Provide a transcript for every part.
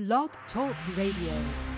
Blog Talk Radio.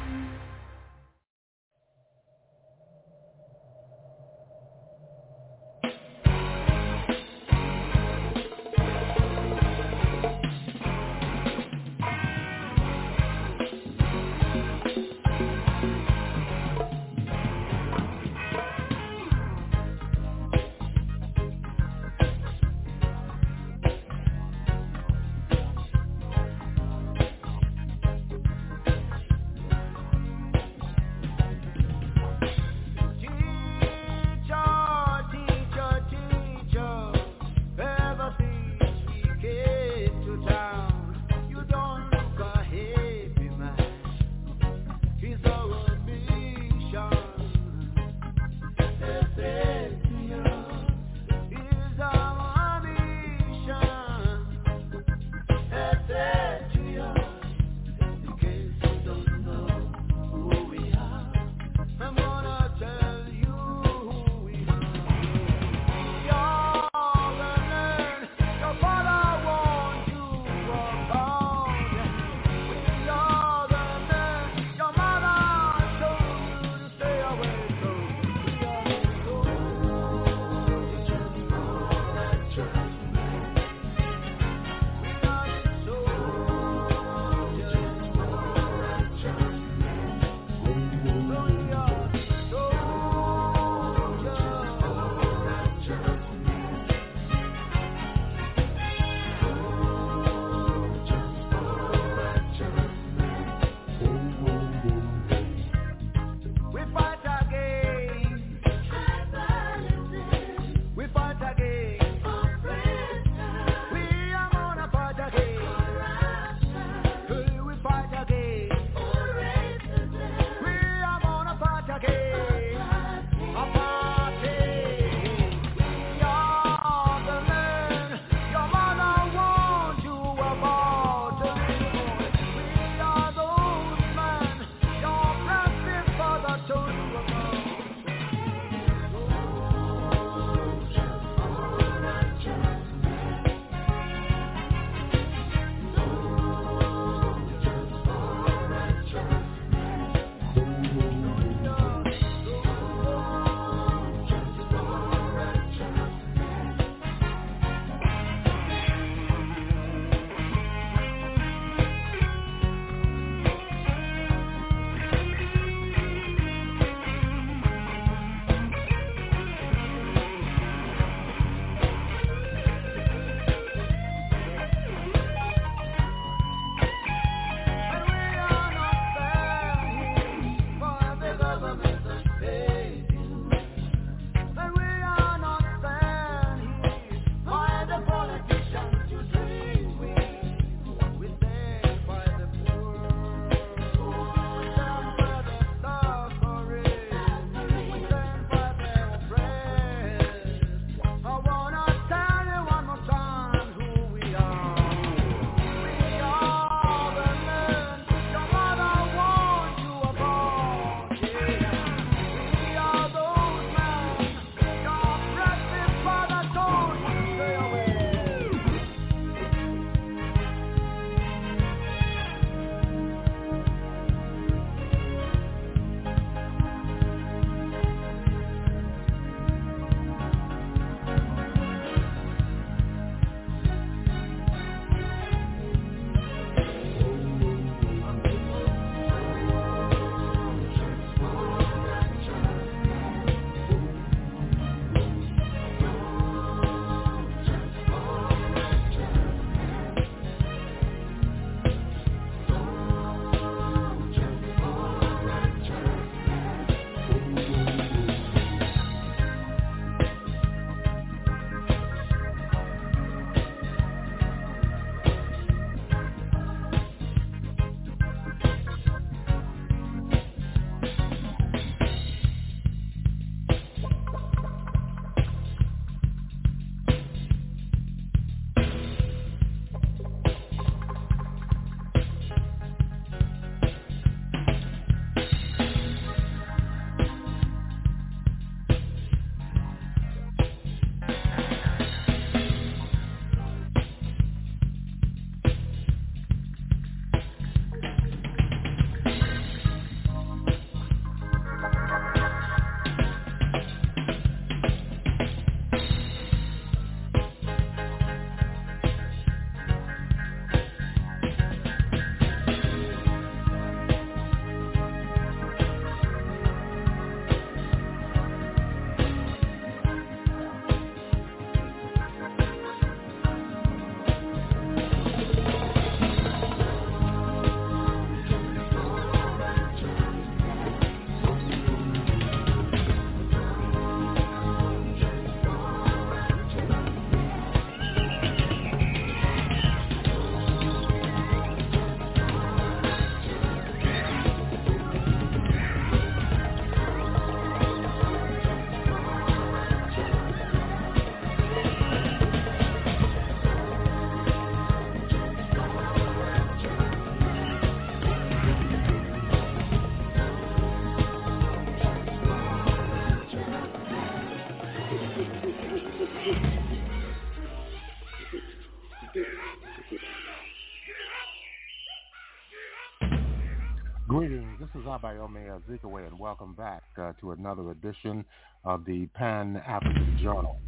Is Abayomi Azikiwe, and welcome back uh, to another edition of the Pan-African Journal.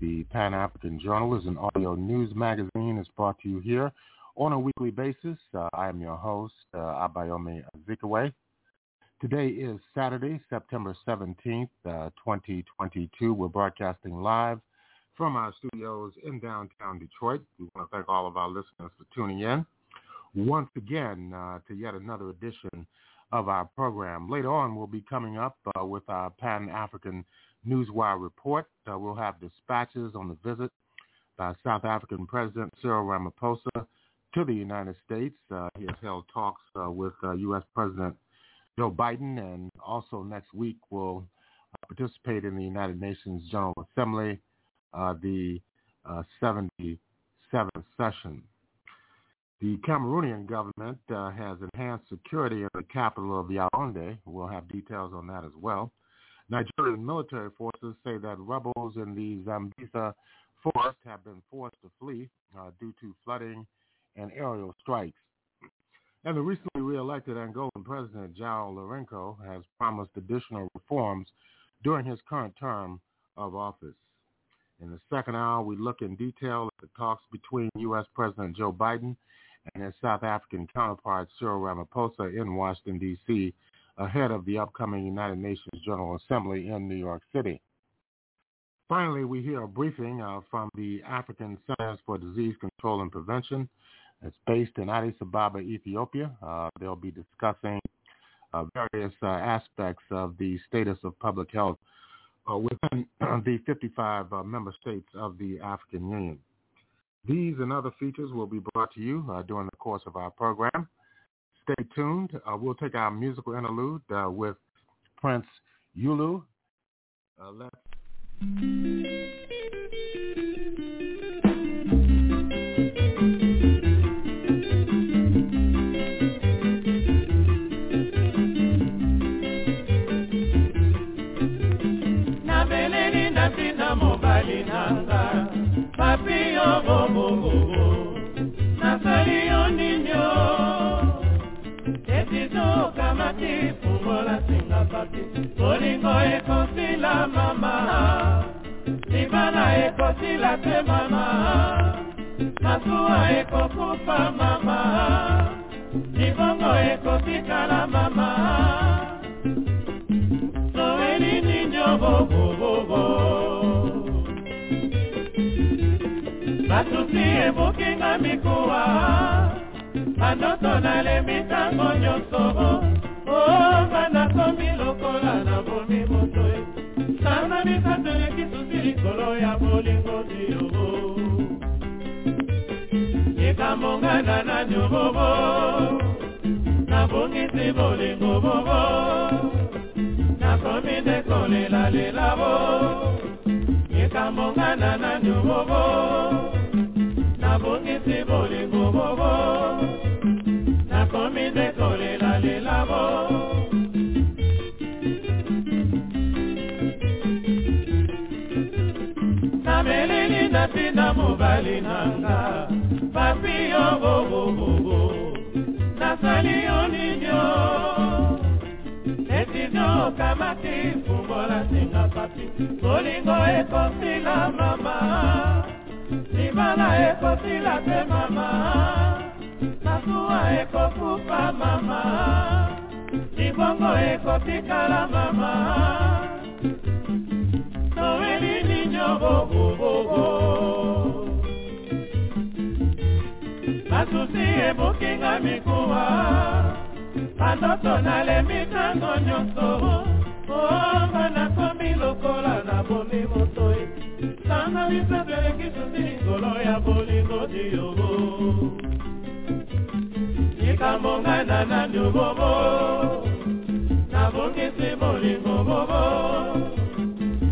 The Pan-African Journal is an audio news magazine. It's brought to you here on a weekly basis. Uh, I am your host, uh, Abayomi Azikiwe. Today is Saturday, September 17th, uh, 2022. We're broadcasting live from our studios in downtown Detroit. We want to thank all of our listeners for tuning in once again uh, to yet another edition of our program. Later on, we'll be coming up uh, with our Pan-African Newswire report. Uh, we'll have dispatches on the visit by South African President Cyril Ramaphosa to the United States. Uh, he has held talks uh, with U.S. Uh, President Joe Biden, and also next week will participate in the United Nations General Assembly, the 77th session. The Cameroonian government uh, has enhanced security in the capital of Yaoundé. We'll have details on that as well. Nigerian military forces say that rebels in the Sambisa forest have been forced to flee uh, due to flooding and aerial strikes. And the recently re-elected Angolan President João Lourenço has promised additional reforms during his current term of office. In the second hour, we look in detail at the talks between U.S. President Joe Biden and his South African counterpart Cyril Ramaphosa in Washington, D.C., ahead of the upcoming United Nations General Assembly in New York City. Finally, we hear a briefing uh, from the African Centers for Disease Control and Prevention. It's based in Addis Ababa, Ethiopia. Uh, they'll be discussing uh, various uh, aspects of the status of public health uh, within the 55 uh, member states of the African Union. These and other features will be brought to you uh, during the course of our program. Stay tuned. Uh, we'll take our musical interlude uh, with Prince Yulu. Uh, let's bolingo ekosila mama ekosila te mama mama ekotikala mama soelini nyobobobobo basusi ebokinga mikuwa bandoto nalembi ntango nyonso oba nakomi lokola na bomi moto sana misato eleki susi likolo ya bolingo diyobo ekambongana na nyobobo nabongisi bolingo bobo nakomi nde kolelalela bo ekambongana na nyobobo nabongisi bolingo bobo. Nakomi nde kolelalela bo nameleli na ntina mobali nanga. Papi yo bobobobo nasali yo ninyo. Etino okamati fungola singa papi. Bolingo ekosila mama libala ekosila te mama. Masuwa ekokufa mama. Libongo ekotikala mama. Noeli ninyo bobobobo basusi ebokinga mikuwa bandoto nalembi ntango nyonso oba nakomi lokola na bomi motoi sanga misato eleki susi likolo ya bolingo diyobo likambo ngai na nani bobo nabongisi bolingo bobo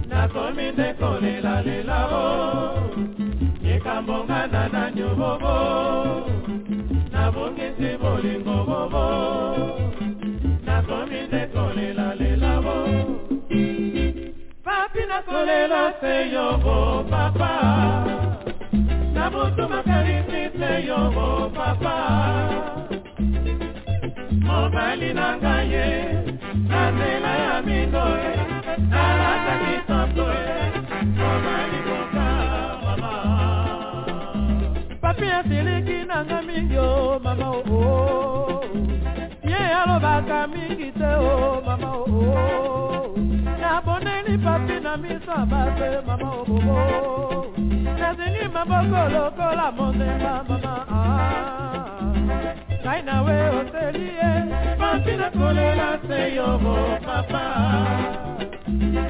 nakomi nde kolelalela bo likambo ngai na nani bobo nabongisi bolingo bobo nakomi nde kolelalela bo papi nakolela se yobo papa. Na butu makarisi se yobo papa. Mobali na ngai ye na nzela ya mindo ye nalata kitoko ye mobali koka mama. Papi asiliki nanga mingi o mama oo ye alobaka mingi te o mama oo naboneli papi na miso bape mama obobo. Nazili maboko lokola monzemba mama ah. ngai nawe oteli ye papi nakolela se yobo papa.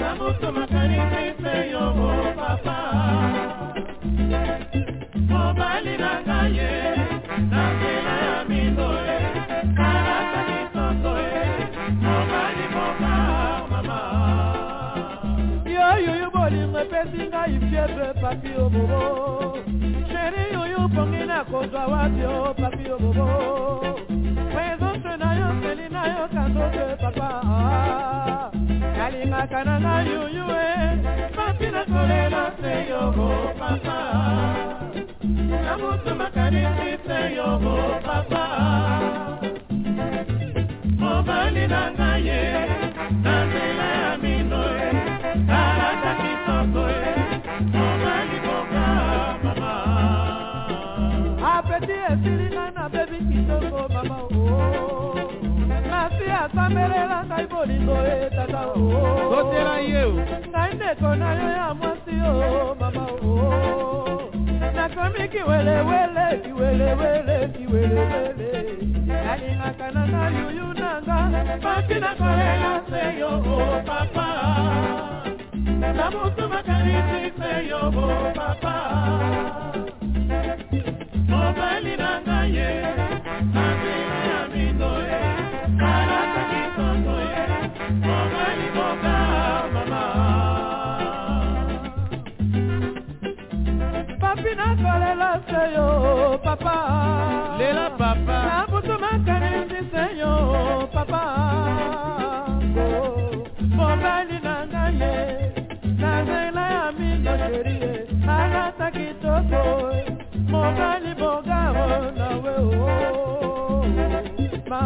Na moto makanisi se yobo papa. Mobali na ngai ye na nzela ya mindo epesi ngai fiebre papi obobo. Sheri yuyu pongi na kozwa wapi o papi obobo présence na yo seli na yo kanzote papa. Nalingaka na ngai yuyu e papi nakolela se yobo papa. Na moto makanisi se yobo papa. Mobali na ngai ye apeti esili ngai nabebi kitoko mama oh. o nasi asambelela ngai bolingo e tata oh. o kotela ye o. Ngai ndeko na yo ya mwasi o mama o nakomi kiwelewele kiwelewele kiwelewele nalingaka na nga yuyu nanga papi nakolela se yo o papa. Na moto makanisi se yo o papa mobali na ye na nzela ya mindo ye kalata kitoko ye mobali boka mama. Papi nakolela se yo papa. Lela papa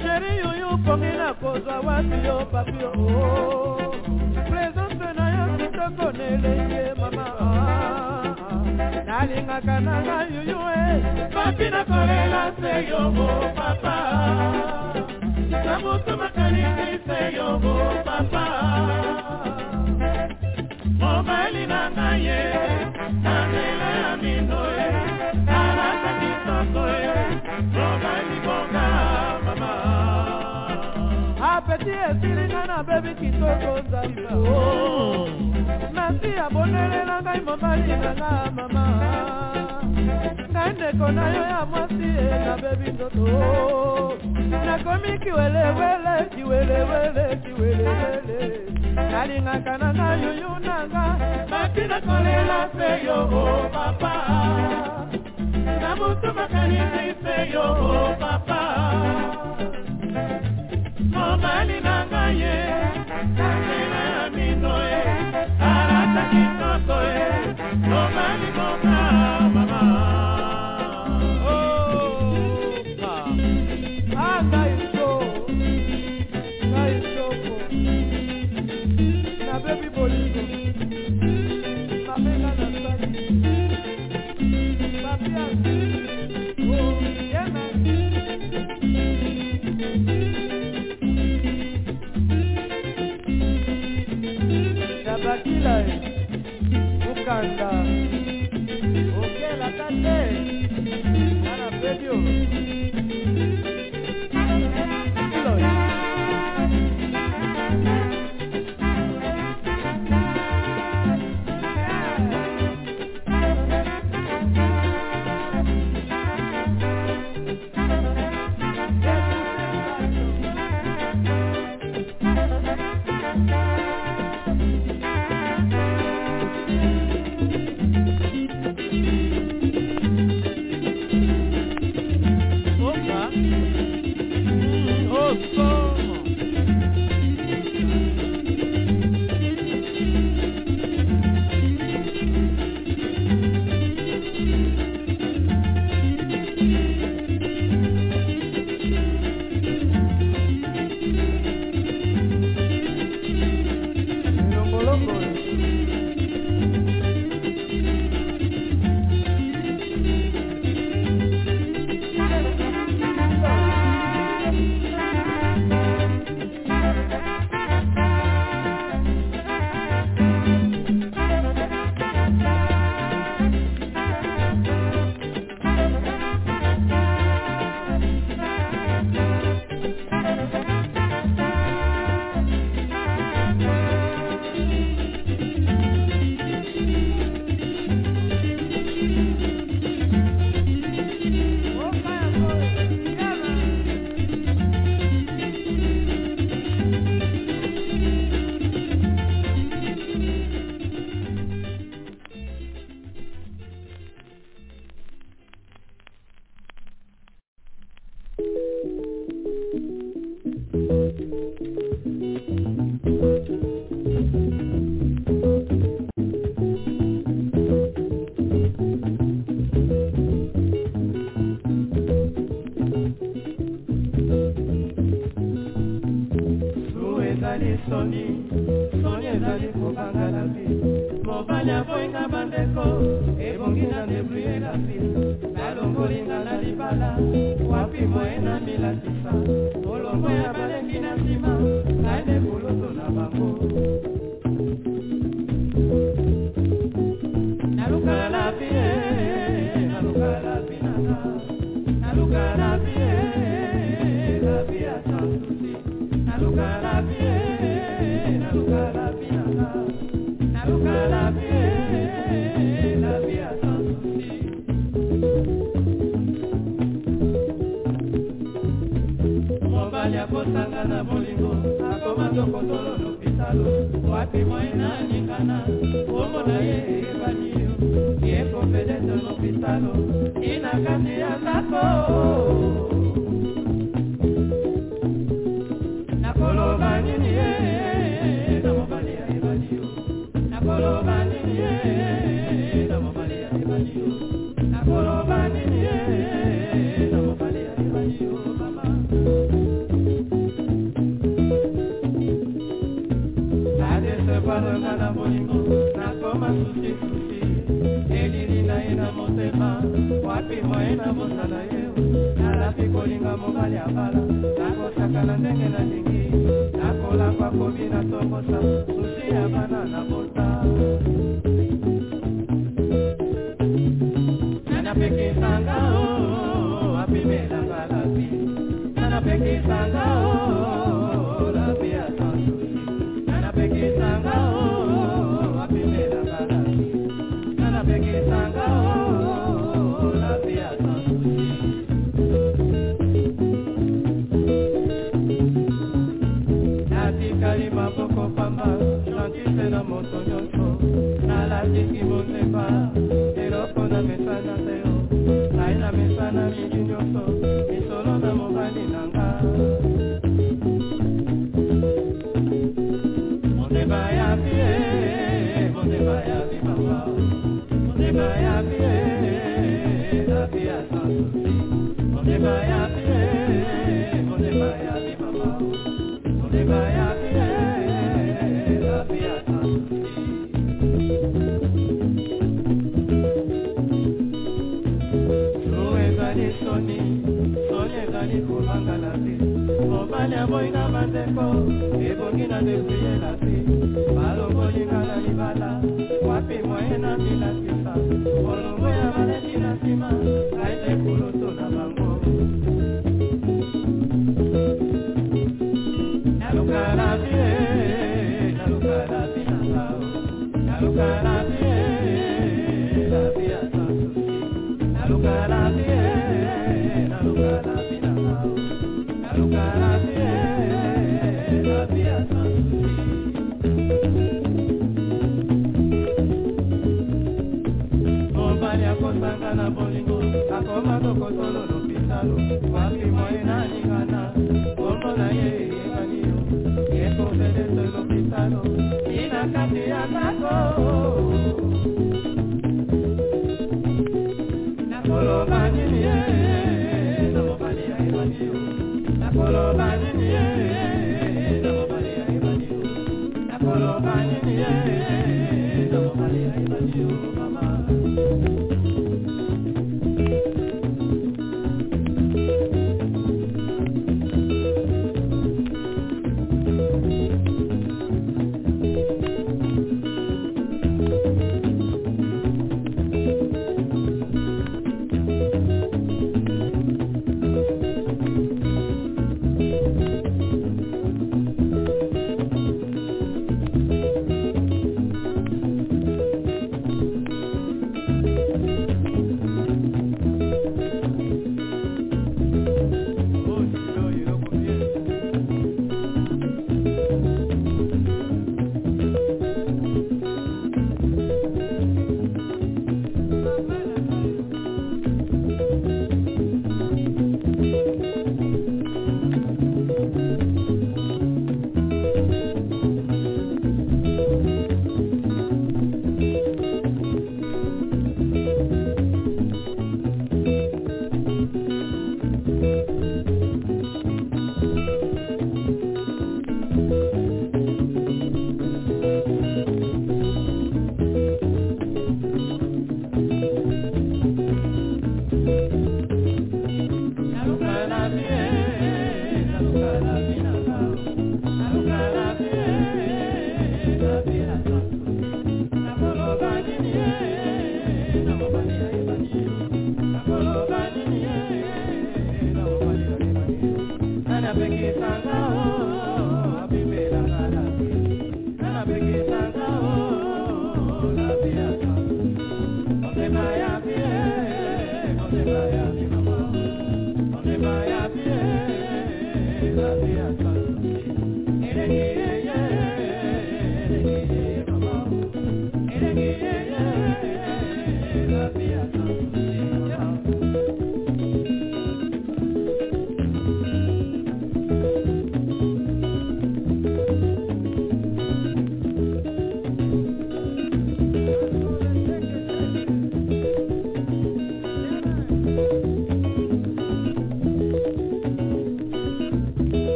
sheri yuyu pongi na kozwa wapi yo papi oh. obo présence na yo kitoko nelenge mama nalingaka na ngai yuyu e papi nakolela se yo papa. Na moto makanisi se yo papa. Mobali na ngai ye na nzela ya mindo nabebi kitoko nzambe o nasi abonelela ngai mobali na nga mama. Ngai ndeko na yo ya mwasi e nabebi nzoto nakomi kiwelewele kiwelewele kiwelewele nalingaka na nga yuyu nanga papi nakolela se yo oh, papa. Na moto makanisi se yo oh, papa mobali na ngai ye na nzela ya mino ye kalata kitoko ye mobali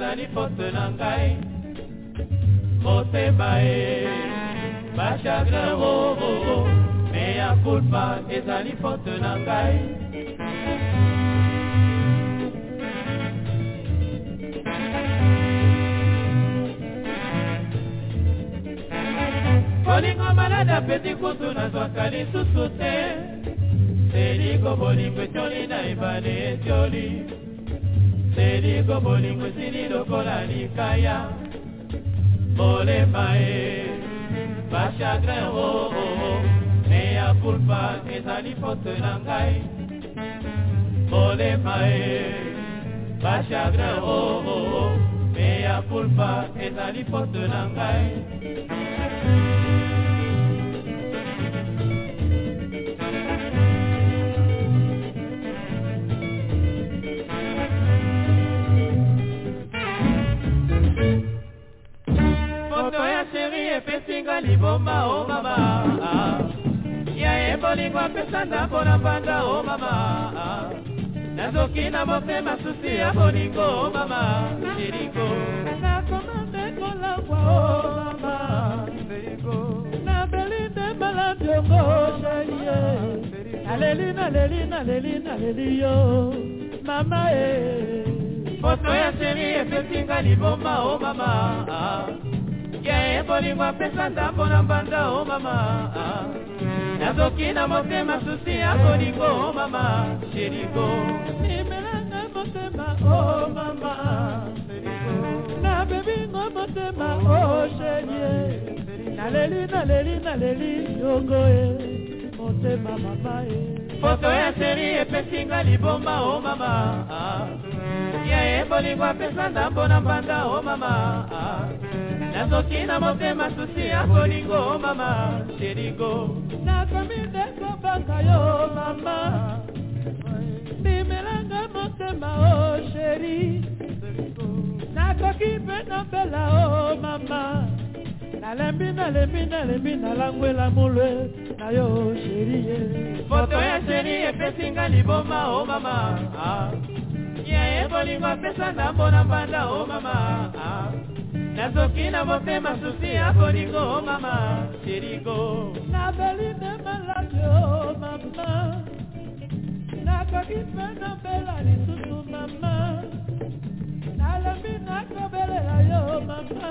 ezali fote na ngai? Motema e bachagrin oo meya kulpa ezali fote na ngai. Bolingo malada peti kutu nazwaka lisusu te. Seliko bolingo etioli na ebale etioli seliko bolingo esili lokola likaya. Molema e bachagrin oo meya kulpa ezali fote na ngai molema e bachagrin oo meya kulpa ezali fote na ngai epesinga liboma o oh mama. Ya ye bolingo apesa ndambo na mbanda o oh mama. Nazoki na motema susi ya bolingo o mama. Sheringo nakomande o mama. Eh. Yo. Mama e foto ya sheri epesinga liboma o mama ya ye bolingo apesa ndambo na mbanda o mama. Nazoki na motema susi ya bolingo o mama. Sheringo nimelanga motema o mama. Nabebingo motema o sherie naleli naleli naleli yongo e motema mama e foto ya sheri epesinga liboma o oh mama. Ah. Ya ye bolingo apesa ndambo na mbanda o oh mama. Ah. Nazoki na motema susi ya bolingo o mama. Sheringo nakomi nde kobanga yo mama. Bimelanga motema o sheri. Nakoki mpe nobela o mama nalembi nalembi nalembi nalangwela mulwe na yo sheri ye foto ya sheri epesinga liboma o mama ya ye bolingo apesa na mbanda o mama nazoki na motema susi ya bolingo o mama sheringo nabeli nde maladi o mama nakoki mpe nobela lisusu mama nalembi nakobelela yo mama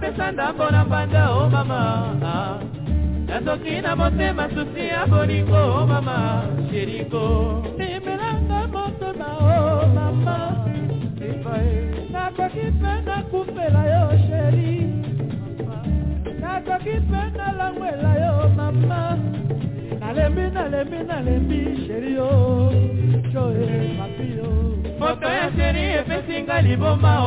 bolingo apesa ndambo na mbanda o mama. Ah, Nazoki na motema susi ya bolingo o mama. Sheriko nimelanga motema o mama. Eh. Nakoki mpe nakufela yo sheri. Nakoki mpe nalangwela yo mama. Nalembi nalembi nalembi sheri o joe eh, papi o foto ya sheri epesinga liboma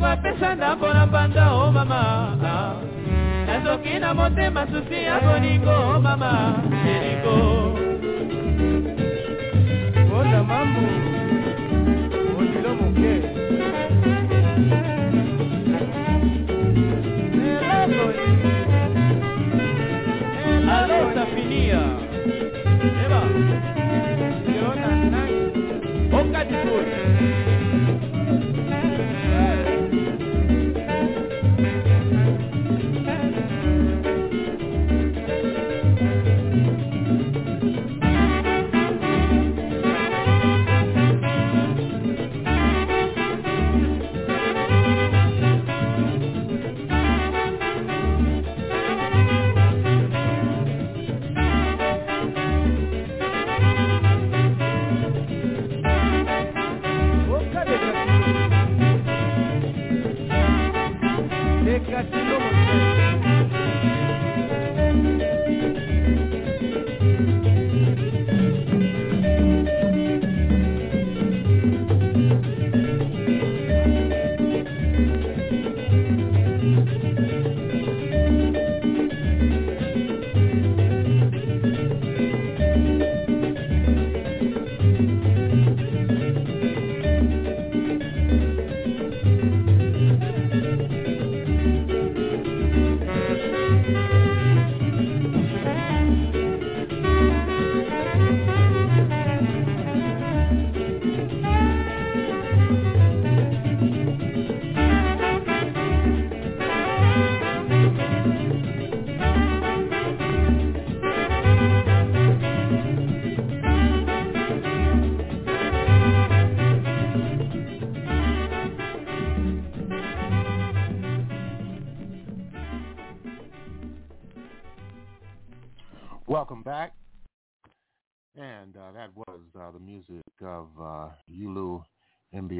bolingo apesana mpona mbanga o oh mama. Nazoki na motema susi ya bolingo o mama. Eliko. Oh, Ona mambu molilo moke. Alo safinia eba eh yona nani okadibuli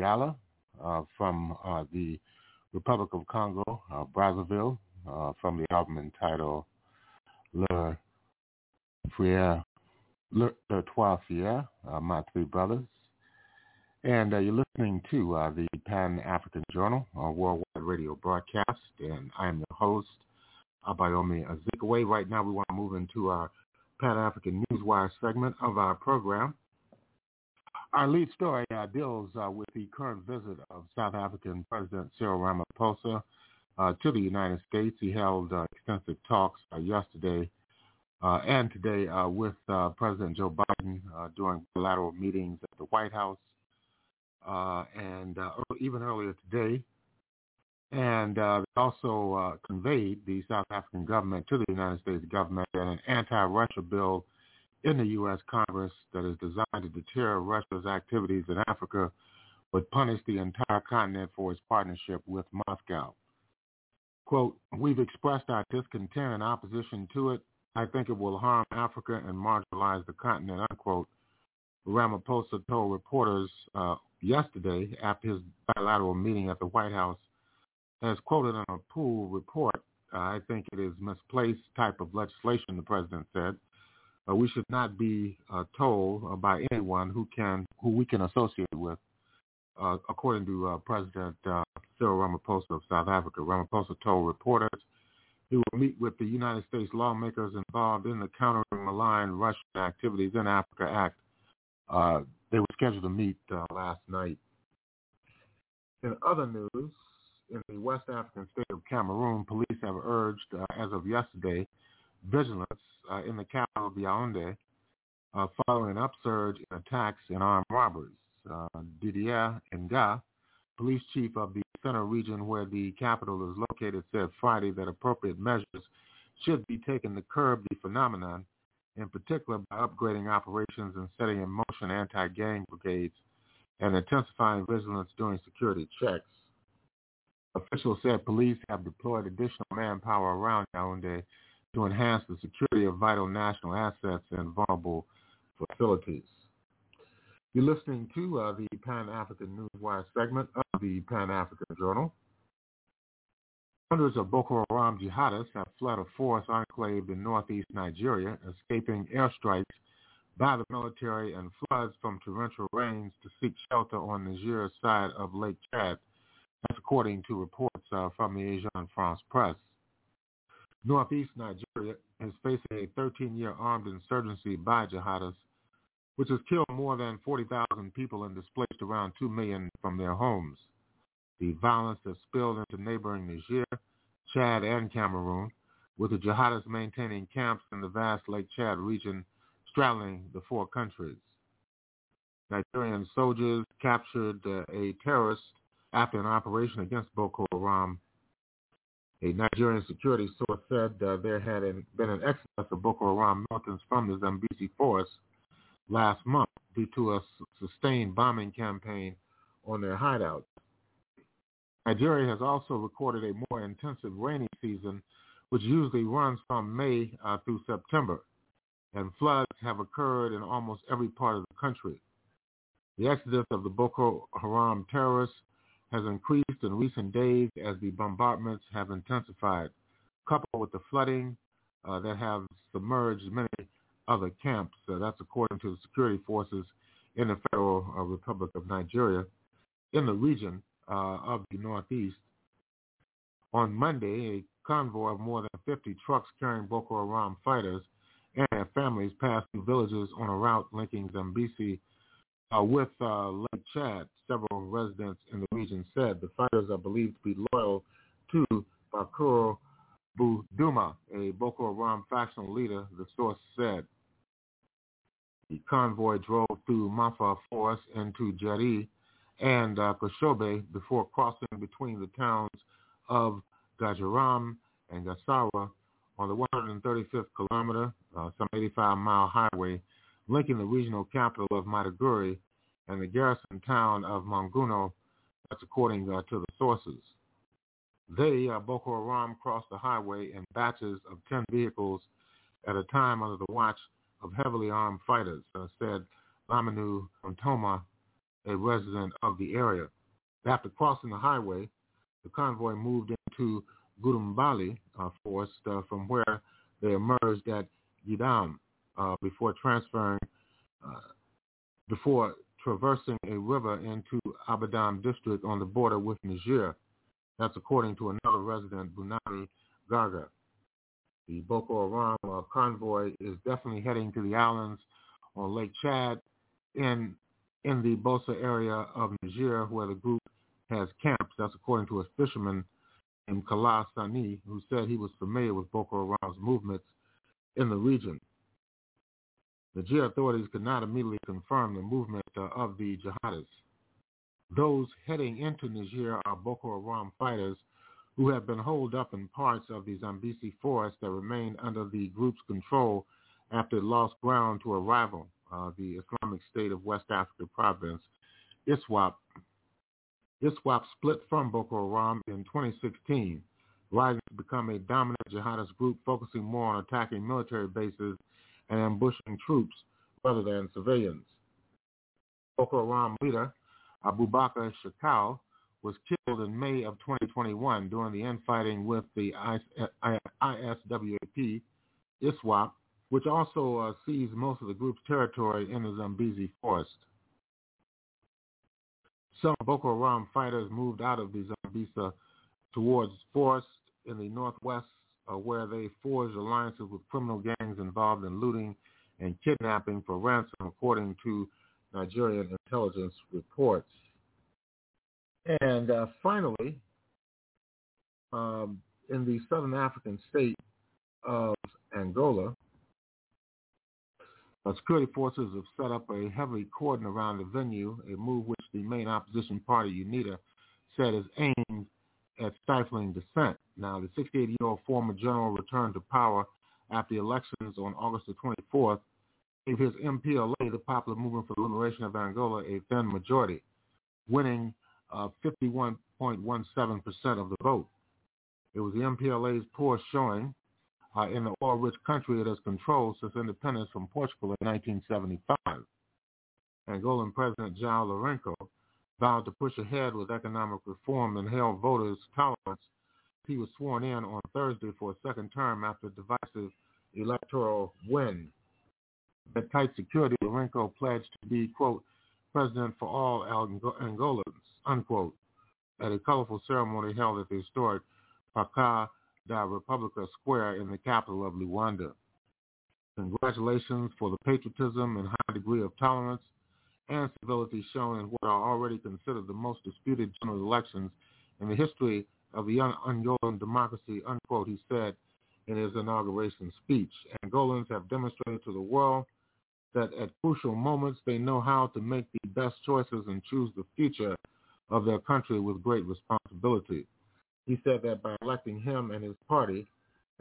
Mbiala uh, from uh, the Republic of Congo, uh, Brazzaville, from the album entitled Le Frère, Le, Le Trois Frères, My Three Brothers. And you're listening to the Pan-African Journal, a worldwide radio broadcast, and I am your host, Abayomi Azikiwe. Right now we want to move into our Pan-African Newswire segment of our program. Our lead story uh, deals uh, with the current visit of South African President Cyril Ramaphosa uh, to the United States. He held uh, extensive talks uh, yesterday uh, and today with President Joe Biden during bilateral meetings at the White House. and even earlier today, and also conveyed the South African government to the United States government that an anti-Russia bill in the U.S. Congress that is designed to deter Russia's activities in Africa would punish the entire continent for its partnership with Moscow. Quote, we've expressed our discontent and opposition to it. I think it will harm Africa and marginalize the continent, unquote. Ramaphosa told reporters uh, yesterday after his bilateral meeting at the White House as quoted in a pool report, I think it is misplaced type of legislation, the president said. Uh, we should not be uh, told uh, by anyone who can who we can associate with, uh, according to uh, President Cyril Ramaphosa of South Africa. Ramaphosa told reporters he will meet with the United States lawmakers involved in the Countering Malign Russian Activities in Africa Act. they were scheduled to meet last night. In other news, in the West African state of Cameroon, police have urged, uh, as of yesterday, vigilance uh, in the capital of Yaoundé uh, following an upsurge in attacks and armed robberies. Uh, Didier Nga, police chief of the center region where the capital is located, said Friday that appropriate measures should be taken to curb the phenomenon, in particular by upgrading operations and setting in motion anti-gang brigades and intensifying vigilance during security checks. Officials said police have deployed additional manpower around Yaoundé to enhance the security of vital national assets and vulnerable facilities. You're listening to uh, the Pan-African Newswire segment of the Pan-African Journal. Hundreds of Boko Haram jihadists have fled a forest enclave in northeast Nigeria, escaping airstrikes by the military and floods from torrential rains to seek shelter on Niger's side of Lake Chad. That's according to reports uh, from the Agence France Presse. Northeast Nigeria is facing a 13-year armed insurgency by jihadists, which has killed more than 40,000 people and displaced around 2 million from their homes. The violence has spilled into neighboring Niger, Chad, and Cameroon, with the jihadists maintaining camps in the vast Lake Chad region straddling the four countries. Nigerian soldiers captured uh, a terrorist after an operation against Boko Haram. A Nigerian security source said uh, there had been an exodus of Boko Haram militants from the Sambisa forest last month due to a sustained bombing campaign on their hideouts. Nigeria has also recorded a more intensive rainy season, which usually runs from May uh, through September, and floods have occurred in almost every part of the country. The exodus of the Boko Haram terrorists has increased in recent days as the bombardments have intensified, coupled with the flooding uh, that have submerged many other camps. Uh, that's according to the security forces in the Federal uh, Republic of Nigeria in the region uh, of the Northeast. On Monday, a convoy of more than 50 trucks carrying Boko Haram fighters and their families passed through villages on a route linking Sambisa uh, with uh, Lake Chad, several residents in the region said the fighters are believed to be loyal to Bakura Buduma, a Boko Haram factional leader, the source said. The convoy drove through Mafa Forest into Jari and uh, Koshobe before crossing between the towns of Gajiram and Gasawa on the 135th kilometer, uh, some 85-mile highway linking the regional capital of Maiduguri and the garrison town of Monguno. That's according uh, to the sources. They, uh, Boko Haram, crossed the highway in batches of 10 vehicles at a time under the watch of heavily armed fighters, uh, said Laminu Ntoma, a resident of the area. After crossing the highway, the convoy moved into Gudumbali uh, forest uh, from where they emerged at Gidam uh, before transferring, uh, before traversing a river into Abadam district on the border with Niger. That's according to another resident, Bunani Garga. The Boko Haram uh, convoy is definitely heading to the islands on Lake Chad in in the Bosso area of Niger, where the group has camps. That's according to a fisherman named Kala Sani, who said he was familiar with Boko Haram's movements in the region. The Niger authorities could not immediately confirm the movement of the jihadists. Those heading into Niger are Boko Haram fighters who have been holed up in parts of the Sambisa forest that remain under the group's control after it lost ground to a rival, uh, the Islamic State of West Africa province, ISWAP. ISWAP split from Boko Haram in 2016, rising to become a dominant jihadist group focusing more on attacking military bases and ambushing troops rather than civilians. Boko Haram leader Abubakar Shekau was killed in May of 2021 during the infighting with the ISWAP, ISWAP, which also uh, seized most of the group's territory in the Sambisa forest. Some Boko Haram fighters moved out of the Sambisa towards forest in the northwest where they forged alliances with criminal gangs involved in looting and kidnapping for ransom, according to Nigerian intelligence reports. And uh, finally, um, in the southern African state of Angola, uh, security forces have set up a heavy cordon around the venue, a move which the main opposition party, UNITA, said is aimed at stifling dissent. Now, the 68-year-old former general returned to power after the elections on August the 24th, gave his MPLA, the Popular Movement for the Liberation of Angola, a thin majority, winning uh, 51.17% of the vote. It was the MPLA's poor showing uh, in the oil-rich country it has controlled since independence from Portugal in 1975. Angolan President João Lourenço vowed to push ahead with economic reform and hailed voters' tolerance. He was sworn in on Thursday for a second term after a divisive electoral win. At tight security, Lourenço pledged to be, quote, president for all Angolans, unquote, at a colorful ceremony held at the historic Praça da República Square in the capital of Luanda. Congratulations for the patriotism and high degree of tolerance and civility shown in what are already considered the most disputed general elections in the history of the young Angolan democracy, unquote, he said in his inauguration speech. Angolans have demonstrated to the world that at crucial moments they know how to make the best choices and choose the future of their country with great responsibility. He said that by electing him and his party,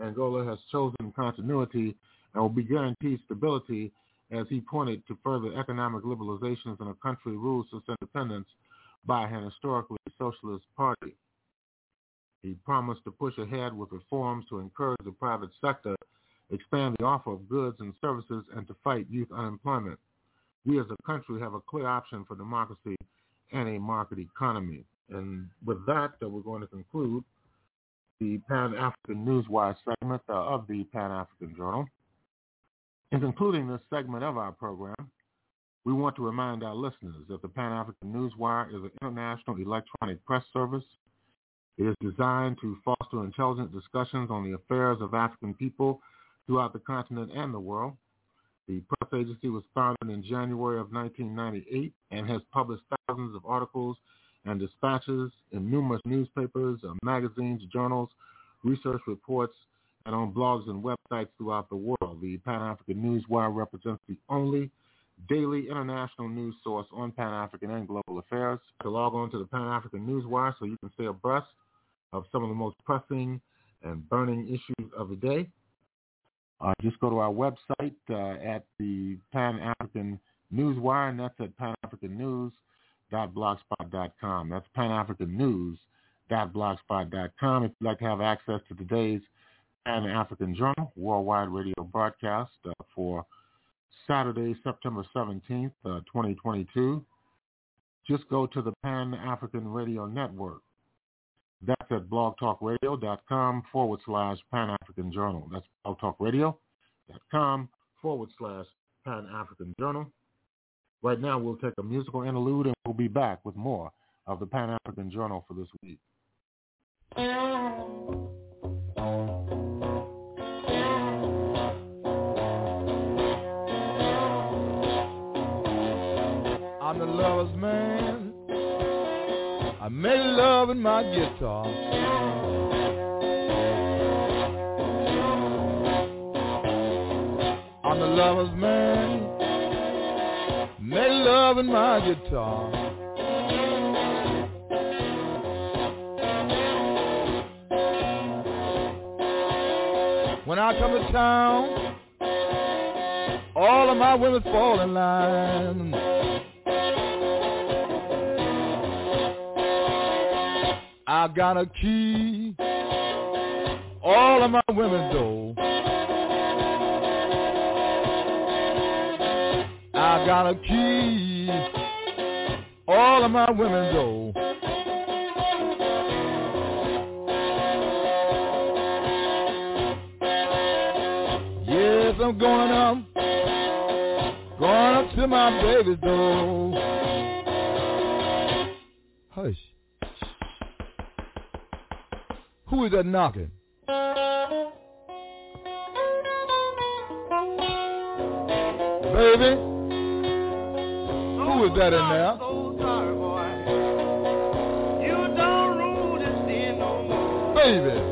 Angola has chosen continuity and will be guaranteed stability as he pointed to further economic liberalizations in a country ruled since independence by an historically socialist party. He promised to push ahead with reforms to encourage the private sector, expand the offer of goods and services, and to fight youth unemployment. We as a country have a clear option for democracy and a market economy. And with that, we're going to conclude the Pan-African Newswire segment uh, of the Pan-African Journal. In concluding this segment of our program, we want to remind our listeners that the Pan-African Newswire is an international electronic press service. It is designed to foster intelligent discussions on the affairs of African people throughout the continent and the world. The press agency was founded in January of 1998 and has published thousands of articles and dispatches in numerous newspapers, uh, magazines, journals, research reports, and on blogs and websites throughout the world. The Pan-African Newswire represents the only daily international news source on Pan-African and global affairs. To log on to the Pan-African Newswire so you can stay abreast of some of the most pressing and burning issues of the day. Uh, just go to our website uh, at the Pan African Newswire, and that's at panafricannews.blogspot.com. That's panafricannews.blogspot.com. If you'd like to have access to today's Pan-African Journal worldwide radio broadcast uh, for Saturday, September 17th, uh, 2022. Just go to the Pan-African Radio Network. That's at blogtalkradio.com forward slash Pan-African Journal. That's blogtalkradio.com forward slash Pan-African Journal. Right now, we'll take a musical interlude and we'll be back with more of the Pan-African Journal for this week. Lover's man. I make love in my guitar. I'm the lover's man. Make love in my guitar. When I come to town, all of my women fall in line. I got a key. All of my women though. I got a key. All of my women though. Yes, I'm going up. Going up to my baby's door. Who is that knocking? Baby? Who is that in there? Baby.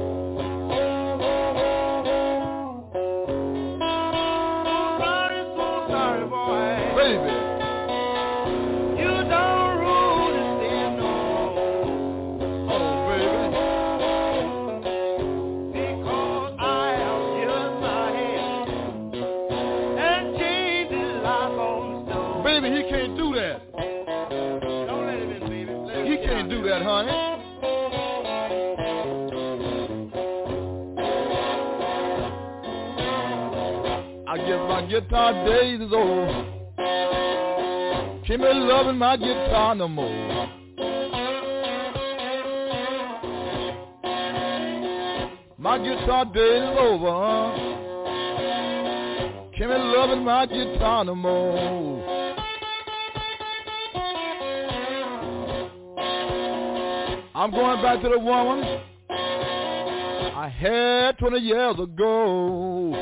Guitar days is over. Can't be loving my guitar no more. My guitar days is over, huh? Can't be loving my guitar no more. I'm going back to the woman I had 20 years ago.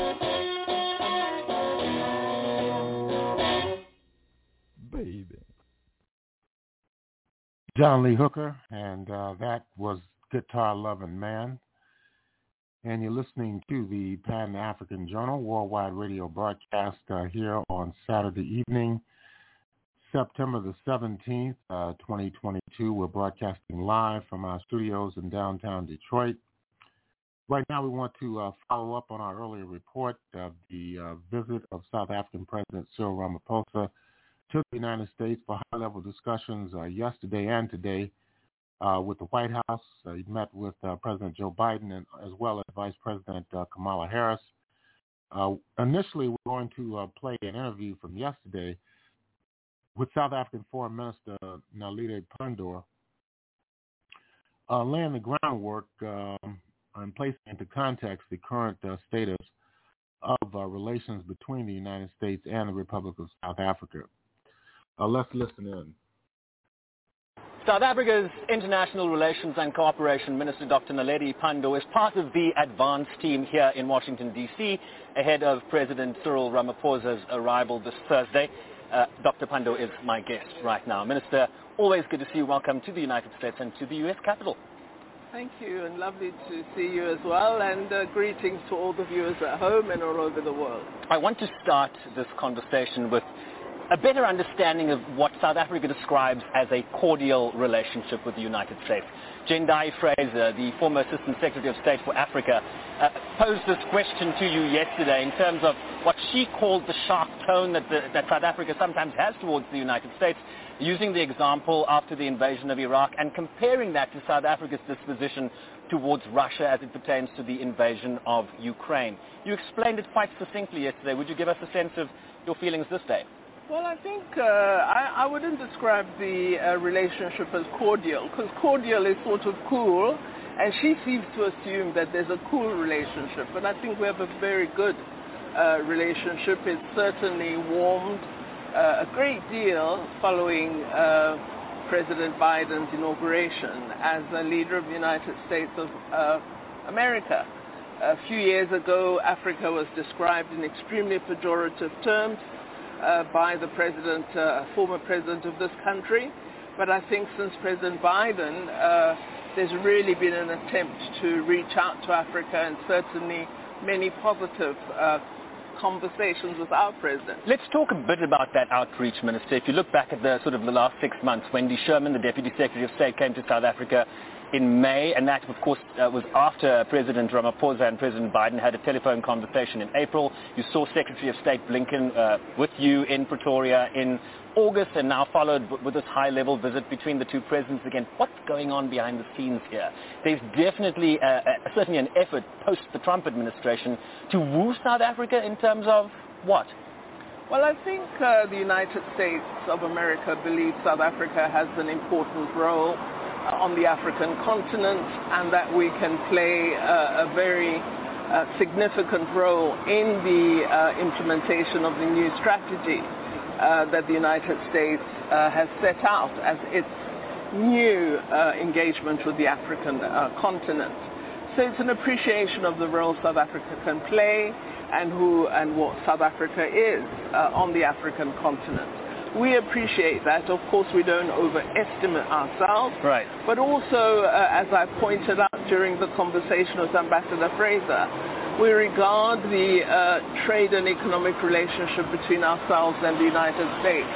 John Lee Hooker, and uh, that was Guitar Loving Man. And you're listening to the Pan African Journal worldwide radio broadcast uh, here on Saturday evening, September the 17th, uh, 2022. We're broadcasting live from our studios in downtown Detroit. Right now, we want to uh, follow up on our earlier report of the uh, visit of South African President Cyril Ramaphosa to the United States for high-level discussions uh, yesterday and today uh, with the White House. Uh, he met with uh, President Joe Biden and as well as Vice President uh, Kamala Harris. Uh, initially, we're going to play an interview from yesterday with South African Foreign Minister Naledi Pandor, laying the groundwork um, and placing into context the current status of uh, relations between the United States and the Republic of South Africa. Uh, let's listen in. South Africa's International Relations and Cooperation Minister Dr. Naledi Pandor is part of the advance team here in Washington, D.C. ahead of President Cyril Ramaphosa's arrival this Thursday. Uh, Dr. Pandor is my guest right now. Minister, always good to see you. Welcome to the United States and to the U.S. Capitol. Thank you, and lovely to see you as well, and uh, greetings to all the viewers at home and all over the world. I want to start this conversation with a better understanding of what South Africa describes as a cordial relationship with the United States. Jendayi Frazer, the former Assistant Secretary of State for Africa, uh, posed this question to you yesterday in terms of what she called the sharp tone that, the, that South Africa sometimes has towards the United States, using the example after the invasion of Iraq and comparing that to South Africa's disposition towards Russia as it pertains to the invasion of Ukraine. You explained it quite succinctly yesterday. Would you give us a sense of your feelings this day? Well, I think uh, I, I, wouldn't describe the uh, relationship as cordial because cordial is sort of cool, and she seems to assume that there's a cool relationship. But I think we have a very good uh, relationship. It's certainly warmed uh, a great deal following uh, President Biden's inauguration as a leader of the United States of uh, America. A few years ago, Africa was described in extremely pejorative terms uh, by the president, uh, former president of this country. But I think since President Biden, uh, there's really been an attempt to reach out to Africa and certainly many positive uh, conversations with our president. Let's talk a bit about that outreach, Minister. If you look back at the sort of the last six months, Wendy Sherman, the Deputy Secretary of State, came to South Africa in May, and that, of course, uh, was after President Ramaphosa and President Biden had a telephone conversation in April. You saw Secretary of State Blinken uh, with you in Pretoria in August, and now followed with this high-level visit between the two presidents again. What's going on behind the scenes here? There's definitely, uh, uh certainly an effort post the Trump administration to woo South Africa in terms of what? Well, I think uh, the United States of America believes South Africa has an important role on the African continent and that we can play a, a very uh, significant role in the uh, implementation of the new strategy uh, that the United States uh, has set out as its new uh, engagement with the African uh, continent. So it's an appreciation of the role South Africa can play and who and what South Africa is on the African continent. We appreciate that. Of course, we don't overestimate ourselves. Right. But also, uh, as I pointed out during the conversation with Ambassador Frazer, we regard the uh, trade and economic relationship between ourselves and the United States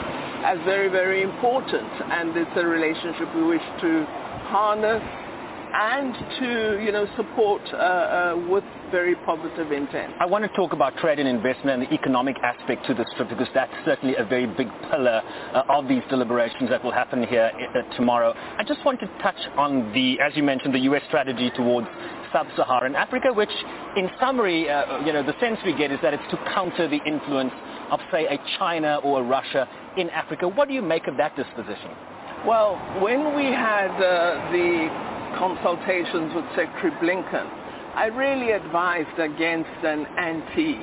as very, very important. And it's a relationship we wish to harness and to, you know, support uh, uh, with very positive intent. I want to talk about trade and investment and the economic aspect to this trip because that's certainly a very big pillar uh, of these deliberations that will happen here uh, tomorrow. I just want to touch on the, as you mentioned, the U.S. strategy towards sub-Saharan Africa, which in summary, uh, you know, the sense we get is that it's to counter the influence of, say, a China or a Russia in Africa. What do you make of that disposition? Well, when we had uh, the consultations with Secretary Blinken, I really advised against an anti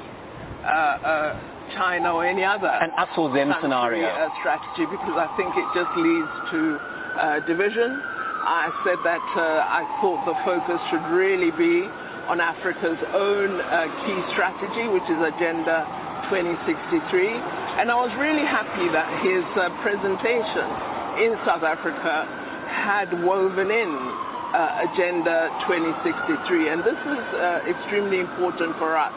uh, uh, China or any other an us or them scenario uh, strategy because I think it just leads to uh, division. I said that uh, I thought the focus should really be on Africa's own uh, key strategy, which is Agenda 2063. And I was really happy that his presentation in South Africa had woven in uh, Agenda 2063. And this is uh, extremely important for us.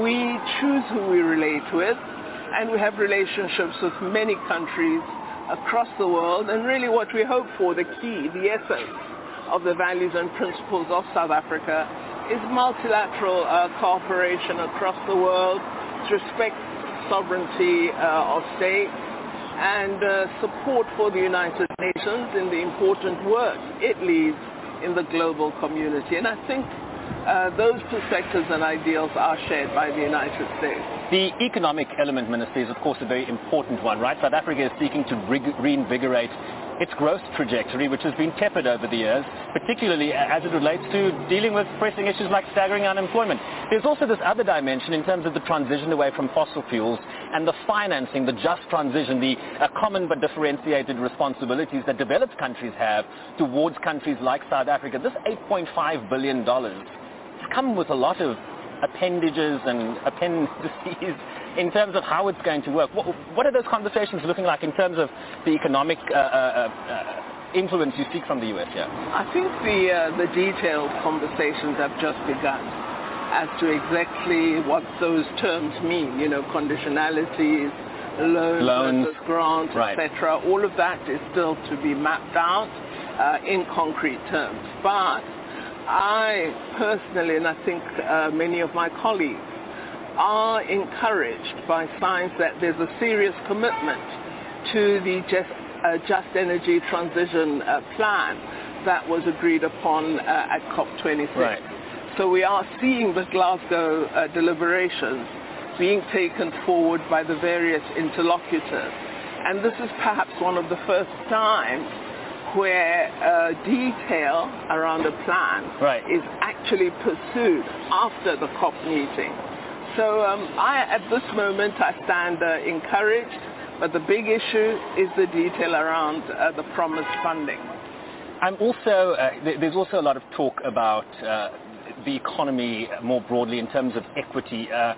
We choose who we relate with, and we have relationships with many countries across the world. And really what we hope for, the key, the essence of the values and principles of South Africa is multilateral uh, cooperation across the world to respect sovereignty uh, of states and uh, support for the United Nations in the important work it leads in the global community. And I think uh, those perspectives and ideals are shared by the United States. The economic element, Minister, is of course a very important one, right? South Africa is seeking to re- reinvigorate its growth trajectory, which has been tepid over the years, particularly as it relates to dealing with pressing issues like staggering unemployment. There's also this other dimension in terms of the transition away from fossil fuels and the financing, the just transition, the uh, common but differentiated responsibilities that developed countries have towards countries like South Africa. This $8.5 billion has come with a lot of appendages and appendices in terms of how it's going to work. What, what are those conversations looking like in terms of the economic uh, uh, uh, influence you seek from the U.S. here? I think the, uh, the detailed conversations have just begun as to exactly what those terms mean, you know, conditionalities, loan Loans. versus grant, Right. etc. All of that is still to be mapped out uh, in concrete terms. But I personally, and I think uh, many of my colleagues, are encouraged by signs that there's a serious commitment to the just, uh, just energy transition uh, plan that was agreed upon uh, at COP26. Right. So we are seeing the Glasgow uh, deliberations being taken forward by the various interlocutors. And this is perhaps one of the first times where uh, detail around a plan Right. is actually pursued after the COP meeting. So um, I, at this moment, I stand uh, encouraged, but the big issue is the detail around uh, the promised funding. I'm also, uh, th- there's also a lot of talk about uh, the economy more broadly in terms of equity. Uh, uh,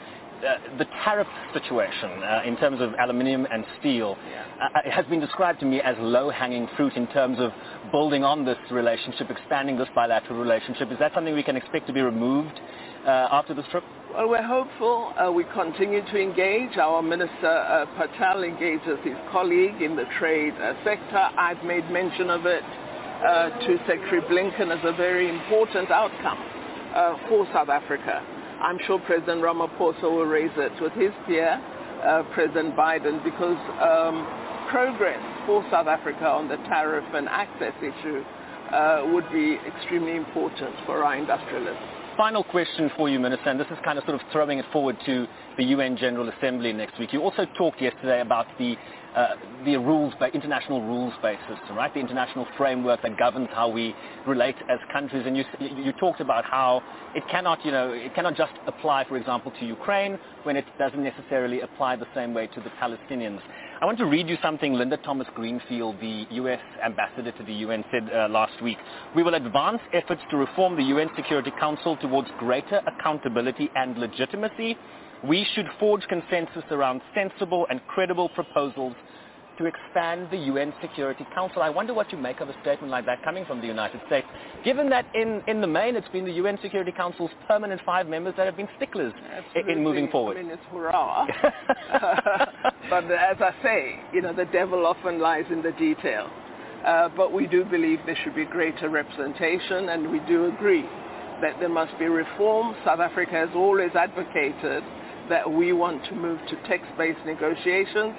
the tariff situation uh, in terms of aluminium and steel uh, it has been described to me as low-hanging fruit in terms of building on this relationship, expanding this bilateral relationship. Is that something we can expect to be removed after this trip? Well, we're hopeful. Uh, we continue to engage. Our Minister uh, Patel engages his colleague in the trade uh, sector. I've made mention of it uh, to Secretary Blinken as a very important outcome uh, for South Africa. I'm sure President Ramaphosa will raise it with his peer, uh, President Biden, because um, progress for South Africa on the tariff and access issue uh, would be extremely important for our industrialists. Final question for you, Minister, and this is kind of sort of throwing it forward to the UN General Assembly next week. You also talked yesterday about the uh, the rules, international rules basis, right? The international framework that governs how we relate as countries. And you, you talked about how it cannot, you know, it cannot just apply, for example, to Ukraine when it doesn't necessarily apply the same way to the Palestinians. I want to read you something Linda Thomas Greenfield, the U.S. ambassador to the UN, said uh, last week. We will advance efforts to reform the UN Security Council towards greater accountability and legitimacy we should forge consensus around sensible and credible proposals to expand the UN Security Council. I wonder what you make of a statement like that coming from the United States, given that in, in the main it's been the UN Security Council's permanent five members that have been sticklers Absolutely. in moving forward. I mean, it's hurrah. but as I say, you know, the devil often lies in the detail. Uh, but we do believe there should be greater representation, and we do agree that there must be reform. South Africa has always advocated that we want to move to text-based negotiations.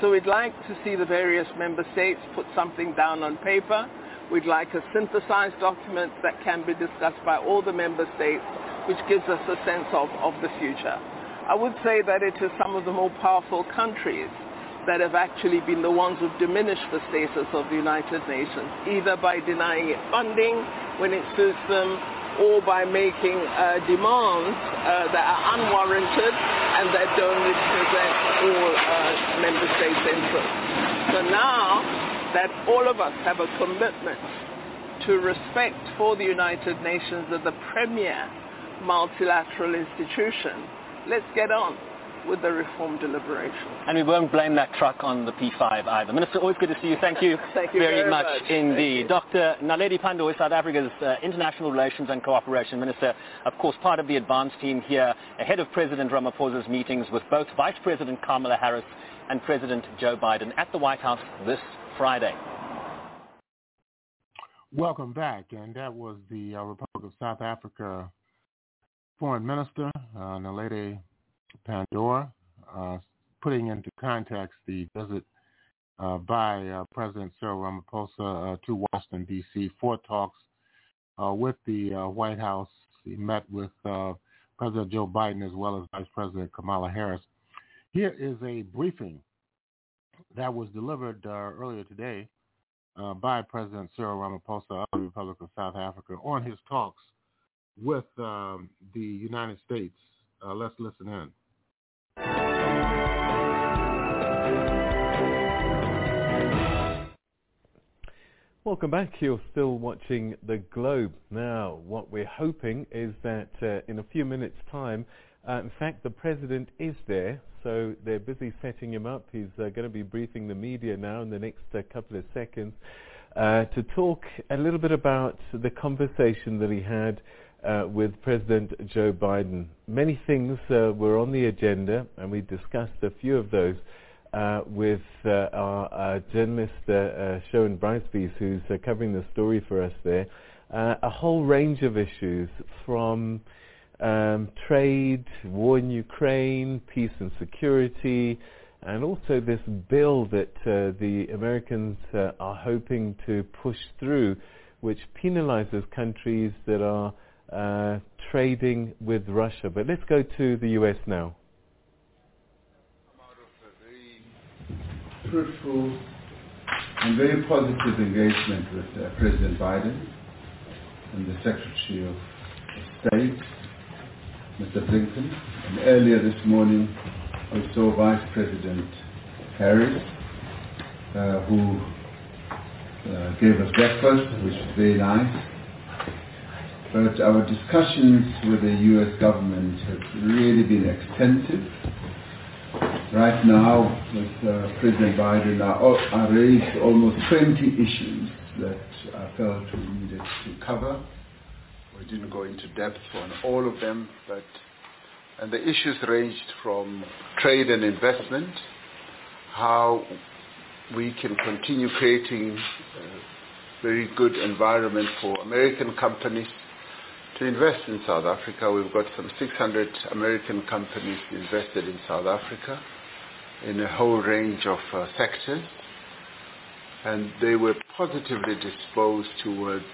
So we'd like to see the various member states put something down on paper. We'd like a synthesized document that can be discussed by all the member states, which gives us a sense of, of the future. I would say that it is some of the more powerful countries that have actually been the ones who've diminished the status of the United Nations, either by denying it funding when it suits them, or by making uh, demands uh, that are unwarranted and that don't represent all uh, member states' interests. So now that all of us have a commitment to respect for the United Nations as the premier multilateral institution, let's get on with the reform deliberation. And we won't blame that truck on the P5 either. Minister, always good to see you. Thank you, Thank you very, very much, much. indeed. Dr. Naledi Pandor is South Africa's uh, International Relations and Cooperation Minister, of course part of the advance team here, ahead of President Ramaphosa's meetings with both Vice President Kamala Harris and President Joe Biden at the White House this Friday. Welcome back, and that was the uh, Republic of South Africa Foreign Minister, uh, Naledi Pandor, uh, putting into context the visit uh, by uh, President Cyril Ramaphosa to Washington, D.C. for talks with the White House. He met with President Joe Biden as well as Vice President Kamala Harris. Here is a briefing that was delivered earlier today by President Cyril Ramaphosa of the Republic of South Africa on his talks with um, the United States. let's listen in. Welcome back. You're still watching The Globe. Now, what we're hoping is that uh, in a few minutes' time, uh, in fact, the President is there, so they're busy setting him up. He's uh, going to be briefing the media now in the next uh, couple of seconds uh, to talk a little bit about the conversation that he had uh, with President Joe Biden. Many things were on the agenda, and we discussed a few of those uh, with uh, our journalist uh, Sherwin Bryce-Pease, who's covering the story for us there. a whole range of issues from um, trade, war in Ukraine, peace and security, and also this bill that uh, the Americans uh, are hoping to push through, which penalizes countries that are uh, trading with Russia. But let's go to the US now. I'm out of a very fruitful and very positive engagement with uh, President Biden and the Secretary of State, Mr. Blinken. And earlier this morning, we saw Vice President Harris, uh, who uh, gave us breakfast, which was very nice. But our discussions with the U.S. government have really been extensive right now with uh, President Biden, I, I raised almost 20 issues that I felt we needed to cover. We didn't go into depth on all of them, but and the issues ranged from trade and investment, how we can continue creating a very good environment for American companies to invest in South Africa. We've got some 600 American companies invested in South Africa in a whole range of uh, sectors, and they were positively disposed towards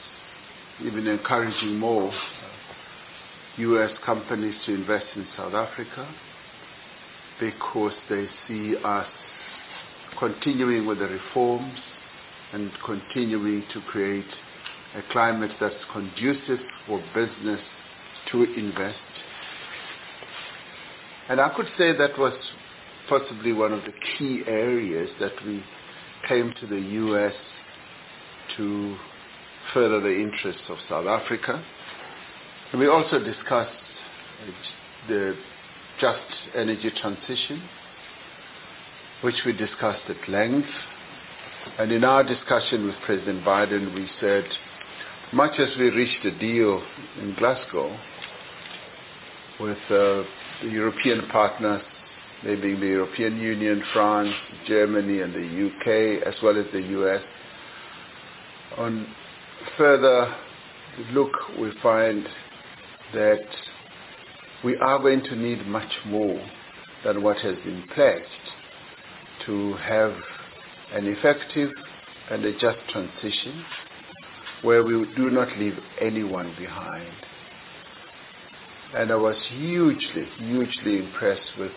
even encouraging more U.S. Companies to invest in South Africa because they see us continuing with the reforms and continuing to create a climate that's conducive for business to invest. And I could say that was possibly one of the key areas that we came to the U.S. to further the interests of South Africa. And we also discussed the just energy transition, which we discussed at length. And in our discussion with President Biden, we said, much as we reached a deal in Glasgow with uh, the European partners they being the European Union, France, Germany, and the UK, as well as the US. On further look, we find that we are going to need much more than what has been pledged to have an effective and a just transition where we do not leave anyone behind. And I was hugely, hugely impressed with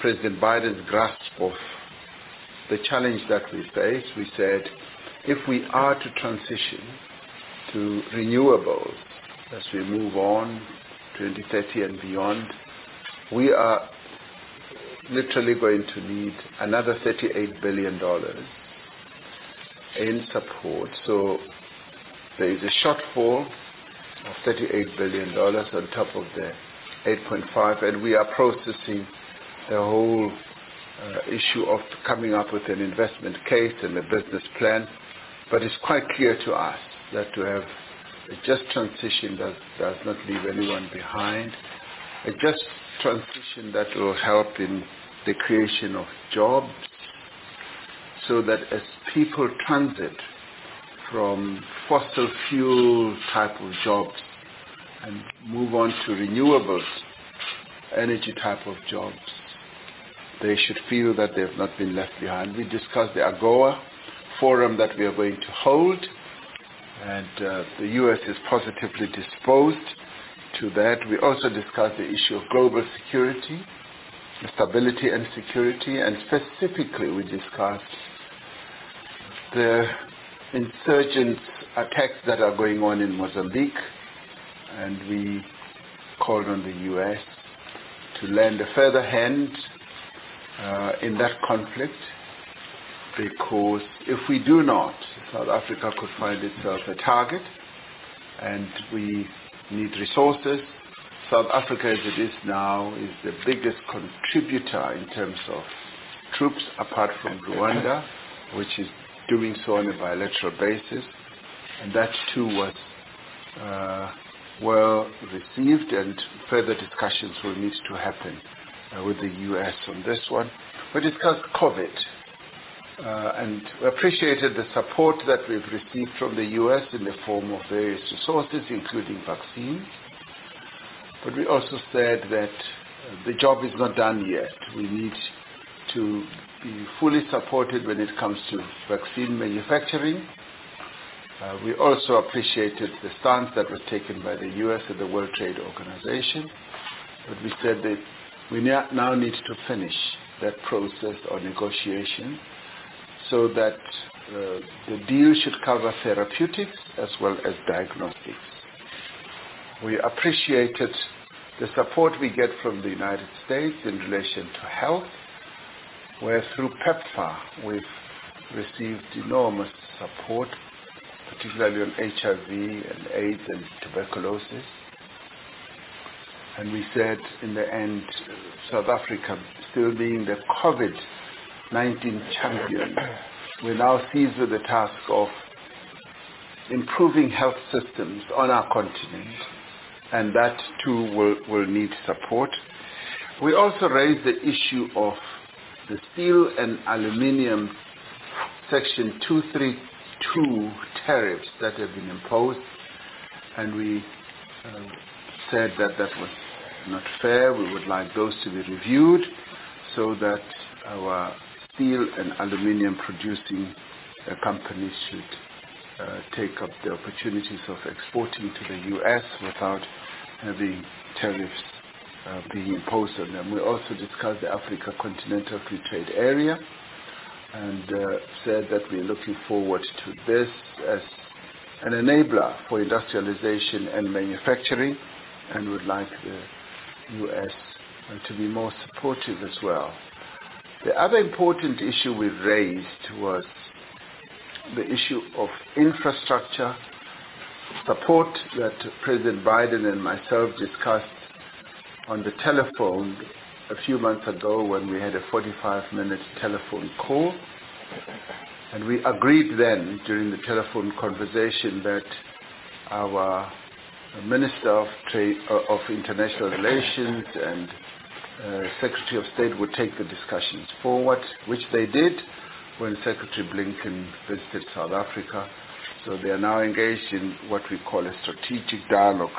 President Biden's grasp of the challenge that we face, we said if we are to transition to renewables as we move on 2030 and beyond, we are literally going to need another $38 billion in support. So there is a shortfall of $38 billion on top of the 8.5 and we are processing the whole uh, issue of coming up with an investment case and a business plan. But it's quite clear to us that to have a just transition does, does not leave anyone behind, a just transition that will help in the creation of jobs so that as people transit from fossil fuel type of jobs and move on to renewables energy type of jobs, they should feel that they have not been left behind. We discussed the AGOA forum that we are going to hold, and uh, the U.S. is positively disposed to that. We also discussed the issue of global security, stability and security, and specifically we discussed the insurgent attacks that are going on in Mozambique, and we called on the U.S. to lend a further hand uh, in that conflict because if we do not, South Africa could find itself a target and we need resources. South Africa as it is now is the biggest contributor in terms of troops apart from Rwanda, which is doing so on a bilateral basis. And that too was uh, well received and further discussions will need to happen uh, with the U.S. on this one. We discussed COVID, uh, and we appreciated the support that we've received from the U.S. in the form of various resources, including vaccines. But we also said that the job is not done yet. We need to be fully supported when it comes to vaccine manufacturing. Uh, we also appreciated the stance that was taken by the U.S. and the World Trade Organization. But we said that we now need to finish that process or negotiation so that uh, the deal should cover therapeutics as well as diagnostics. We appreciated the support we get from the United States in relation to health, where through PEPFAR we've received enormous support, particularly on HIV and AIDS and tuberculosis. And we said in the end, South Africa still being the COVID-19 champion, we're now seized with the task of improving health systems on our continent, and that too will, will need support. We also raised the issue of the steel and aluminium Section 232 tariffs that have been imposed, and we uh, said that that was not fair. We would like those to be reviewed so that our steel and aluminium producing uh, companies should uh, take up the opportunities of exporting to the U.S. without having tariffs uh, being imposed on them. We also discussed the Africa Continental Free Trade Area and uh, said that we're looking forward to this as an enabler for industrialization and manufacturing and would like the U.S. to be more supportive as well. The other important issue we raised was the issue of infrastructure support that President Biden and myself discussed on the telephone a few months ago when we had a 45-minute telephone call. And we agreed then during the telephone conversation that our Minister of, Trade, uh, of International Relations and uh, Secretary of State would take the discussions forward, which they did when Secretary Blinken visited South Africa. So they are now engaged in what we call a strategic dialogue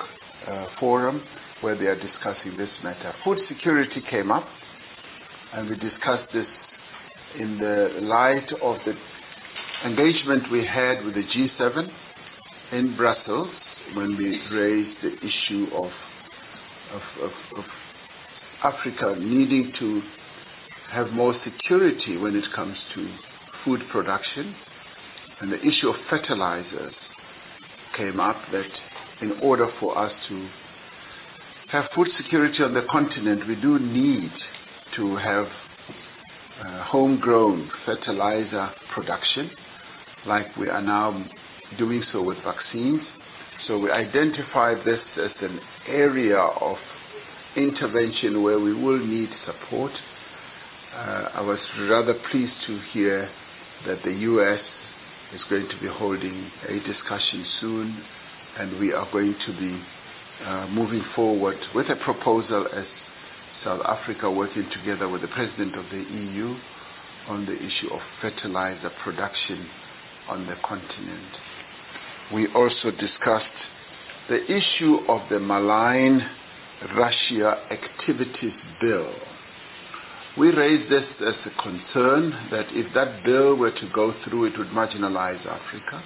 uh, forum where they are discussing this matter. Food security came up, and we discussed this in the light of the engagement we had with the G7 in Brussels when we raised the issue of, of, of, of Africa needing to have more security when it comes to food production. And the issue of fertilizers came up that in order for us to have food security on the continent, we do need to have uh, homegrown fertilizer production, like we are now doing so with vaccines. So we identify this as an area of intervention where we will need support. Uh, I was rather pleased to hear that the U.S. is going to be holding a discussion soon, and we are going to be Uh, moving forward with a proposal as South Africa working together with the President of the EU on the issue of fertilizer production on the continent. We also discussed the issue of the malign Russia activities bill. We raised this as a concern that if that bill were to go through, it would marginalize Africa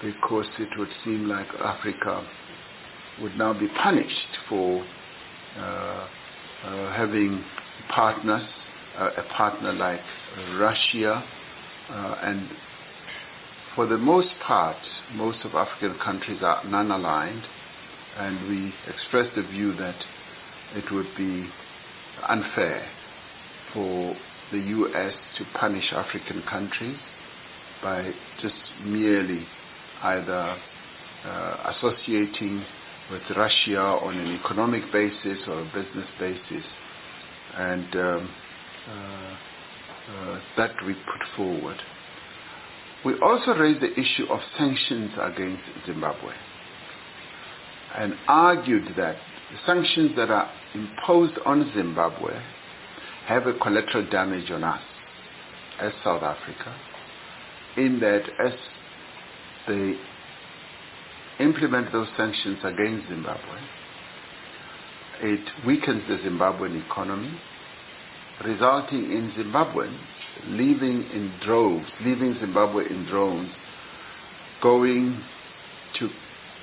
because it would seem like Africa would now be punished for uh, uh, having partners, uh, a partner like Russia, and for the most part, most of African countries are non-aligned, and we expressed the view that it would be unfair for the U.S. to punish African countries by just merely either uh, associating with Russia on an economic basis or a business basis. And um, uh, uh, that we put forward. We also raised the issue of sanctions against Zimbabwe. and argued that the sanctions that are imposed on Zimbabwe have a collateral damage on us as South Africa in that as they implement those sanctions against Zimbabwe, it weakens the Zimbabwean economy, resulting in Zimbabweans leaving in droves, leaving Zimbabwe in droves, going to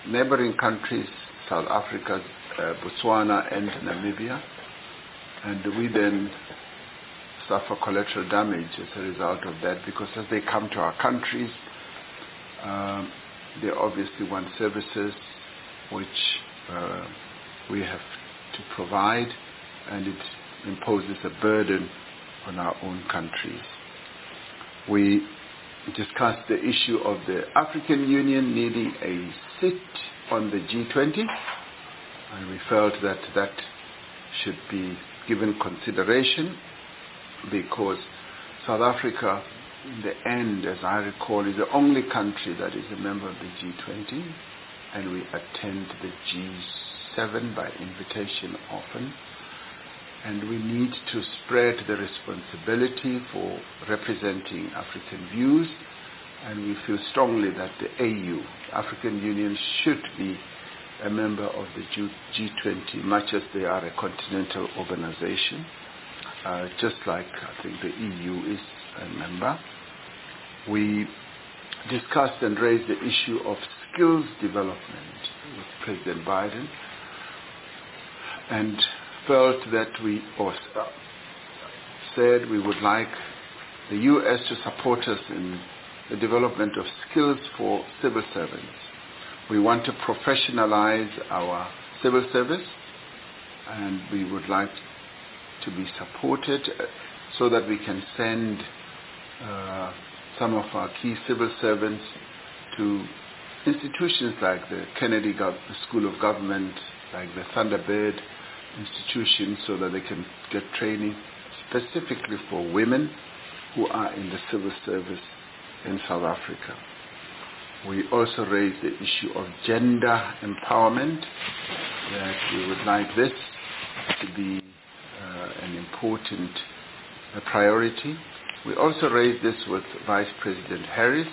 neighboring countries, South Africa, uh, Botswana and Namibia, and we then suffer collateral damage as a result of that because as they come to our countries, um, they obviously want services which uh, we have to provide and it imposes a burden on our own countries. We discussed the issue of the African Union needing a seat on the G20 and we felt that that should be given consideration because South Africa, in the end, as I recall, is the only country that is a member of the G20, and we attend the G7 by invitation often. And we need to spread the responsibility for representing African views, and we feel strongly that the AU, African Union, should be a member of the G20, much as they are a continental organization uh, just like I think the EU is a member. We discussed and raised the issue of skills development with President Biden and felt that we or uh, said we would like the U.S. to support us in the development of skills for civil servants. We want to professionalize our civil service and we would like to be supported uh, so that we can send uh, some of our key civil servants to institutions like the Kennedy School of Government, like the Thunderbird institution, so that they can get training specifically for women who are in the civil service in South Africa. We also raised the issue of gender empowerment, that we would like this to be an important uh, priority. We also raised this with Vice President Harris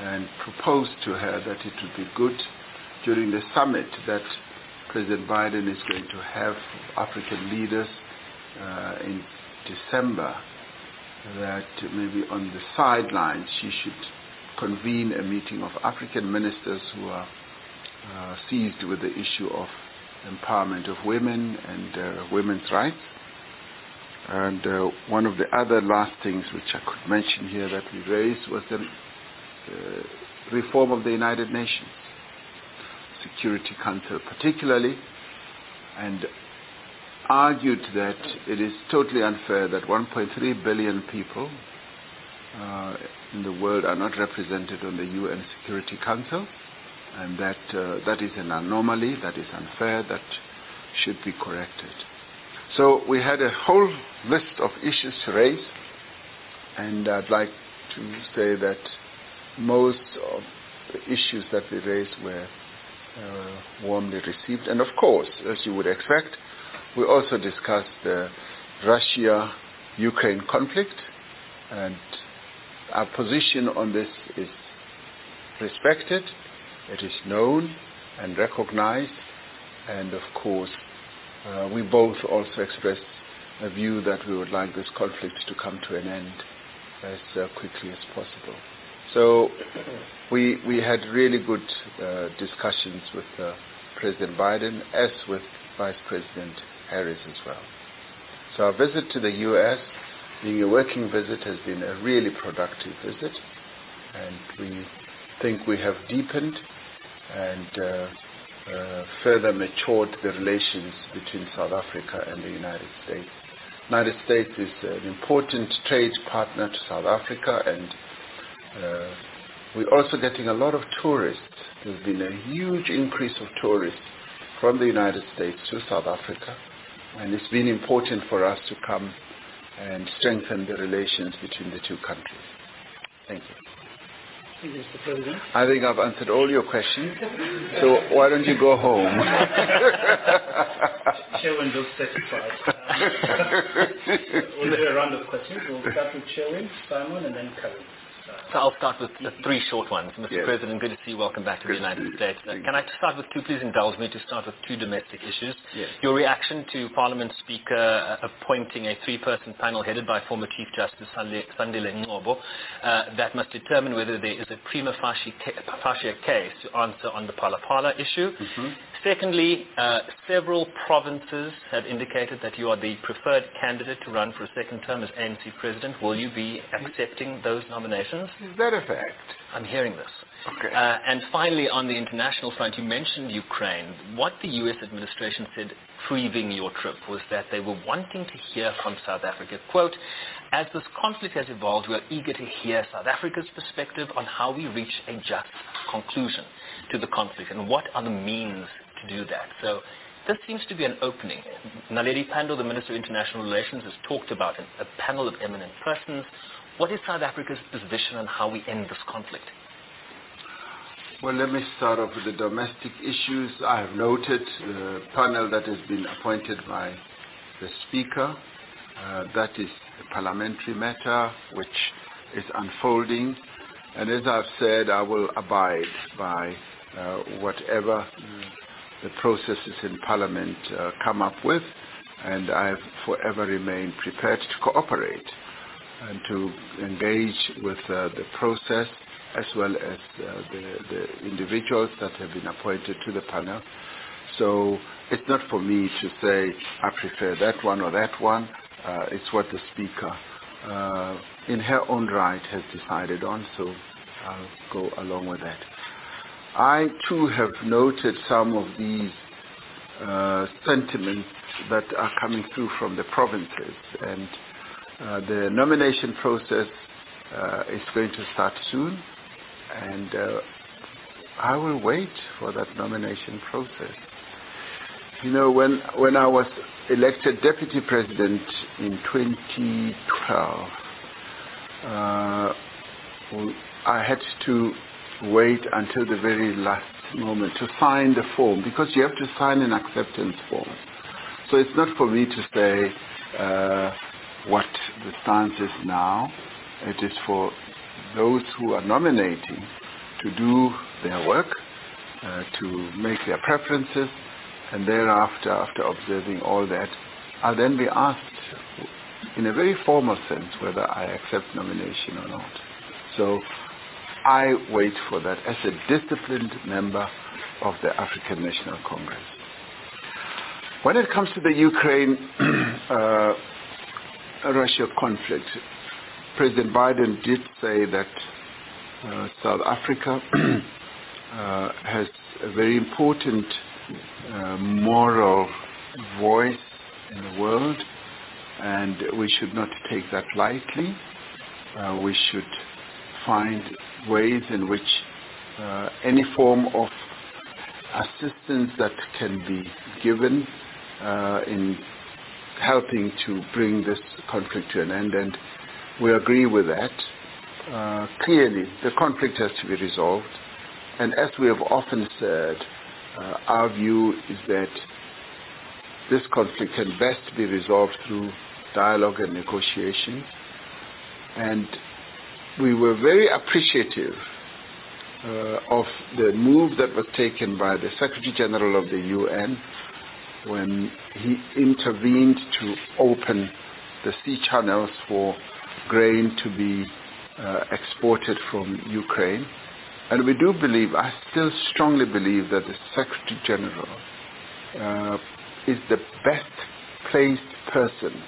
and proposed to her that it would be good during the summit that President Biden is going to have African leaders uh, in December that maybe on the sidelines she should convene a meeting of African ministers who are uh, seized with the issue of empowerment of women and uh, women's rights. And uh, one of the other last things which I could mention here that we raised was the uh, reform of the United Nations Security Council particularly, and argued that it is totally unfair that 1.3 billion people uh, in the world are not represented on the UN Security Council, and that uh, that is an anomaly, that is unfair, that should be corrected. So we had a whole list of issues to raise, and I'd like to say that most of the issues that we raised were uh, warmly received. And of course, as you would expect, we also discussed the Russia-Ukraine conflict, and our position on this is respected, it is known and recognized, and of course, we both also expressed a view that we would like this conflict to come to an end as uh, quickly as possible. So we, we had really good uh, discussions with uh, President Biden as with Vice President Harris as well. So our visit to the U.S., being a working visit, has been a really productive visit, and we think we have deepened and uh, uh, further matured the relations between South Africa and the United States. United States is an important trade partner to South Africa and uh, we're also getting a lot of tourists. There's been a huge increase of tourists from the United States to South Africa and it's been important for us to come and strengthen the relations between the two countries. Thank you. I think I've answered all your questions. so why don't you go home? Sherwin looks satisfied. we'll do a round of questions. We'll start with Sherwin, Simon, and then Karen. So I'll start with the three short ones. Mr. Yes. President, good to see you. Welcome back to Good the United to. States. Uh, Can. I start with two? Please indulge me to start with two domestic issues. Yes. Your reaction to Parliament Speaker uh, appointing a three-person panel headed by former Chief Justice Sandile Ngcobo uh, that must determine whether there is a prima facie, facie case to answer on the Phala Phala issue. Mm-hmm. Secondly, uh, several provinces have indicated that you are the preferred candidate to run for a second term as ANC president. Will you be accepting those nominations? Is that a fact? I'm hearing this. Okay. Uh, and finally, on the international front, you mentioned Ukraine. What the U.S. administration said proving your trip was that they were wanting to hear from South Africa. Quote, as this conflict has evolved, we are eager to hear South Africa's perspective on how we reach a just conclusion to the conflict and what are the means to do that. So this seems to be an opening. Naledi Pandor, the Minister of International Relations, has talked about a panel of eminent persons. What is South Africa's position on how we end this conflict? Well, let me start off with the domestic issues. I have noted the panel that has been appointed by the Speaker. Uh, that is a parliamentary matter which is unfolding. And as I've said, I will abide by uh, whatever the processes in Parliament uh, come up with. And I have forever remained prepared to cooperate and to engage with uh, the process as well as uh, the, the individuals that have been appointed to the panel. So it's not for me to say I prefer that one or that one. Uh, it's what the speaker, uh, in her own right, has decided on. So I'll go along with that. I too have noted some of these uh, sentiments that are coming through from the provinces, and the nomination process uh, is going to start soon, and uh, I will wait for that nomination process. You know, when when I was elected deputy president in 2012, uh, I had to wait until the very last moment to sign the form because you have to sign an acceptance form. So it's not for me to say uh, what the stance is now. It is for those who are nominating to do their work, uh, to make their preferences, and thereafter, after observing all that, I'll then be asked in a very formal sense whether I accept nomination or not. So I wait for that as a disciplined member of the African National Congress. When it comes to the Ukraine uh, Russia conflict, President Biden did say that uh, South Africa uh, has a very important uh, moral voice in the world, and we should not take that lightly. Uh, we should find ways in which uh, any form of assistance that can be given uh, in helping to bring this conflict to an end, and we agree with that. Uh, clearly, the conflict has to be resolved, and as we have often said, uh, our view is that this conflict can best be resolved through dialogue and negotiation, and we were very appreciative uh, of the move that was taken by the Secretary General of the UN when he intervened to open the sea channels for grain to be uh, exported from Ukraine. And we do believe, I still strongly believe that the Secretary General uh, is the best placed person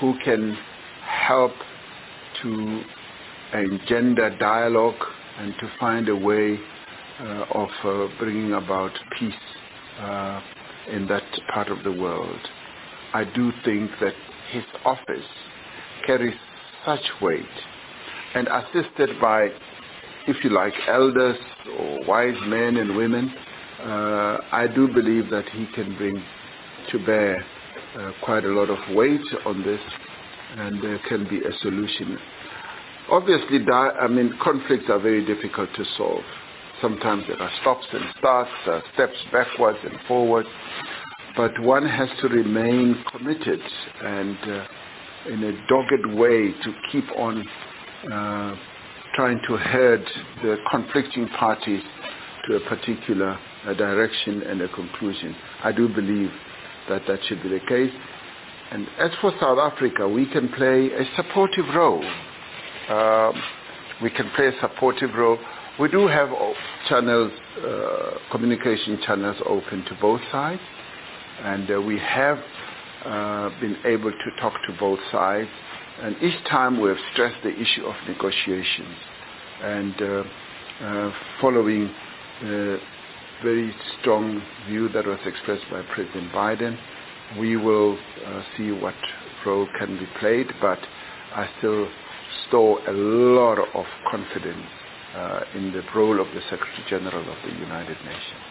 who can help to engender dialogue and to find a way uh, of uh, bringing about peace uh, in that part of the world. I do think that his office carries such weight and assisted by, if you like, elders or wise men and women, uh, I do believe that he can bring to bear uh, quite a lot of weight on this and there can be a solution. obviously, I mean, conflicts are very difficult to solve. Sometimes there are stops and starts, uh, steps backwards and forwards, but one has to remain committed and uh, in a dogged way to keep on uh, trying to herd the conflicting parties to a particular uh, direction and a conclusion. I do believe that that should be the case. And as for South Africa, we can play a supportive role. Um, we can play a supportive role. We do have channels, uh, communication channels open to both sides, and uh, we have uh, been able to talk to both sides. And each time we have stressed the issue of negotiations and uh, uh, following the very strong view that was expressed by President Biden. We will uh, see what role can be played, but I still store a lot of confidence uh, in the role of the Secretary General of the United Nations.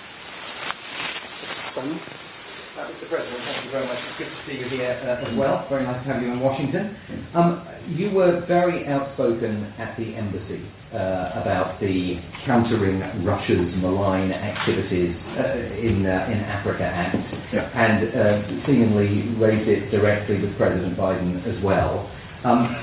Uh, Mr. President, thank you very much. It's good to see you here uh, as well. Very nice to have you in Washington. Um, you were very outspoken at the embassy uh, about the countering Russia's malign activities uh, in, uh, in Africa Act yeah. and uh, seemingly raised it directly with President Biden as well. Um,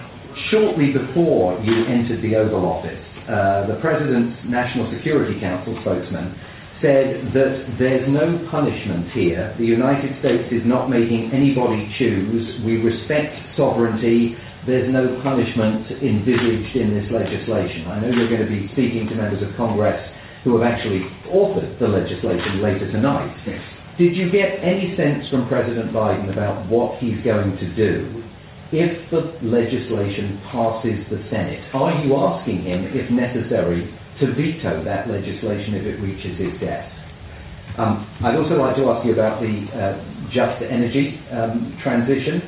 shortly before you entered the Oval Office, Uh, the President's National Security Council spokesman said that there's no punishment here. The United States is not making anybody choose. We respect sovereignty. There's no punishment envisaged in this legislation. I know you're going to be speaking to members of Congress who have actually authored the legislation later tonight. Yes. Did you get any sense from President Biden about what he's going to do if the legislation passes the Senate? Are you asking him, if necessary, to veto that legislation if it reaches his desk. Um, I'd also like to ask you about the uh, just energy um, transition.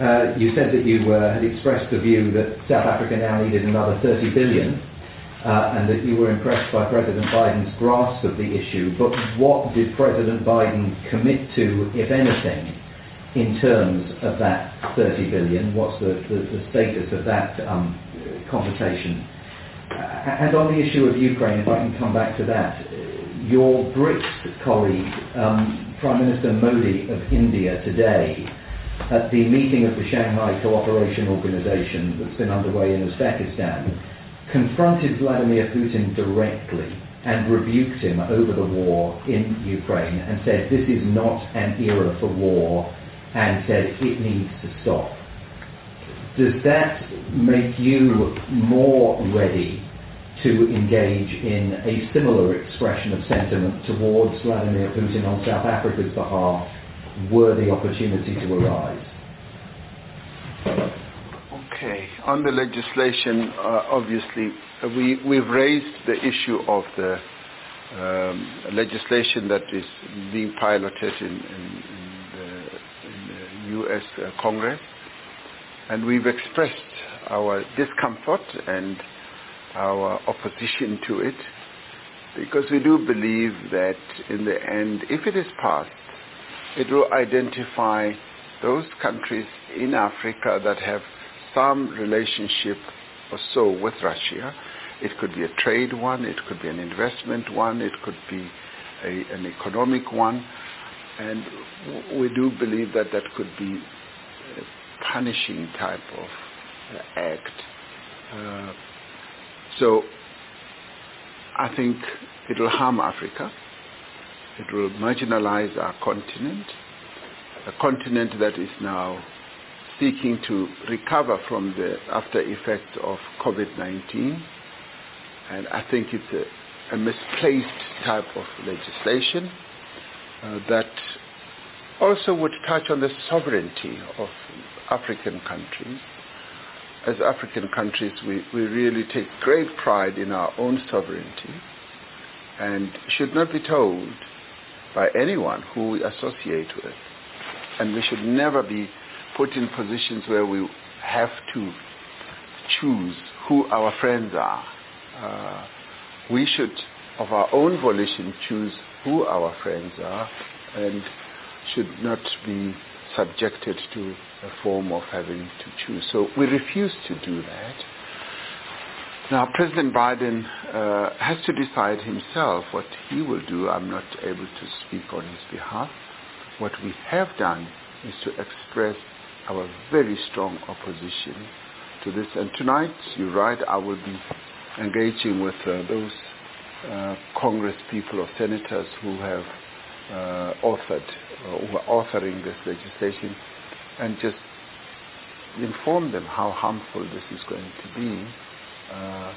Uh, you said that you uh, had expressed the view that South Africa now needed another 30 billion, uh, and that you were impressed by President Biden's grasp of the issue. But what did President Biden commit to, if anything, in terms of that 30 billion? What's the, the, the status of that um, conversation? And on the issue of Ukraine, if I can come back to that, your BRICS colleague, um, Prime Minister Modi of India today, at the meeting of the Shanghai Cooperation Organization that's been underway in Uzbekistan, confronted Vladimir Putin directly and rebuked him over the war in Ukraine and said this is not an era for war and said it needs to stop does that make you more ready to engage in a similar expression of sentiment towards Vladimir Putin on South Africa's behalf were the opportunity to arise? Okay. On the legislation, uh, obviously, we, we've raised the issue of the um, legislation that is being piloted in, in, in, U.S. Uh, Congress and we've expressed our discomfort and our opposition to it because we do believe that in the end, if it is passed, it will identify those countries in Africa that have some relationship or so with Russia. It could be a trade one, it could be an investment one, it could be a, an economic one. And we do believe that that could be a punishing type of uh, act. Uh, so I think it will harm Africa. It will marginalize our continent, a continent that is now seeking to recover from the after effects of COVID-19. And I think it's a, a misplaced type of legislation that also would touch on the sovereignty of African countries. As African countries, we, we really take great pride in our own sovereignty and should not be told by anyone who we associate with. And we should never be put in positions where we have to choose who our friends are. Uh, we should, of our own volition, choose who our friends are and should not be subjected to a form of having to choose. So we refuse to do that. Now, President Biden uh, has to decide himself what he will do. I'm not able to speak on his behalf. What we have done is to express our very strong opposition to this. And tonight, you're right, I will be engaging with uh, those uh, Congress people or senators who have uh, authored, uh, who are authoring this legislation, and just inform them how harmful this is going to be. Uh,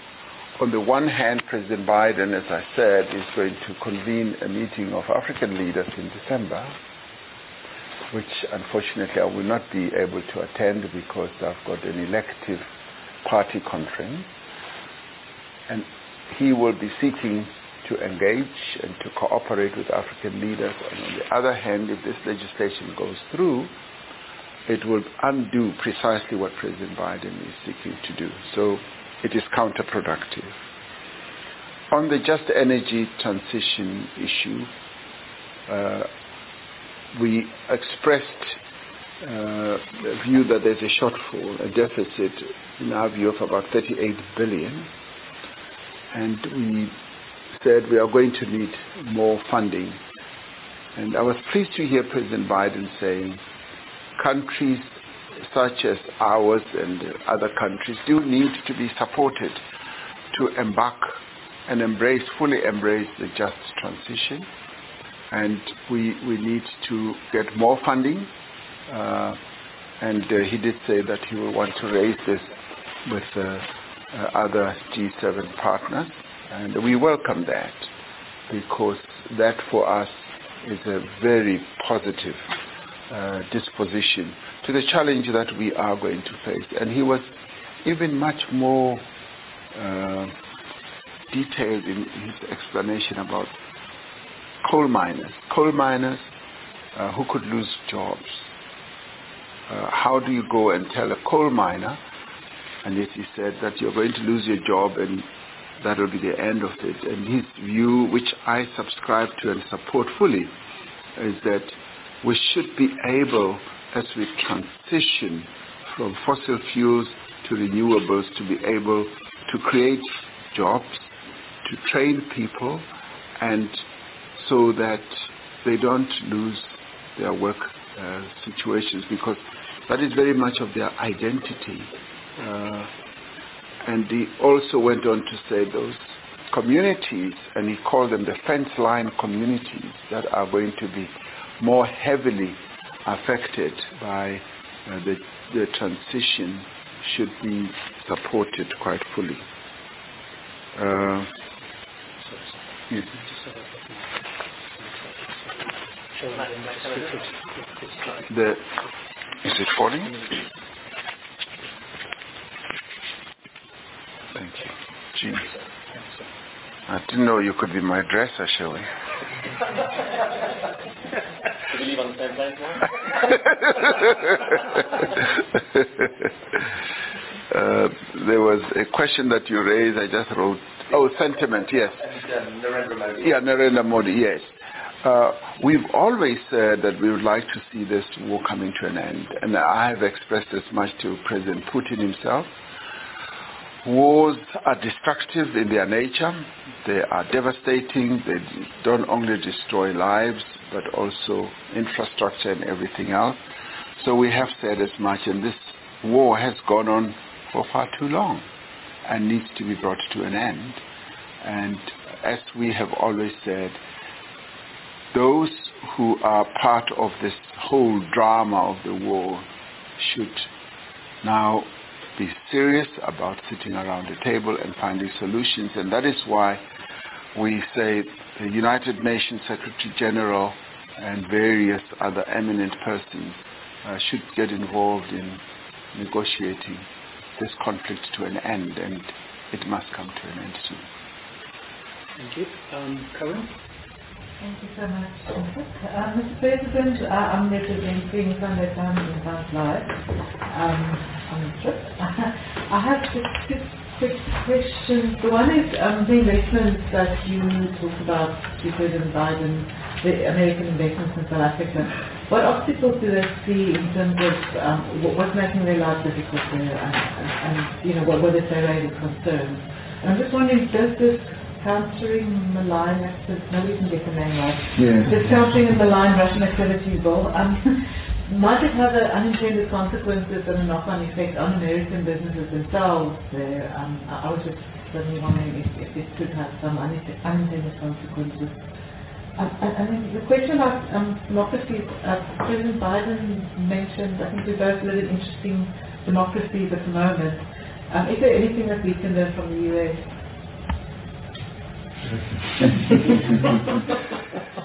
on the one hand, President Biden, as I said, is going to convene a meeting of African leaders in December, which unfortunately I will not be able to attend because I've got an elective party conference. And he will be seeking to engage and to cooperate with African leaders. And on the other hand, if this legislation goes through, it will undo precisely what President Biden is seeking to do. So it is counterproductive. On the just energy transition issue, uh, we expressed uh, view that there's a shortfall, a deficit, in our view, of about 38 billion. And we said we are going to need more funding. And I was pleased to hear President Biden saying countries such as ours and other countries do need to be supported to embark and embrace, fully embrace the just transition. And we, need to get more funding. Uh, and uh, he did say that he will want to raise this with uh other G7 partners. And we welcome that because that for us is a very positive uh, disposition to the challenge that we are going to face. And he was even much more uh, detailed in his explanation about coal miners. Coal miners uh, who could lose jobs. Uh, how do you go and tell a coal miner, and yet he said that you're going to lose your job and that will be the end of it. And his view, which I subscribe to and support fully, is that we should be able as we transition from fossil fuels to renewables to be able to create jobs, to train people, and so that they don't lose their work uh, situations because that is very much of their identity. Uh, and he also went on to say those communities, and he called them the fence line communities that are going to be more heavily affected by uh, the, the transition should be supported quite fully. Uh, yes. The, is it falling? Thank you. Jeez. I didn't know you could be my dresser, shall we? we leave on the same page now? uh, there was a question that you raised. I just wrote. Oh, sentiment. Yes. And, um, Narendra Modi. Yeah, Narendra Modi. Yes. Uh, we've always said that we would like to see this war coming to an end, and I have expressed as much to President Putin himself. Wars are destructive in their nature. They are devastating. They don't only destroy lives, but also infrastructure and everything else. So we have said as much, and this war has gone on for far too long and needs to be brought to an end. And as we have always said, those who are part of this whole drama of the war should now be serious about sitting around the table and finding solutions. And that is why we say the United Nations Secretary General and various other eminent persons uh, should get involved in negotiating this conflict to an end, and it must come to an end soon. Thank you. Um, Karen? Thank you so much, uh, Mr. President, uh, I'm representing Sunday Times and Times Live um, on the trip. I have just two questions. The one is um, the investments that you talked about to President Biden, the American investments in South Africa. What obstacles do they see in terms of um, what's making their lives difficult there and, and, and you know, what, is their rate concerns? concern? I'm just wondering, does this countering malign activity, nobody can get the name right, Yes. this countering and malign Russian activity bill, um, might it have unintended consequences and a knock-on effect on American businesses themselves there? Um, I, I was just suddenly wondering if, if this could have some unintended, consequences. Um, and, and then the question about um, democracy, uh, President Biden mentioned, I think we both live in interesting democracies at the moment. Um, is there anything that we can learn from the US?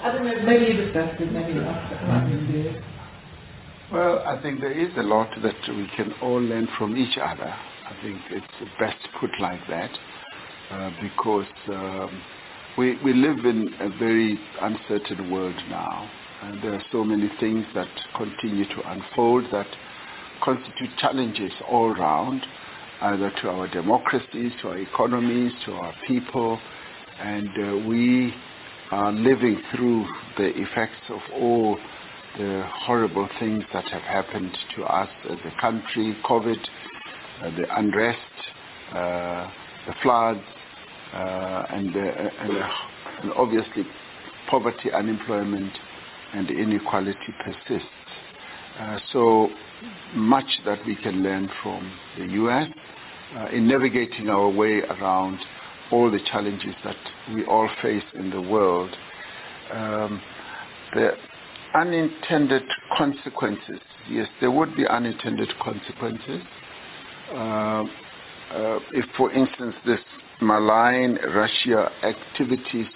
I don't know, maybe you discussed it, maybe not. Well, I think there is a lot that we can all learn from each other. I think it's best put like that uh, because um, we, we live in a very uncertain world now. And there are so many things that continue to unfold that constitute challenges all round, either to our democracies, to our economies, to our people. And uh, we are living through the effects of all the horrible things that have happened to us as a country, COVID, uh, the unrest, uh, the floods, uh, and, the, and, and obviously poverty, unemployment, and inequality persists. Uh, so much that we can learn from the U.S. Uh, in navigating our way around all the challenges that we all face in the world. Um, the unintended consequences, yes, there would be unintended consequences. Uh, uh, if, for instance, this malign Russia activities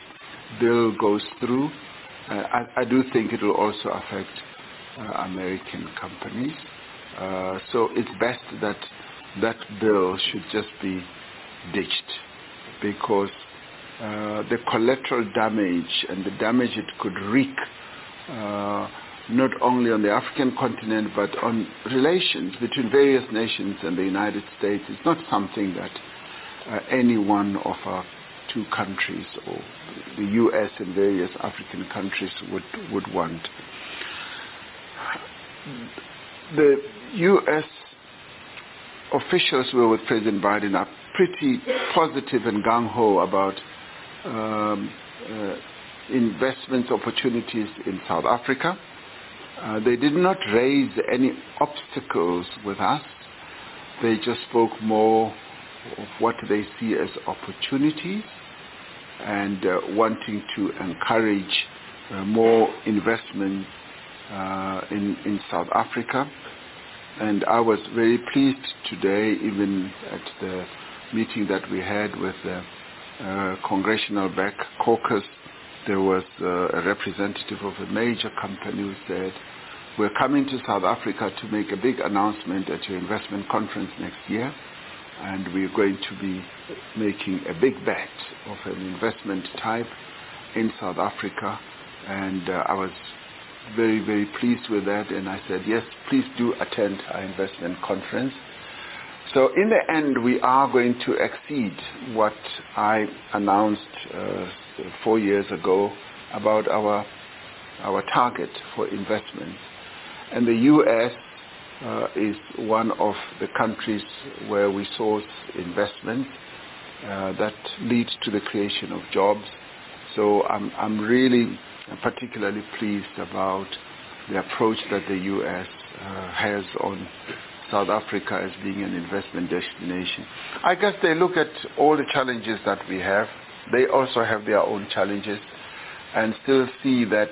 bill goes through, uh, I, I, do think it will also affect uh, American companies. Uh, so it's best that that bill should just be ditched because uh, the collateral damage and the damage it could wreak uh, not only on the African continent but on relations between various nations and the United States is not something that uh, any one of our two countries or the U.S. and various African countries would, would want. The U.S. officials were with President Biden are pretty positive and gung-ho about um, uh, investment opportunities in South Africa. Uh, they did not raise any obstacles with us. They just spoke more of what they see as opportunities and uh, wanting to encourage uh, more investment uh, in, in South Africa. And I was very pleased today, even at the meeting that we had with the uh, Congressional Black Caucus, there was uh, a representative of a major company who said, we're coming to South Africa to make a big announcement at your investment conference next year, and we're going to be making a big bet of an investment type in South Africa. And uh, I was very, very pleased with that, and I said, yes, please do attend our investment conference. So in the end, we are going to exceed what I announced uh, four years ago about our our target for investment. And the U.S. Uh, is one of the countries where we source investment uh, that leads to the creation of jobs. So I'm, I'm really particularly pleased about the approach that the U.S. Uh, has on South Africa as being an investment destination. I guess they look at all the challenges that we have. They also have their own challenges and still see that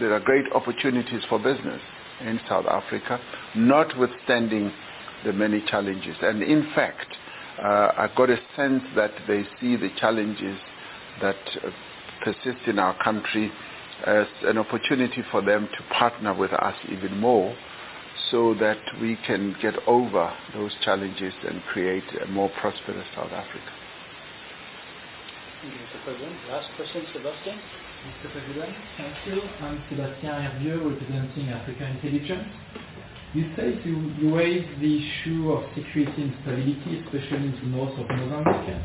there are great opportunities for business in South Africa, notwithstanding the many challenges. And in fact, uh, I got a sense that they see the challenges that uh, persist in our country as an opportunity for them to partner with us even more so that we can get over those challenges and create a more prosperous South Africa. Thank you, Mr. President. Last question, Sebastian. Mr. President, thank you. I'm Sebastian Hervieux, representing Africa Intelligence. You said you, you raised the issue of security and stability, especially in the north of Mozambique.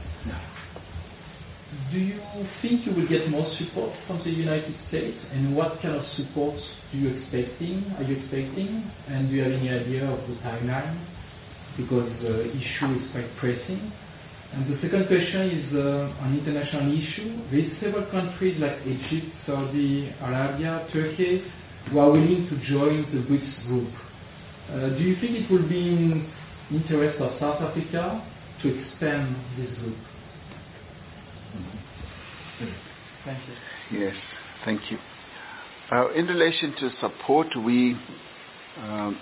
Do you think you will get more support from the United States? And what kind of support do you expecting? Are you expecting? And do you have any idea of the timeline? Because the issue is quite pressing. And the second question is uh, an international issue. There is several countries like Egypt, Saudi Arabia, Turkey, who are willing to join the BRICS group. Uh, do you think it will be in interest of South Africa to expand this group? Thank you. Yes, thank you. Uh, in relation to support, we um,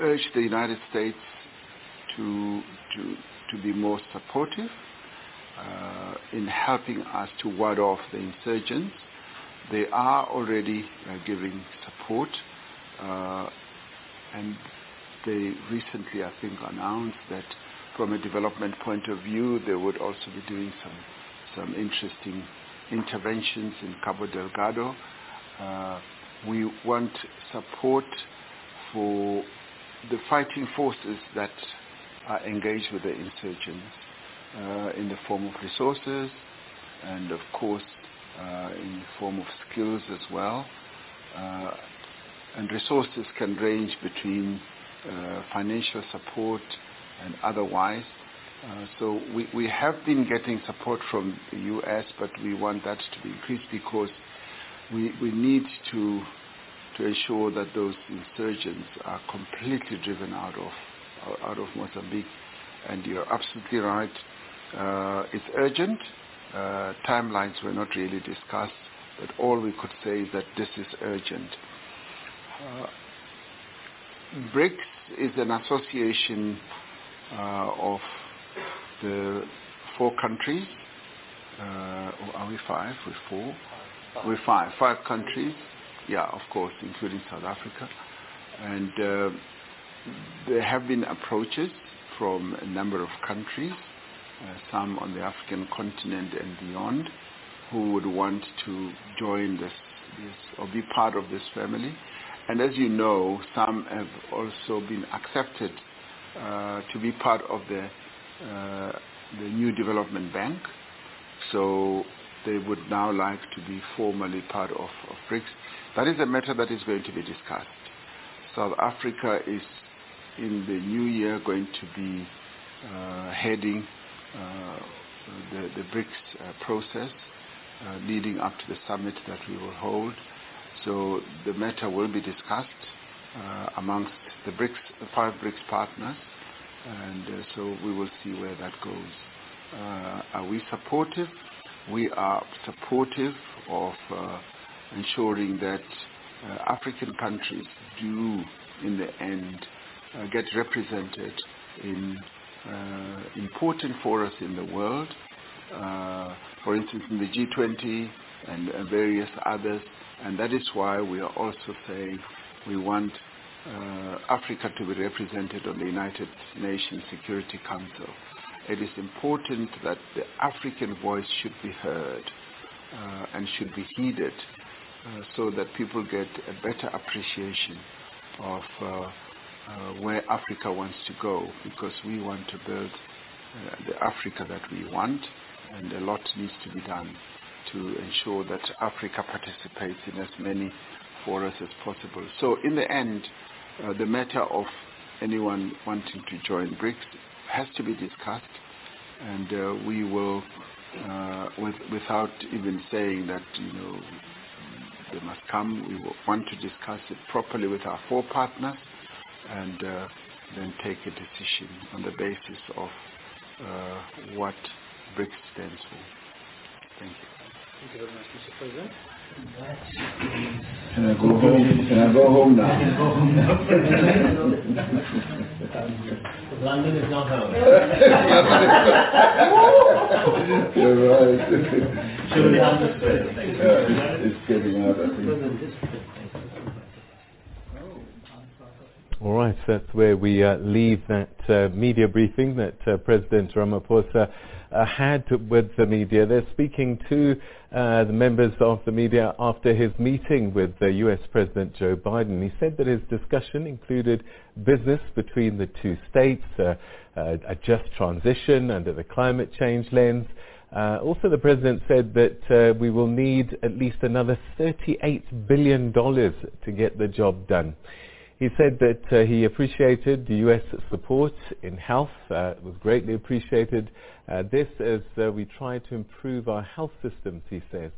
urge the United States to, to, to be more supportive uh, in helping us to ward off the insurgents. They are already uh, giving support, uh, and they recently, I think, announced that from a development point of view, they would also be doing some some interesting interventions in Cabo Delgado. Uh, we want support for the fighting forces that are engaged with the insurgents uh, in the form of resources and of course uh, in the form of skills as well. Uh, and resources can range between uh, financial support and otherwise. Uh, so we, have been getting support from the U.S., but we want that to be increased because we, we need to to ensure that those insurgents are completely driven out of out of Mozambique. And you're absolutely right. Uh, it's urgent. Uh, timelines were not really discussed, but all we could say is that this is urgent. BRICS is an association of the four countries. Uh, are we five? We're four. We're five. Five countries. Yeah, of course, including South Africa. And uh, there have been approaches from a number of countries, uh, some on the African continent and beyond, who would want to join this, this or be part of this family. And as you know, some have also been accepted uh, to be part of the uh, the new development bank. So they would now like to be formally part of, BRICS. That is a matter that is going to be discussed. South Africa is in the new year going to be uh, heading uh, the, the BRICS uh, process uh, leading up to the summit that we will hold. So the matter will be discussed uh, amongst the BRICS, the five BRICS partners, and uh, so we will see where that goes. are we supportive? We are supportive of ensuring that uh, African countries do, in the end, uh, get represented in uh, important forums in the world. for instance, in the G20 and various others. And that is why we are also saying we want uh, Africa to be represented on the United Nations Security Council. It is important that the African voice should be heard uh, and should be heeded uh, so that people get a better appreciation of uh, uh, where Africa wants to go because we want to build the Africa that we want and a lot needs to be done to ensure that Africa participates in as many forums as possible. So in the end, uh, the matter of anyone wanting to join BRICS has to be discussed and uh, we will, uh, with, without even saying that, you know, they must come. We want to discuss it properly with our four partners and uh, then take a decision on the basis of uh, what BRICS stands for. Thank you. Thank you very much, Mr. President. Can I go home? Can I go home now? London is not home. You're right. Surely understood. Yeah, it's getting out, I think. All right, that's where we uh, leave that uh, media briefing that uh, President Ramaphosa uh, had with the media. They're speaking to uh, the members of the media after his meeting with the US President Joe Biden. He said that his discussion included business between the two states, uh, a just transition under the climate change lens. Uh, also, the president said that uh, we will need at least another $38 billion to get the job done. He said that uh, he appreciated the U.S. support in health. Uh, was greatly appreciated. Uh, this as uh, we try to improve our health systems, he says.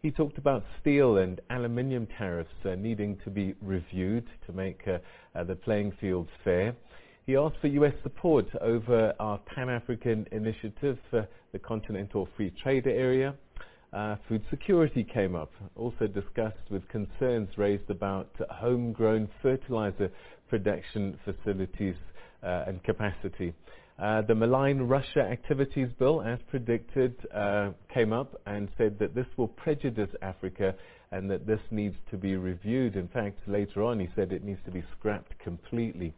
He talked about steel and aluminium tariffs uh, needing to be reviewed to make uh, the playing field fair. He asked for U.S. support over our Pan-African initiative, for the Continental Free Trade Area. Uh, food security came up, also discussed with concerns raised about homegrown fertilizer production facilities uh, and capacity. Uh, the malign Russia activities bill, as predicted, uh, came up and said that this will prejudice Africa and that this needs to be reviewed. In fact, later on he said it needs to be scrapped completely.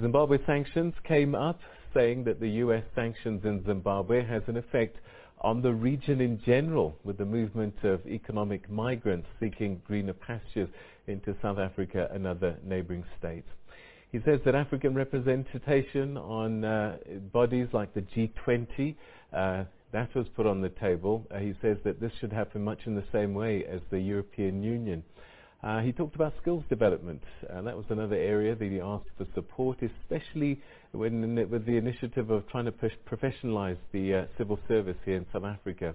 Zimbabwe sanctions came up, saying that the U.S. sanctions in Zimbabwe has an effect on the region in general with the movement of economic migrants seeking greener pastures into South Africa and other neighboring states. He says that African representation on uh, bodies like the G20, uh, that was put on the table. Uh, he says that this should happen much in the same way as the European Union. Uh, he talked about skills development, and that was another area that he asked for support, especially when, with the initiative of trying to push, professionalize the uh, civil service here in South Africa.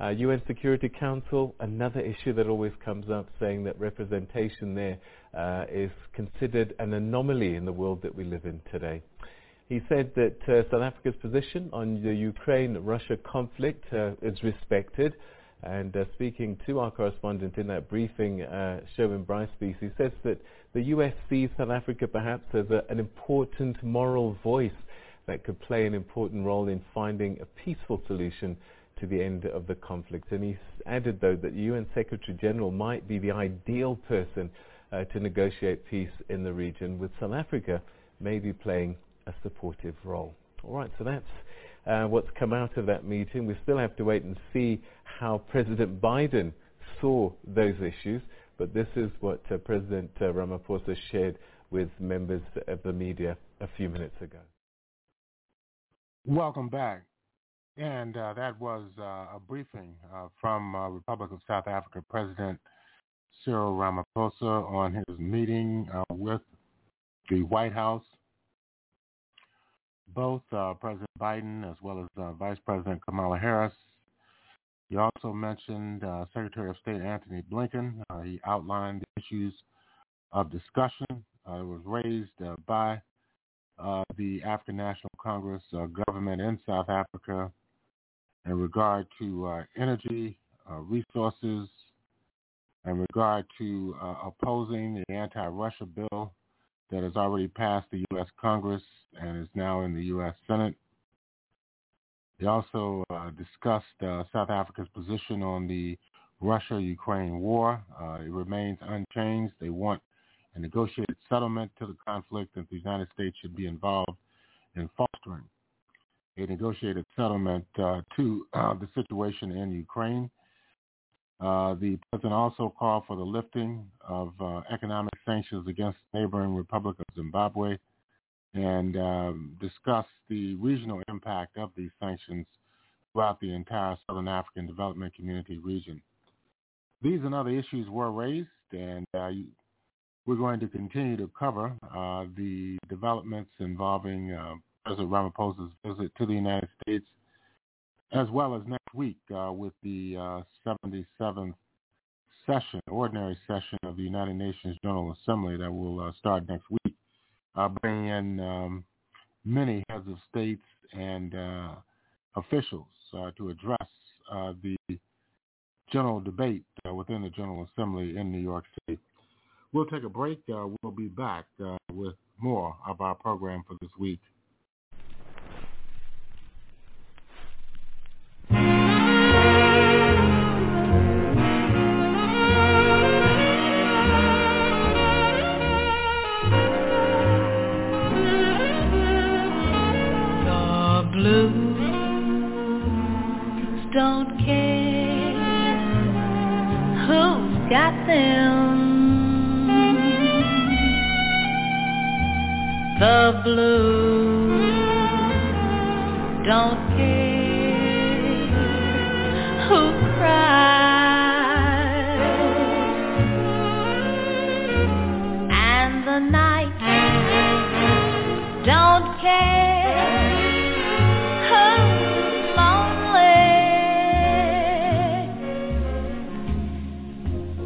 Uh, UN Security Council, another issue that always comes up, saying that representation there uh, is considered an anomaly in the world that we live in today. He said that uh, South Africa's position on the Ukraine-Russia conflict uh, is respected, and uh, speaking to our correspondent in that briefing, uh, Sherwin Bryce-Pease, he says that the US sees South Africa perhaps as a, an important moral voice that could play an important role in finding a peaceful solution to the end of the conflict. And he added, though, that the UN Secretary General might be the ideal person uh, to negotiate peace in the region, with South Africa maybe playing a supportive role. All right, so that's uh, what's come out of that meeting. We still have to wait and see how President Biden saw those issues, but this is what uh, President uh, Ramaphosa shared with members of the media a few minutes ago. Welcome back. And uh, that was uh, a briefing uh, from Republic of South Africa President Cyril Ramaphosa on his meeting with the White House both uh, President Biden as well as uh, Vice President Kamala Harris. He also mentioned uh, Secretary of State Antony Blinken. Uh, he outlined the issues of discussion uh, that was raised uh, by the African National Congress government in South Africa in regard to energy, resources, in regard to opposing the anti-Russia bill that has already passed the U.S. Congress and is now in the U.S. Senate. They also uh, discussed uh, South Africa's position on the Russia-Ukraine war. Uh, it remains unchanged. They want a negotiated settlement to the conflict and the United States should be involved in fostering a negotiated settlement uh, to uh, the situation in Ukraine. Uh, the president also called for the lifting of uh, economic sanctions against neighboring Republic of Zimbabwe and um, discussed the regional impact of these sanctions throughout the entire Southern African Development Community region. These and other issues were raised, and uh, we're going to continue to cover uh, the developments involving uh, President Ramaphosa's visit to the United States as well as next week uh, with the uh, 77th session, ordinary session of the United Nations General Assembly that will uh, start next week, uh, bringing in um, many heads of states and uh, officials uh, to address the general debate within the General Assembly in New York City. We'll take a break. we'll be back with more of our program for this week. Got them. The blues don't care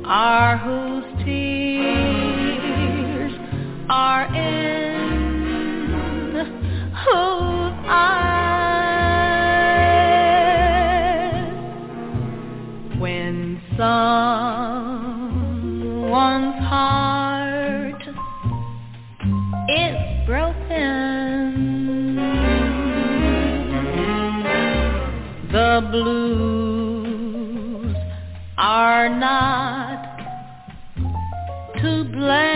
are whose tears are in whose eyes? When someone's heart is broken the blues are not to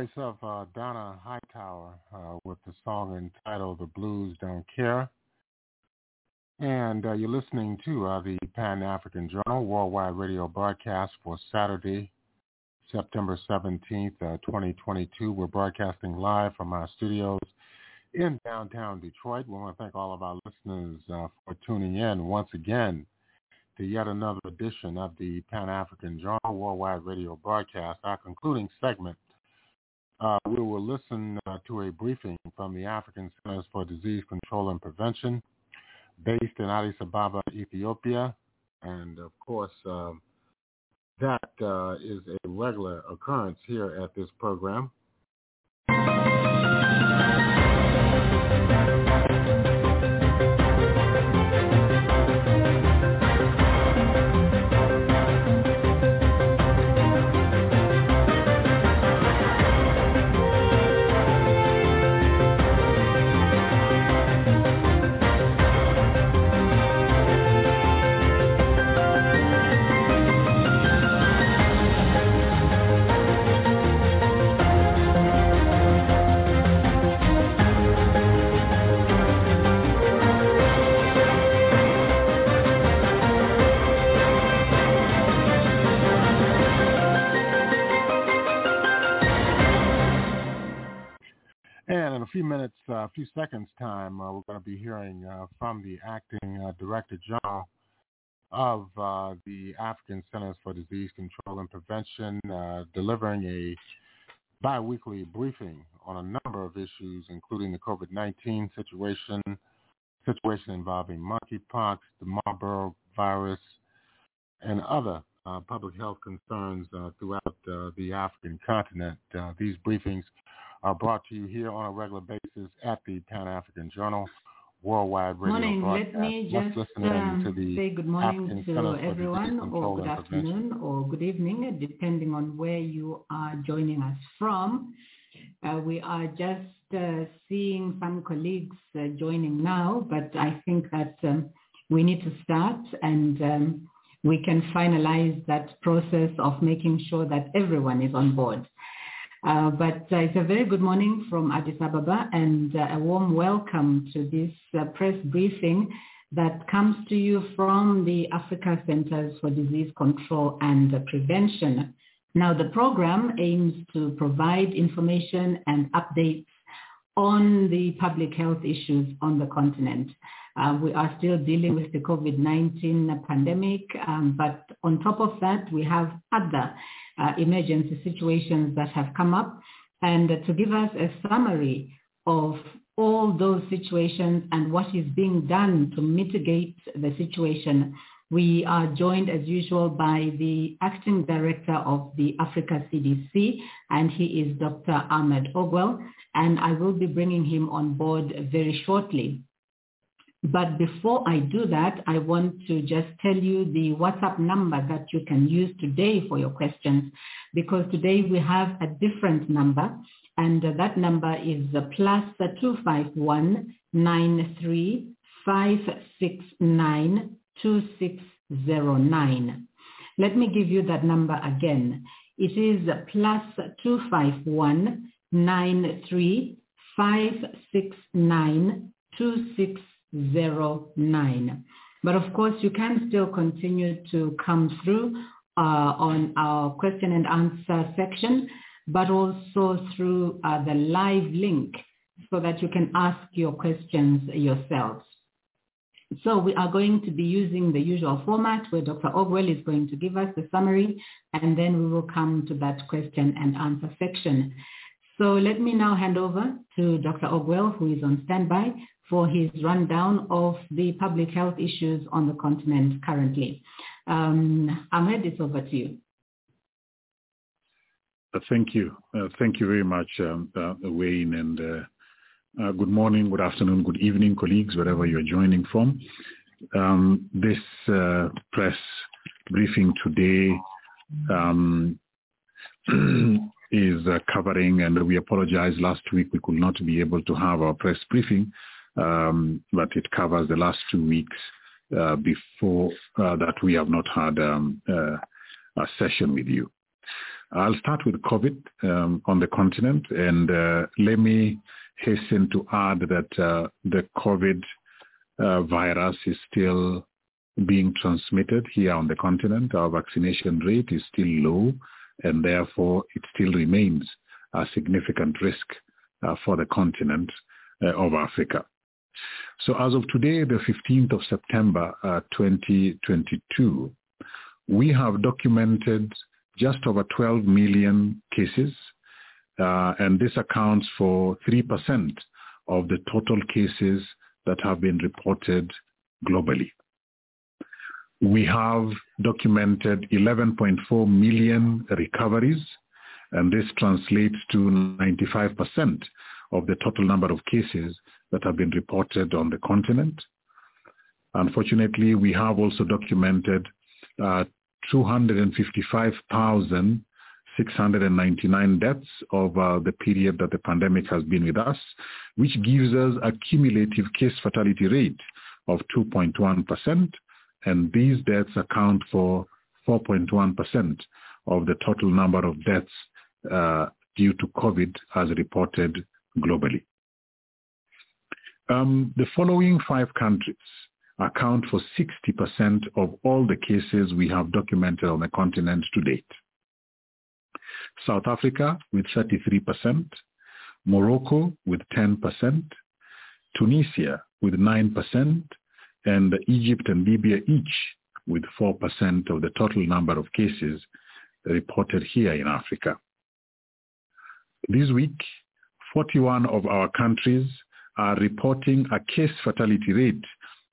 voice of uh, Donna Hightower uh, with the song entitled The Blues Don't Care. And uh, you're listening to uh, the Pan-African Journal Worldwide Radio broadcast for Saturday, September 17th, uh, 2022. We're broadcasting live from our studios in downtown Detroit. We want to thank all of our listeners uh, for tuning in once again to yet another edition of the Pan-African Journal Worldwide Radio broadcast. Our concluding segment uh, we will listen uh, to a briefing from the African Centers for Disease Control and Prevention based in Addis Ababa, Ethiopia. And of course, um, that uh, is a regular occurrence here at this program. In a few minutes, uh, a few seconds time, uh, we're going to be hearing uh, from the acting uh, director general of uh, the African Centers for Disease Control and Prevention, uh, delivering a biweekly briefing on a number of issues, including the COVID-19 situation, situation involving monkeypox, the Marburg virus, and other uh, public health concerns uh, throughout uh, the African continent. Uh, these briefings are brought to you here on a regular basis at the Pan-African Journal Worldwide Radio Morning. broadcast. Let me just listen um, to the say good morning African to Centers for Disease everyone, or good afternoon, or good evening, depending on where you are joining us from. Uh, we are just uh, seeing some colleagues uh, joining now, but I think that um, we need to start and um, we can finalize that process of making sure that everyone is on board. Uh, but uh, it's a very good morning from Addis Ababa and uh, a warm welcome to this uh, press briefing that comes to you from the Africa Centers for Disease Control and Prevention. Now, the program aims to provide information and updates on the public health issues on the continent. Uh, we are still dealing with the COVID-19 pandemic, um, but on top of that, we have other uh, emergency situations that have come up. And to give us a summary of all those situations and what is being done to mitigate the situation, We are joined as usual by the acting director of the Africa CDC, and he is Dr. Ahmed Ogwell, and I will be bringing him on board very shortly. But before I do that, I want to just tell you the WhatsApp number that you can use today for your questions, because today we have a different number, and that number is plus 251 569 2609. Let me give you that number again. It is plus 251 569 2609. But of course, you can still continue to come through uh, on our question and answer section, but also through uh, the live link so that you can ask your questions yourselves. So we are going to be using the usual format where Dr. Ogwell is going to give us the summary and then we will come to that question and answer section. So let me now hand over to Dr. Ogwell who is on standby for his rundown of the public health issues on the continent currently. Um, Ahmed, it's over to you. Uh, thank you. Uh, thank you very much, um, uh, Wayne, and uh, uh, good morning, good afternoon, good evening, colleagues, wherever you're joining from. Um, this uh, press briefing today um, is covering, and we apologize, last week we could not be able to have our press briefing, um, but it covers the last two weeks uh, before uh, that we have not had um, uh, a session with you. I'll start with COVID um, on the continent, and let me hasten to add that uh, the COVID uh, virus is still being transmitted here on the continent. Our vaccination rate is still low, and therefore it still remains a significant risk uh, for the continent uh, of Africa. So as of today, the 15th of September uh, 2022, we have documented just over 12 million cases uh, and this accounts for 3% of the total cases that have been reported globally. We have documented 11.4 million recoveries, and this translates to 95% of the total number of cases that have been reported on the continent. Unfortunately, we have also documented uh, 255,000 699 deaths over the period that the pandemic has been with us, which gives us a cumulative case fatality rate of 2.1%, and these deaths account for 4.1% of the total number of deaths uh, due to COVID as reported globally. Um, the following five countries account for 60% of all the cases we have documented on the continent to date. South Africa with 33%, Morocco with 10%, Tunisia with 9%, and Egypt and Libya each with 4% of the total number of cases reported here in Africa. This week, 41 of our countries are reporting a case fatality rate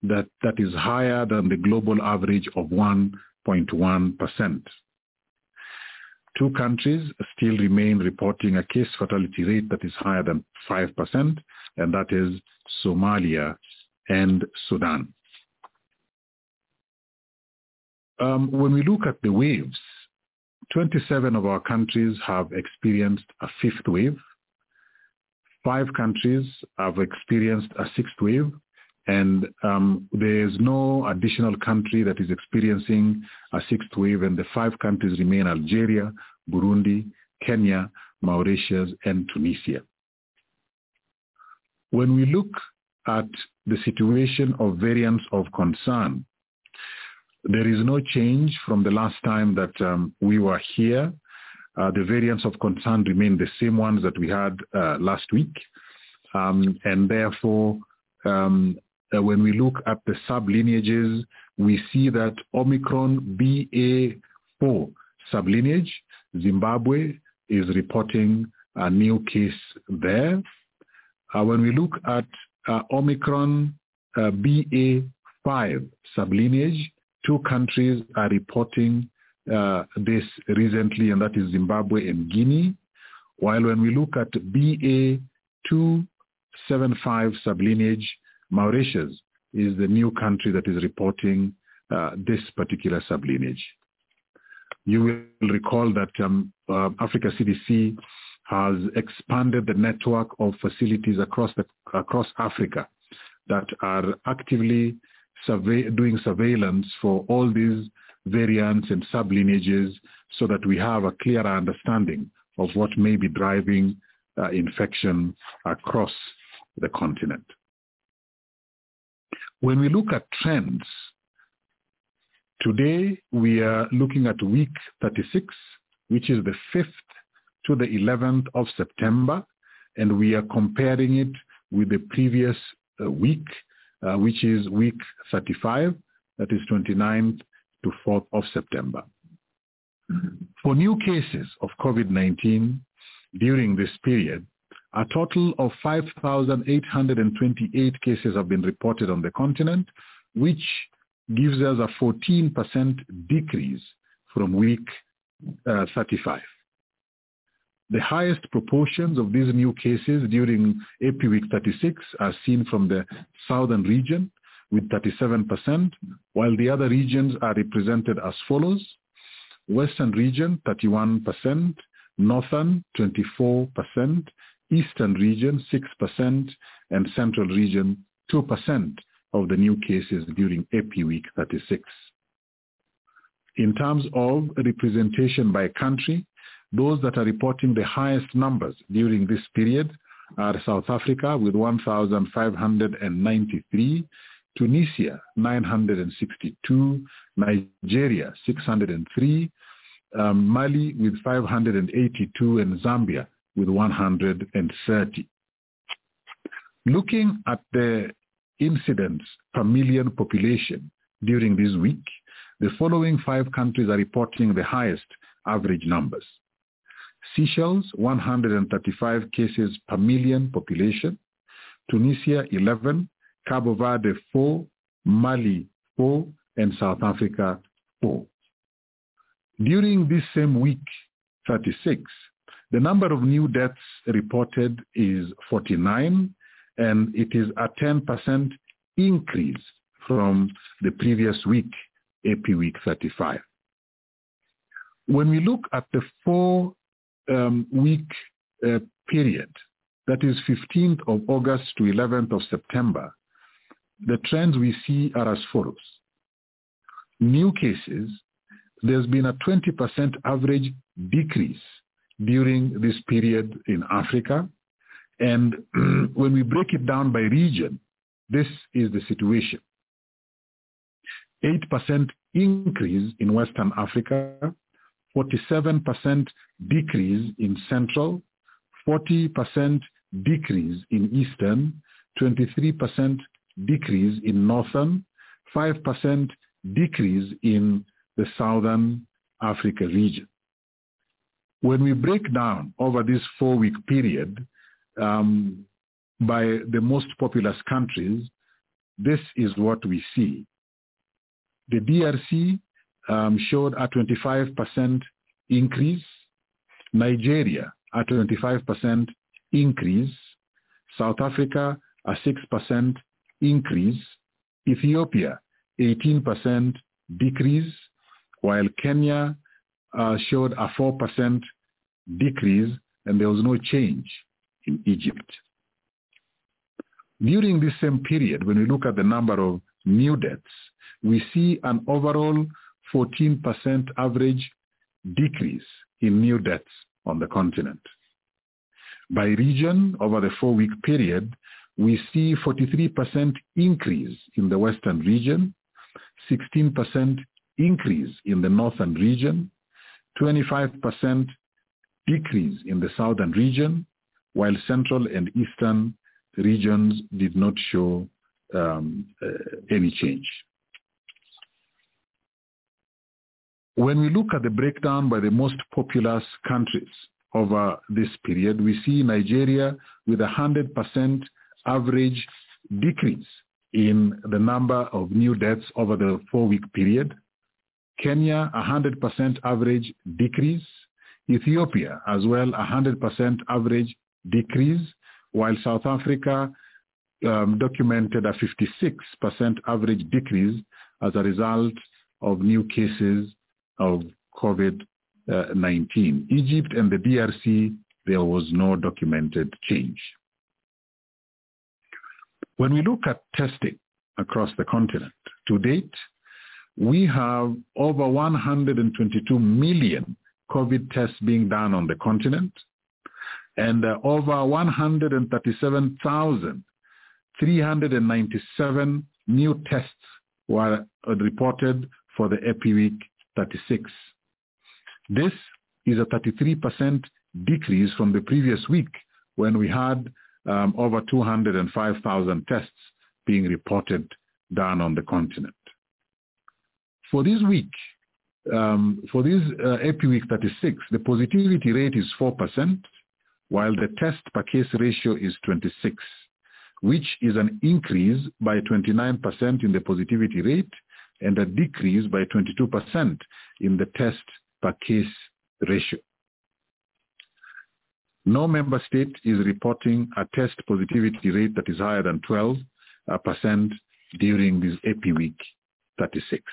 that, that is higher than the global average of 1.1%. Two countries still remain reporting a case fatality rate that is higher than 5%, and that is Somalia and Sudan. Um, when we look at the waves, 27 of our countries have experienced a fifth wave. Five countries have experienced a sixth wave, and um, there is no additional country that is experiencing a sixth wave, and the five countries remain Algeria, Burundi, Kenya, Mauritius, and Tunisia. When we look at the situation of variants of concern, there is no change from the last time that um, we were here. Uh, the variants of concern remain the same ones that we had uh, last week. Um, and therefore, um, uh, when we look at the sublineages, we see that Omicron BA4 sublineage, Zimbabwe is reporting a new case there. Uh, when we look at uh, Omicron uh, BA5 sublineage, two countries are reporting uh, this recently, and that is Zimbabwe and Guinea. While when we look at BA275 sublineage, Mauritius is the new country that is reporting uh, this particular sublineage. You will recall that um, uh, Africa CDC has expanded the network of facilities across the, across Africa that are actively survey, doing surveillance for all these variants and sublineages so that we have a clearer understanding of what may be driving uh, infection across the continent. When we look at trends, today we are looking at week 36, which is the 5th to the 11th of September, and we are comparing it with the previous uh, week, uh, which is week 35, that is 29th to 4th of September. For new cases of COVID-19 during this period, a total of 5,828 cases have been reported on the continent, which gives us a 14% decrease from week uh, 35. The highest proportions of these new cases during EpiWeek 36 are seen from the southern region with 37%, while the other regions are represented as follows. Western region, 31%, Northern, 24%, Eastern region, 6%, and Central region, 2% of the new cases during EpiWeek 36. In terms of representation by country, those that are reporting the highest numbers during this period are South Africa with 1,593, Tunisia 962, Nigeria 603, um, Mali with 582, and Zambia with 130. Looking at the incidents per million population during this week, the following five countries are reporting the highest average numbers. Seychelles, 135 cases per million population. Tunisia, 11. Cabo Verde, 4. Mali, 4. And South Africa, 4. During this same week, 36, the number of new deaths reported is 49, and it is a 10% increase from the previous week, EpiWeek 35. When we look at the four um, uh, period, that is 15th of August to 11th of September, the trends we see are as follows. New cases, there's been a 20% average decrease during this period in Africa. And when we break it down by region, this is the situation. 8% increase in Western Africa, 47% decrease in Central, 40% decrease in Eastern, 23% decrease in Northern, 5% decrease in the Southern Africa region. When we break down over this four-week period um, by the most populous countries, this is what we see. The DRC um, showed a 25% increase. Nigeria, a 25% increase. South Africa, a 6% increase. Ethiopia, 18% decrease, while Kenya uh, showed a 4% decrease and there was no change in Egypt. During this same period, when we look at the number of new deaths, we see an overall 14% average decrease in new deaths on the continent. By region, over the four-week period, we see 43% increase in the western region, 16% increase in the northern region, 25% decrease in the southern region, while central and eastern regions did not show um, uh, any change. When we look at the breakdown by the most populous countries over this period, we see Nigeria with 100% average decrease in the number of new deaths over the four-week period. Kenya, 100% average decrease. Ethiopia, as well, 100% average decrease, while South Africa um, documented a 56% average decrease as a result of new cases of COVID-19. Egypt and the DRC, there was no documented change. When we look at testing across the continent, to date, we have over 122 million COVID tests being done on the continent and uh, over 137,397 new tests were reported for the EpiWeek 36. This is a 33% decrease from the previous week when we had um, over 205,000 tests being reported done on the continent. For this week, um, for this uh, EpiWeek 36, the positivity rate is 4%, while the test per case ratio is 26, which is an increase by 29% in the positivity rate and a decrease by 22% in the test per case ratio. No member state is reporting a test positivity rate that is higher than 12% during this EpiWeek 36.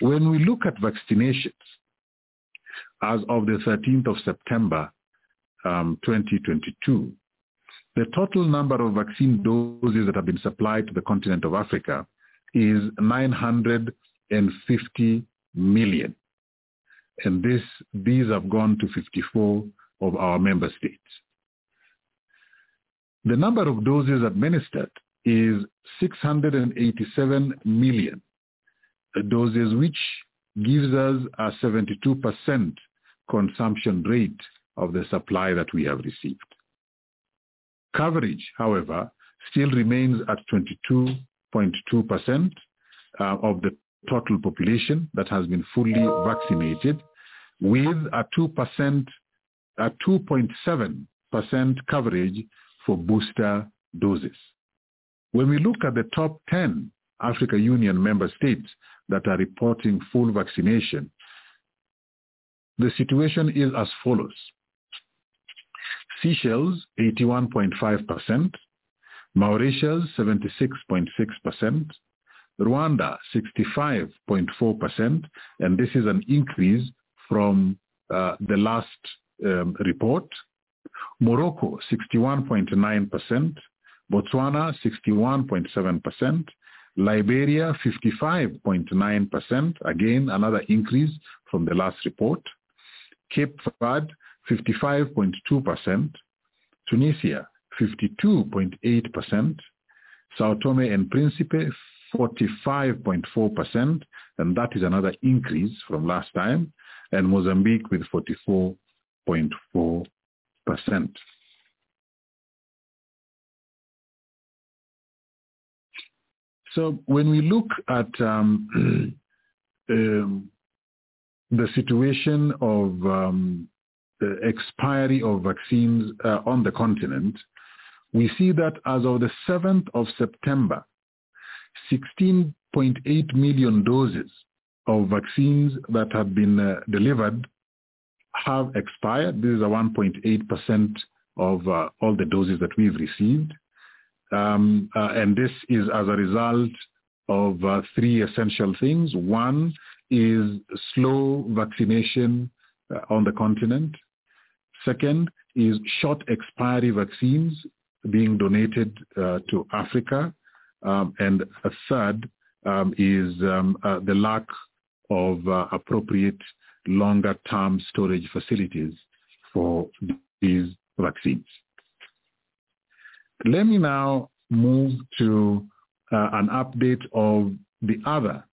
When we look at vaccinations, as of the 13th of September um, 2022, the total number of vaccine doses that have been supplied to the continent of Africa is 950 million. And this, these have gone to 54 of our member states. The number of doses administered is 687 million doses, which gives us a 72% consumption rate of the supply that we have received. Coverage, however, still remains at 22.2% uh, of the total population that has been fully vaccinated with a 2%, a 2.7% coverage for booster doses. When we look at the top 10 Africa Union member states that are reporting full vaccination, the situation is as follows. Seychelles, 81.5%, Mauritius, 76.6%, Rwanda, 65.4%, and this is an increase from uh, the last um, report. Morocco, 61.9%, Botswana, 61.7%, Liberia, 55.9%, again, another increase from the last report. Cape Verde, 55.2%. Tunisia, 52.8%. Sao Tome and Principe, 45.4%, and that is another increase from last time. And Mozambique with 44.4%. So when we look at um, um, the situation of um, the expiry of vaccines uh, on the continent, we see that as of the 7th of September, 16.8 million doses of vaccines that have been uh, delivered have expired. This is a 1.8% of uh, all the doses that we've received. Um, uh, and this is as a result of uh, three essential things. One is slow vaccination uh, on the continent. Second is short expiry vaccines being donated uh, to Africa. Um, and a third um, is um, uh, the lack of uh, appropriate longer term storage facilities for these vaccines. Let me now move to uh, an update of the other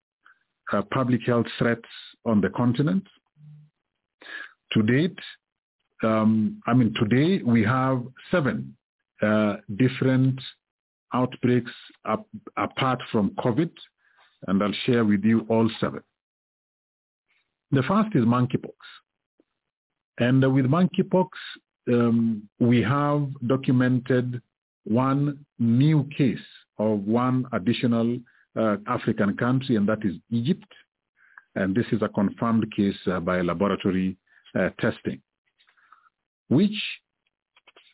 uh, public health threats on the continent. To date, um, I mean, today we have seven uh, different outbreaks apart from COVID, and I'll share with you all seven. The first is monkeypox. And with monkeypox, um, we have documented one new case of one additional uh, African country, and that is Egypt. And this is a confirmed case uh, by laboratory uh, testing, which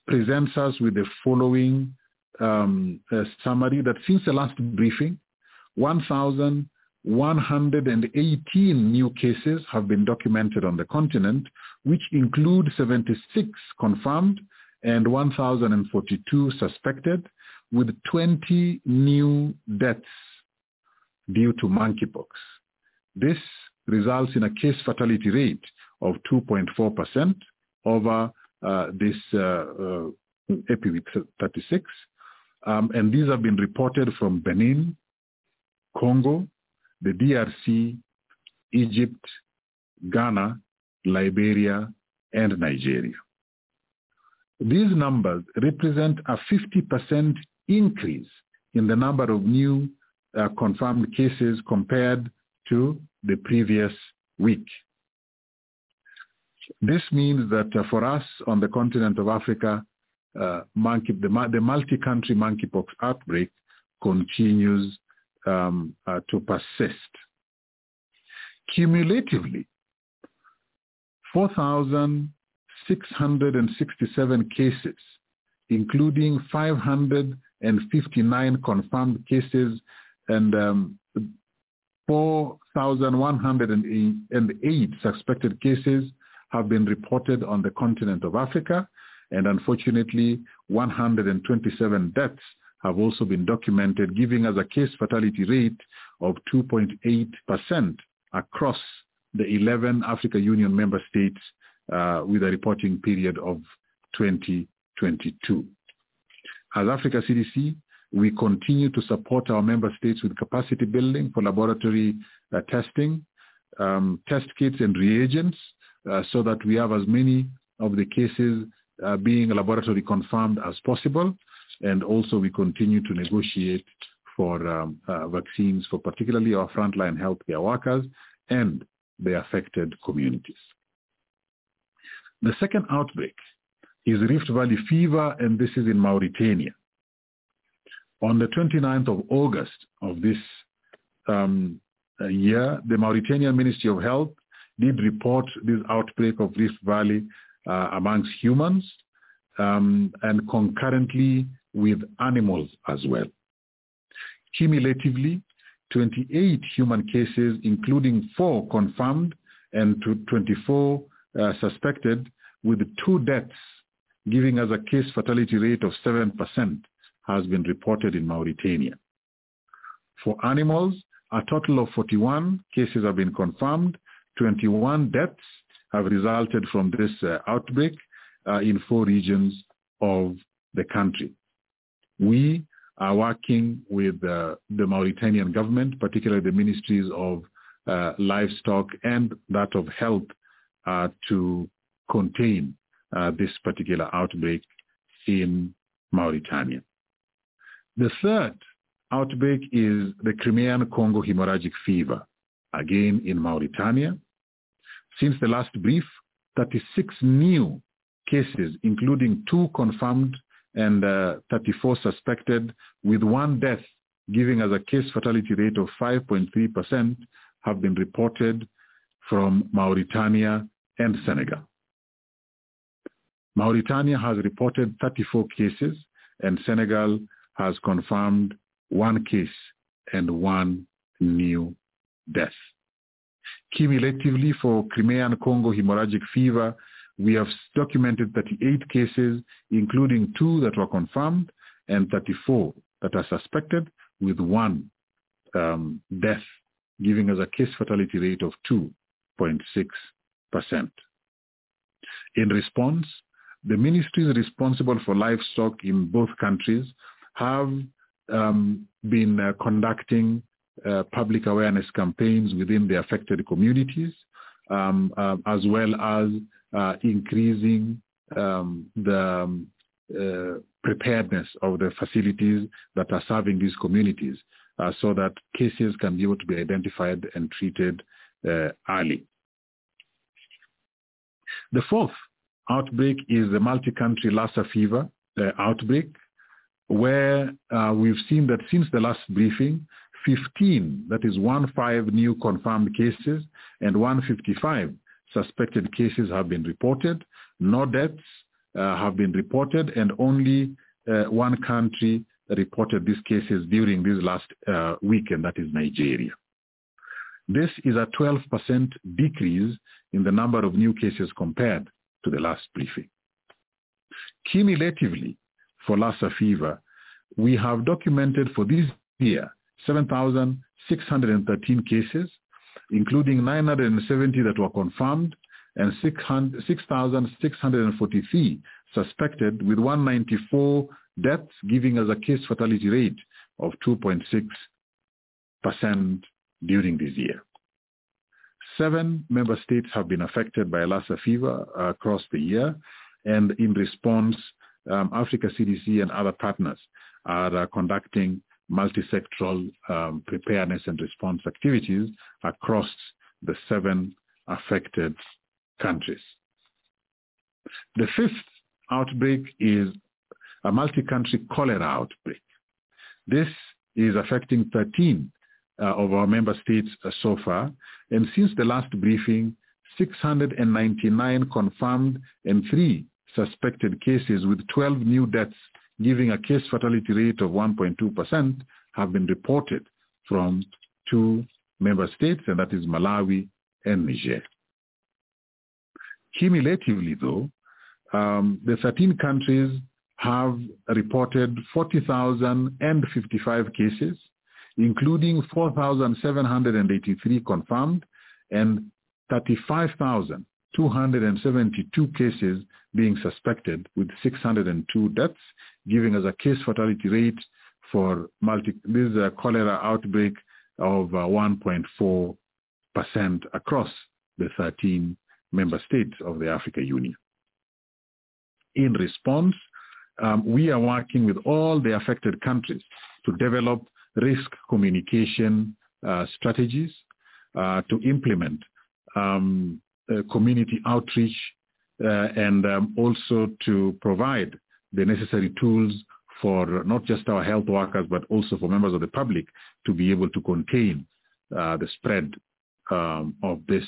presents us with the following um, summary that since the last briefing, 1,118 new cases have been documented on the continent, which include 76 confirmed and 1,042 suspected, with 20 new deaths due to monkeypox. This results in a case fatality rate of 2.4% over uh, this uh, uh, EpiWeek 36. Um, and these have been reported from Benin, Congo, the DRC, Egypt, Ghana, Liberia, and Nigeria. These numbers represent a 50% increase in the number of new uh, confirmed cases compared to the previous week. This means that uh, for us on the continent of Africa, uh, monkey, the, the multi-country monkeypox outbreak continues um, uh, to persist. Cumulatively, 4,667 cases, including 559 confirmed cases and um, 4,108 suspected cases have been reported on the continent of Africa, and unfortunately, 127 deaths have also been documented, giving us a case fatality rate of 2.8% across the 11 Africa Union member states uh, with a reporting period of 2022. As Africa CDC, we continue to support our member states with capacity building for laboratory uh, testing, um, test kits and reagents, uh, so that we have as many of the cases uh, being laboratory confirmed as possible. And also we continue to negotiate for um, uh, vaccines for particularly our frontline healthcare workers and the affected communities. The second outbreak is Rift Valley fever, and this is in Mauritania. On the 29th of August of this um, year, the Mauritanian Ministry of Health did report this outbreak of Rift Valley uh, amongst humans um, and concurrently with animals as well. Cumulatively, 28 human cases, including four confirmed and 24 uh, suspected, with two deaths, giving us a case fatality rate of 7%, has been reported in Mauritania. For animals, a total of 41 cases have been confirmed. 21 deaths have resulted from this uh, outbreak uh, in four regions of the country. We are working with uh, the Mauritanian government, particularly the ministries of uh, livestock and that of health uh, to contain uh, this particular outbreak in Mauritania. The third outbreak is the Crimean Congo hemorrhagic fever, again in Mauritania. Since the last brief, 36 new cases, including two confirmed and uh, 34 suspected, with one death, giving us a case fatality rate of 5.3%, have been reported from Mauritania and Senegal. Mauritania has reported 34 cases and Senegal has confirmed one case and one new death. Cumulatively for Crimean Congo hemorrhagic fever, we have documented 38 cases, including two that were confirmed and 34 that are suspected, with one um, death, giving us a case fatality rate of 2.6%. In response, the ministries responsible for livestock in both countries have um, been uh, conducting uh, public awareness campaigns within the affected communities, um, uh, as well as uh, increasing um, the um, uh, preparedness of the facilities that are serving these communities uh, so that cases can be able to be identified and treated early. The fourth outbreak is the multi-country Lassa fever outbreak where uh, we've seen that since the last briefing, 15, that is one five new confirmed cases and 155 suspected cases have been reported. No deaths uh, have been reported and only uh, one country reported these cases during this last uh, weekend, that is Nigeria. This is a 12% decrease in the number of new cases compared to the last briefing. Cumulatively, for Lassa fever, we have documented for this year 7,613 cases, including 970 that were confirmed and 6,643 suspected with 194 deaths, giving us a case fatality rate of 2.6% during this year. Seven member states have been affected by Lassa fever across the year, and in response, um, Africa CDC and other partners are uh, conducting multisectoral um, preparedness and response activities across the seven affected countries. The fifth outbreak is a multi-country cholera outbreak. This is affecting 13 uh, of our member states uh, so far, and since the last briefing, 699 confirmed and three suspected cases with 12 new deaths, giving a case fatality rate of 1.2%, have been reported from two member states, and that is Malawi and Niger. Cumulatively, though, um, the 13 countries have reported 40,055 cases, including 4,783 confirmed and 35,272 cases being suspected with 602 deaths, giving us a case fatality rate for multi, this cholera outbreak of uh, 1.4% across the 13 member states of the Africa Union. In response, um, we are working with all the affected countries to develop risk communication uh, strategies uh, to implement um, uh, community outreach uh, and um, also to provide the necessary tools for not just our health workers but also for members of the public to be able to contain uh, the spread um, of this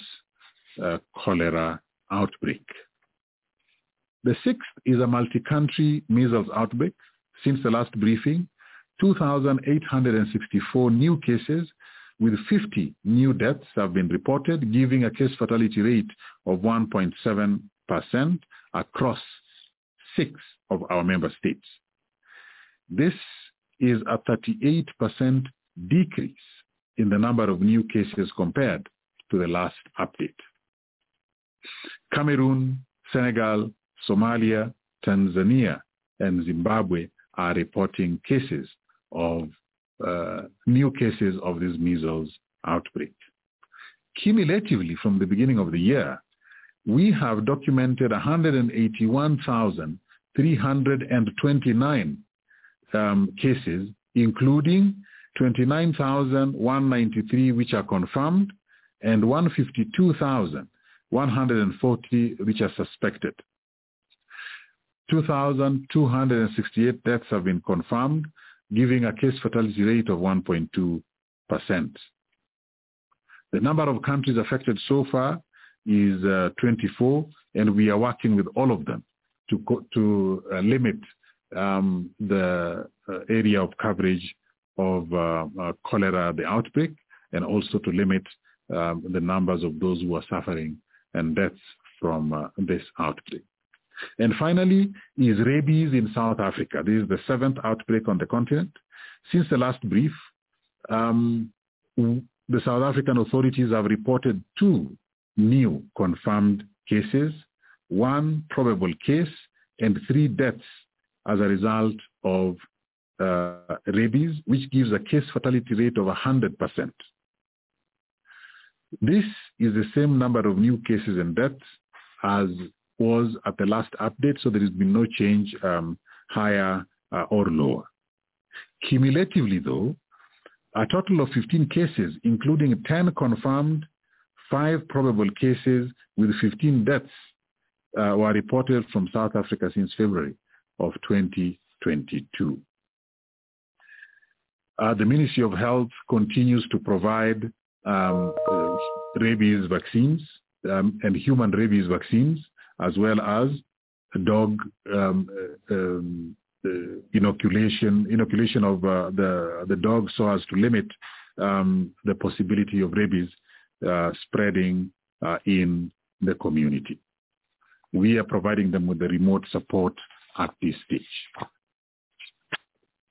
uh, cholera outbreak. The sixth is a multi-country measles outbreak. Since the last briefing, 2,864 new cases with 50 new deaths have been reported, giving a case fatality rate of 1.7% across six of our member states. This is a 38% decrease in the number of new cases compared to the last update. Cameroon, Senegal, Somalia, Tanzania, and Zimbabwe are reporting cases of uh, new cases of this measles outbreak. Cumulatively, from the beginning of the year, we have documented 181,329 um, cases, including 29,193 which are confirmed and 152,140 which are suspected. 2,268 deaths have been confirmed, giving a case fatality rate of 1.2%. The number of countries affected so far is uh, 24, and we are working with all of them to, co- to uh, limit um, the uh, area of coverage of uh, uh, cholera, the outbreak, and also to limit um, the numbers of those who are suffering and deaths from uh, this outbreak. And finally is rabies in South Africa. This is the seventh outbreak on the continent. Since the last brief, um, the South African authorities have reported two new confirmed cases, one probable case, and three deaths as a result of uh, rabies, which gives a case fatality rate of 100%. This is the same number of new cases and deaths as was at the last update, so there has been no change um, higher uh, or lower. Cumulatively, though, a total of 15 cases, including 10 confirmed, 5 probable cases with 15 deaths, uh, were reported from South Africa since February of 2022. uh, the Ministry of Health continues to provide um, uh, rabies vaccines um, and human rabies vaccines, as well as dog um, um, uh, inoculation inoculation of uh, the the dog so as to limit um, the possibility of rabies uh, spreading uh, in the community. We are providing them with the remote support at this stage.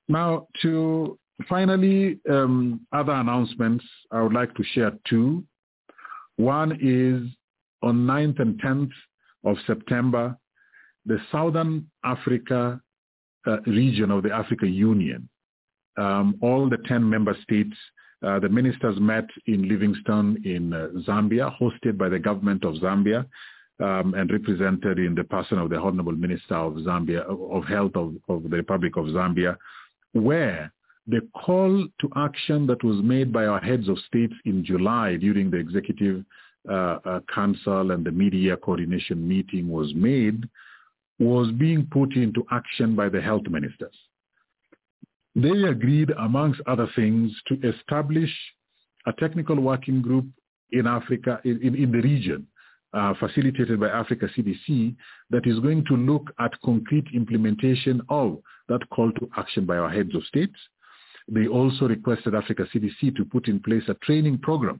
Now, to finally, um, other announcements, I would like to share two. One is on 9th and 10th of September, the Southern Africa uh, region of the Africa Union, um, all the 10 member states, uh, the ministers met in Livingstone in uh, Zambia, hosted by the government of Zambia um, and represented in the person of the Honorable Minister of Zambia, of Health of, of the Republic of Zambia, where the call to action that was made by our heads of states in July during the Executive uh, Council and the media coordination meeting was made was being put into action by the health ministers. They agreed, amongst other things, to establish a technical working group in Africa, in, in the region, uh, facilitated by Africa CDC, that is going to look at concrete implementation of that call to action by our heads of states. They also requested Africa CDC to put in place a training program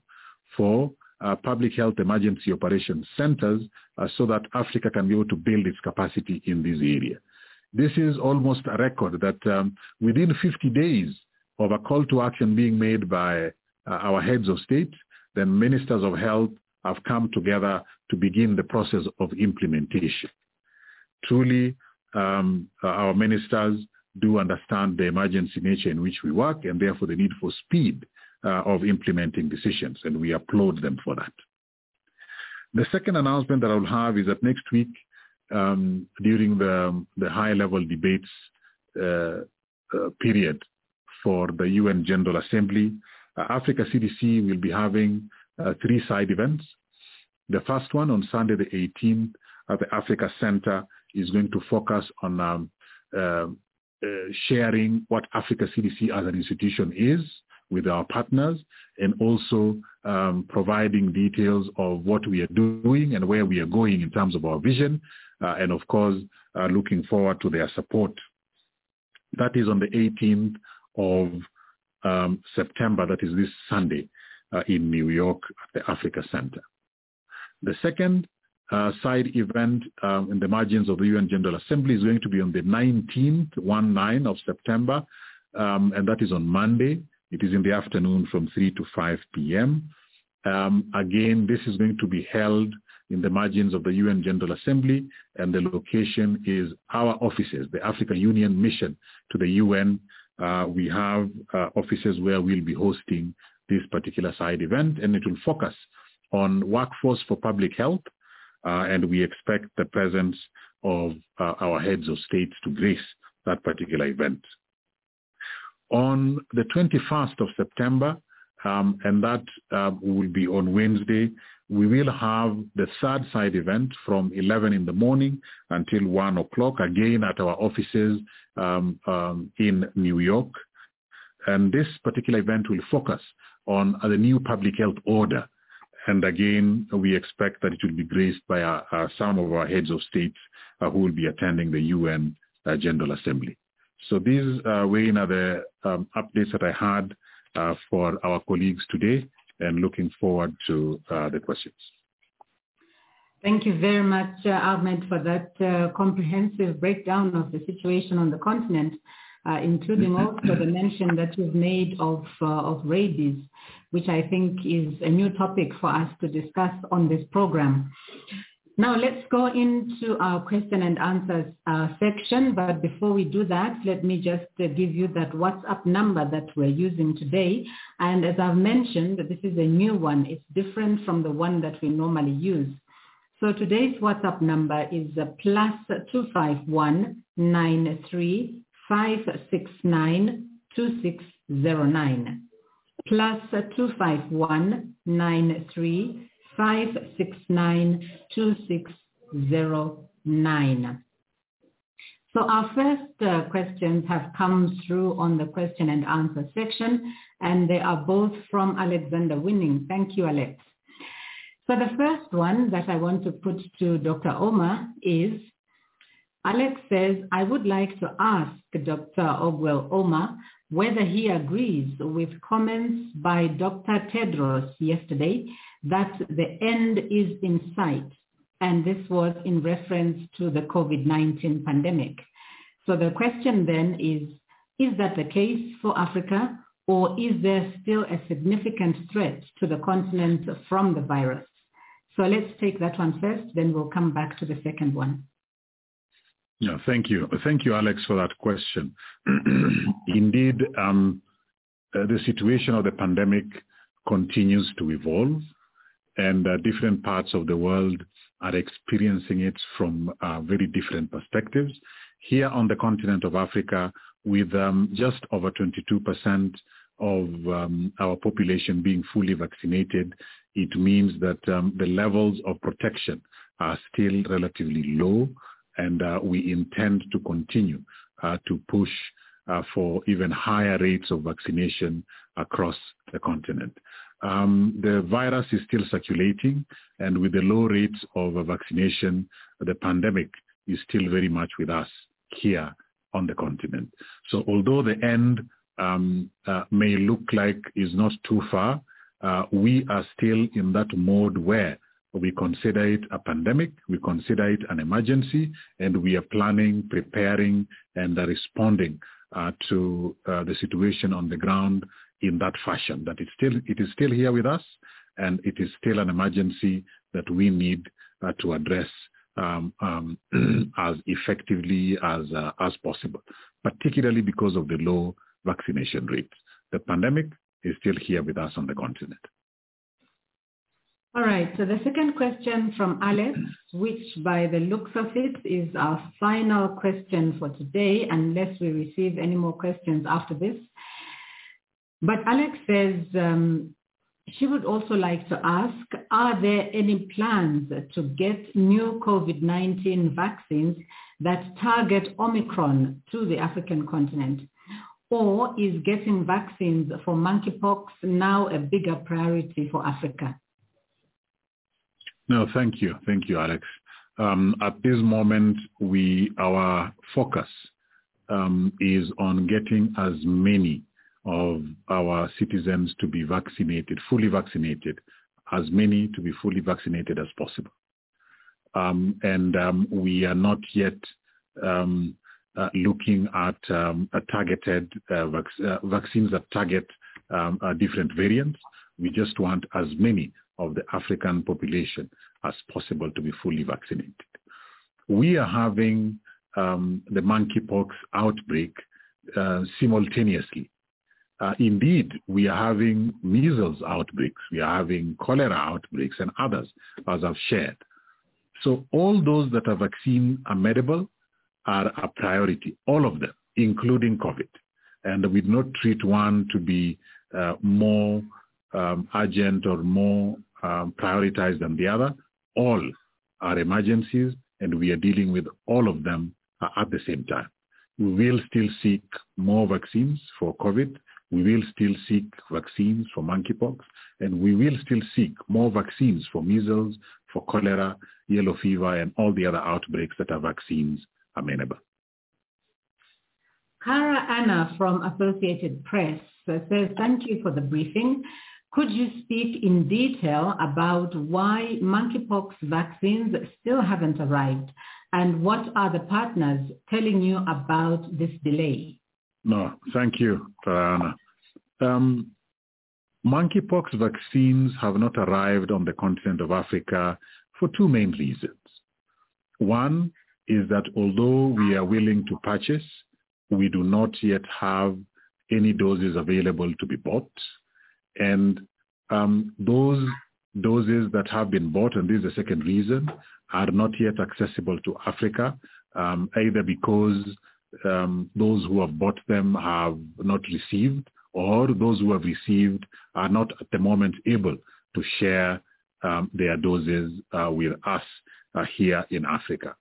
for uh, public health emergency operations centers uh, so that Africa can be able to build its capacity in this area. This is almost a record that um, within 50 days of a call to action being made by uh, our heads of state, then ministers of health have come together to begin the process of implementation. Truly, um, our ministers do understand the emergency nature in which we work and therefore the need for speed uh, of implementing decisions, and we applaud them for that. The second announcement that I will have is that next week, um, during the, the high-level debates uh, uh, period for the UN General Assembly, uh, Africa CDC will be having uh, three side events. The first one on Sunday the 18th at the Africa Center is going to focus on um, uh, sharing what Africa CDC as an institution is, with our partners and also um, providing details of what we are doing and where we are going in terms of our vision uh, and of course uh, looking forward to their support. That is on the 18th of um, September, that is this Sunday uh, in New York at the Africa Center. The second uh, side event um, in the margins of the UN General Assembly is going to be on the 19th, 1-9 of September, um, and that is on Monday. It is in the afternoon from 3 to 5 p.m. Um, again, this is going to be held in the margins of the UN General Assembly, and the location is our offices, the African Union mission to the UN. Uh, we have uh, offices where we'll be hosting this particular side event, and it will focus on workforce for public health, uh, and we expect the presence of uh, our heads of states to grace that particular event on the 21st of September, um, and that uh, will be on Wednesday, we will have the third side event from 11 in the morning until 1 o'clock, again at our offices um, um, in New York. And this particular event will focus on uh, the new public health order. And again, we expect that it will be graced by our, uh, some of our heads of states uh, who will be attending the UN uh, General Assembly. So these, uh, Wayne, are the um, updates that I had uh, for our colleagues today and looking forward to uh, the questions. Thank you very much, uh, Ahmed, for that uh, comprehensive breakdown of the situation on the continent, uh, including also the mention that you've made of, of rabies, which I think is a new topic for us to discuss on this program. Now let's go into our question and answers uh, section. But before we do that, let me just uh, give you that WhatsApp number that we're using today. And as I've mentioned, this is a new one. It's different from the one that we normally use. So today's WhatsApp number is uh, plus 251 93 569 2609. Plus 251 93 5692609. So our first uh, questions have come through on the question and answer section, and they are both from Alexander Winning. Thank you, Alex. So the first one that I want to put to Dr. Ouma is, Alex says, I would like to ask Dr. Ogwell Ouma whether he agrees with comments by Dr. Tedros yesterday that the end is in sight. And this was in reference to the COVID-19 pandemic. So the question then is, is that the case for Africa or is there still a significant threat to the continent from the virus? So let's take that one first, then we'll come back to the second one. Yeah, thank you. Thank you, Alex, for that question. Indeed, um, uh, the situation of the pandemic continues to evolve, and uh, different parts of the world are experiencing it from uh, very different perspectives. Here on the continent of Africa, with um, just over 22% of um, our population being fully vaccinated, it means that um, the levels of protection are still relatively low, and uh, we intend to continue uh, to push uh, for even higher rates of vaccination across the continent. Um, the virus is still circulating, and with the low rates of vaccination, the pandemic is still very much with us here on the continent. So although the end um, uh, may look like is not too far, uh, we are still in that mode where we consider it a pandemic, we consider it an emergency, and we are planning, preparing, and responding uh, to uh, the situation on the ground in that fashion. That it still it is still here with us, and it is still an emergency that we need uh, to address um, um, as effectively as uh, as possible, particularly because of the low vaccination rates. The pandemic is still here with us on the continent. All right, so the second question from Alex, which by the looks of it is our final question for today, unless we receive any more questions after this. But Alex says um, she would also like to ask, are there any plans to get new COVID-19 vaccines that target Omicron to the African continent? Or is getting vaccines for monkeypox now a bigger priority for Africa? No, thank you. Thank you, Alex. Um, at this moment, we our focus um, is on getting as many of our citizens to be vaccinated, fully vaccinated, as many to be fully vaccinated as possible. Um, and um, we are not yet um, uh, looking at um, targeted uh, vac- uh, vaccines that target um, different variants. We just want as many of the African population as possible to be fully vaccinated. We are having um, the monkeypox outbreak uh, simultaneously. Uh, indeed, we are having measles outbreaks, we are having cholera outbreaks and others, as I've shared. So all those that are vaccine amenable are a priority, all of them, including COVID. And we do not treat one to be uh, more um, urgent or more um, prioritized than the other. All are emergencies, and we are dealing with all of them uh, at the same time. We will still seek more vaccines for COVID. We will still seek vaccines for monkeypox, and we will still seek more vaccines for measles, for cholera, yellow fever, and all the other outbreaks that are vaccines amenable. Cara Anna from Associated Press says, thank you for the briefing. Could you speak in detail about why monkeypox vaccines still haven't arrived and what are the partners telling you about this delay? No, thank you, Cara Anna. Um, monkeypox vaccines have not arrived on the continent of Africa for two main reasons. One is that although we are willing to purchase, we do not yet have any doses available to be bought. And um, those doses that have been bought, and this is the second reason, are not yet accessible to Africa, um, either because um, those who have bought them have not received, or those who have received are not at the moment able to share um, their doses uh, with us uh, here in Africa.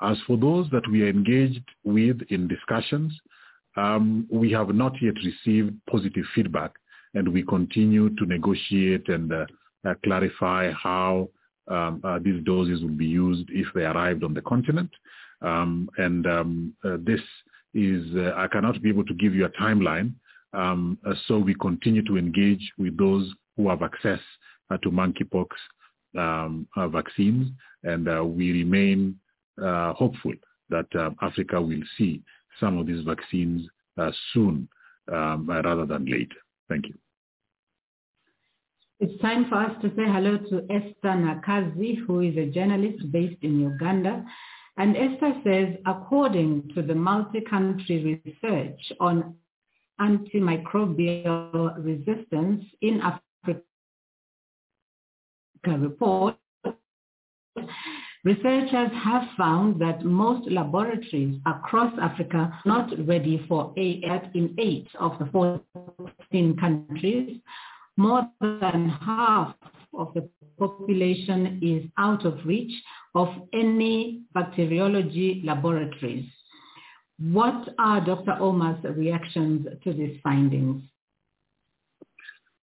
As for those that we are engaged with in discussions, um, we have not yet received positive feedback, and we continue to negotiate and uh, uh, clarify how um, uh, these doses will be used if they arrived on the continent. Um, and um, uh, this is, uh, I cannot be able to give you a timeline. Um, uh, so we continue to engage with those who have access to monkeypox um, vaccines, and we remain hopeful that Africa will see some of these vaccines soon um, rather than later. Thank you. It's time for us to say hello to Esther Nakazi, who is a journalist based in Uganda. And Esther says, according to the multi-country research on antimicrobial resistance in Africa report, researchers have found that most laboratories across Africa are not ready for AF in eight of the 14 countries. More than half of the population is out of reach of any bacteriology laboratories. What are Dr. Omar's reactions to these findings?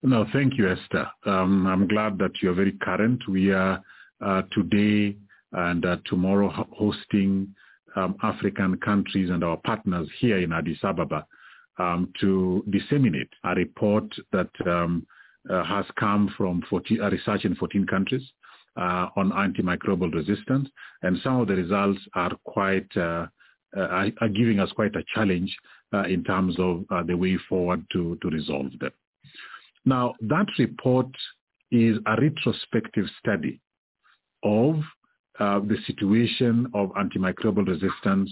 No, thank you, Esther. Um, I'm glad that you're very current. We are uh, today and uh, tomorrow hosting um, African countries and our partners here in Addis Ababa um, to disseminate a report that um, uh, has come from 14, uh, research in 14 countries uh, on antimicrobial resistance, and some of the results are quite uh, uh, are giving us quite a challenge uh, in terms of the way forward to, to resolve them. Now, that report is a retrospective study of the situation of antimicrobial resistance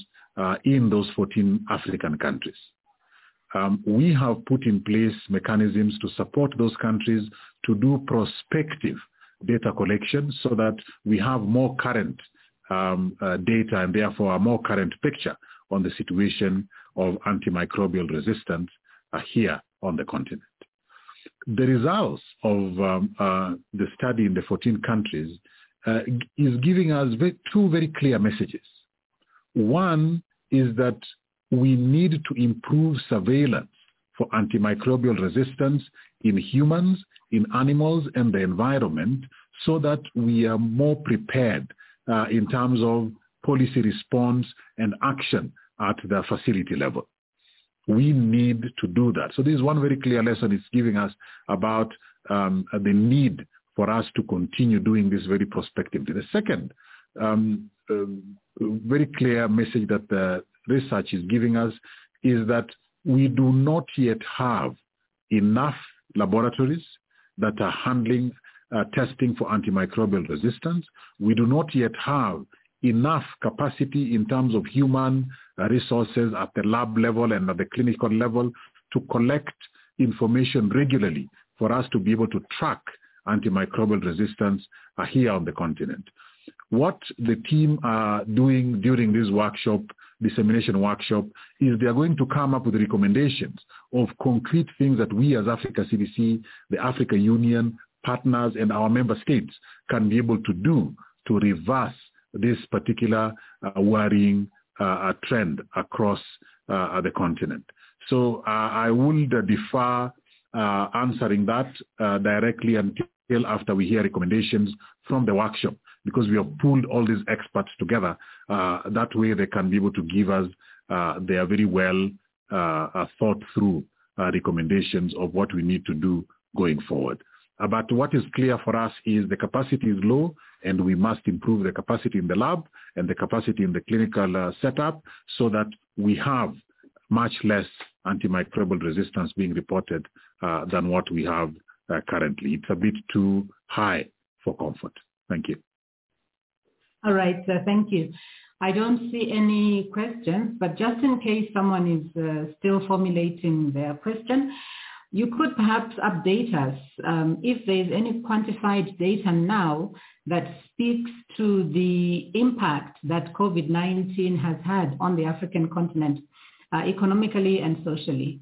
in those 14 African countries um, we have put in place mechanisms to support those countries to do prospective data collection so that we have more current um, uh, data and therefore a more current picture on the situation of antimicrobial resistance uh, here on the continent. The results of um, uh, the study in the 14 countries uh, is giving us two very clear messages. One is that we need to improve surveillance for antimicrobial resistance in humans, in animals, and the environment so that we are more prepared uh, in terms of policy response and action at the facility level. We need to do that. So this is one very clear lesson it's giving us about um, the need for us to continue doing this very prospectively. The second um, uh, very clear message that the research is giving us is that we do not yet have enough laboratories that are handling uh, testing for antimicrobial resistance. We do not yet have enough capacity in terms of human resources at the lab level and at the clinical level to collect information regularly for us to be able to track antimicrobial resistance uh, here on the continent. What the team are doing during this workshop dissemination workshop is they are going to come up with recommendations of concrete things that we as Africa CDC, the Africa Union, partners and our member states can be able to do to reverse this particular uh, worrying uh, trend across uh, the continent. So uh, I would defer uh, answering that uh, directly until after we hear recommendations from the workshop because we have pulled all these experts together. Uh, that way they can be able to give us uh, their very well uh, uh thought through uh, recommendations of what we need to do going forward. Uh, but what is clear for us is the capacity is low and we must improve the capacity in the lab and the capacity in the clinical setup so that we have much less antimicrobial resistance being reported than what we have currently. It's a bit too high for comfort. Thank you. All right, uh, thank you. I don't see any questions, but just in case someone is uh, still formulating their question, you could perhaps update us um, if there is any quantified data now that speaks to the impact that COVID-19 has had on the African continent uh, economically and socially.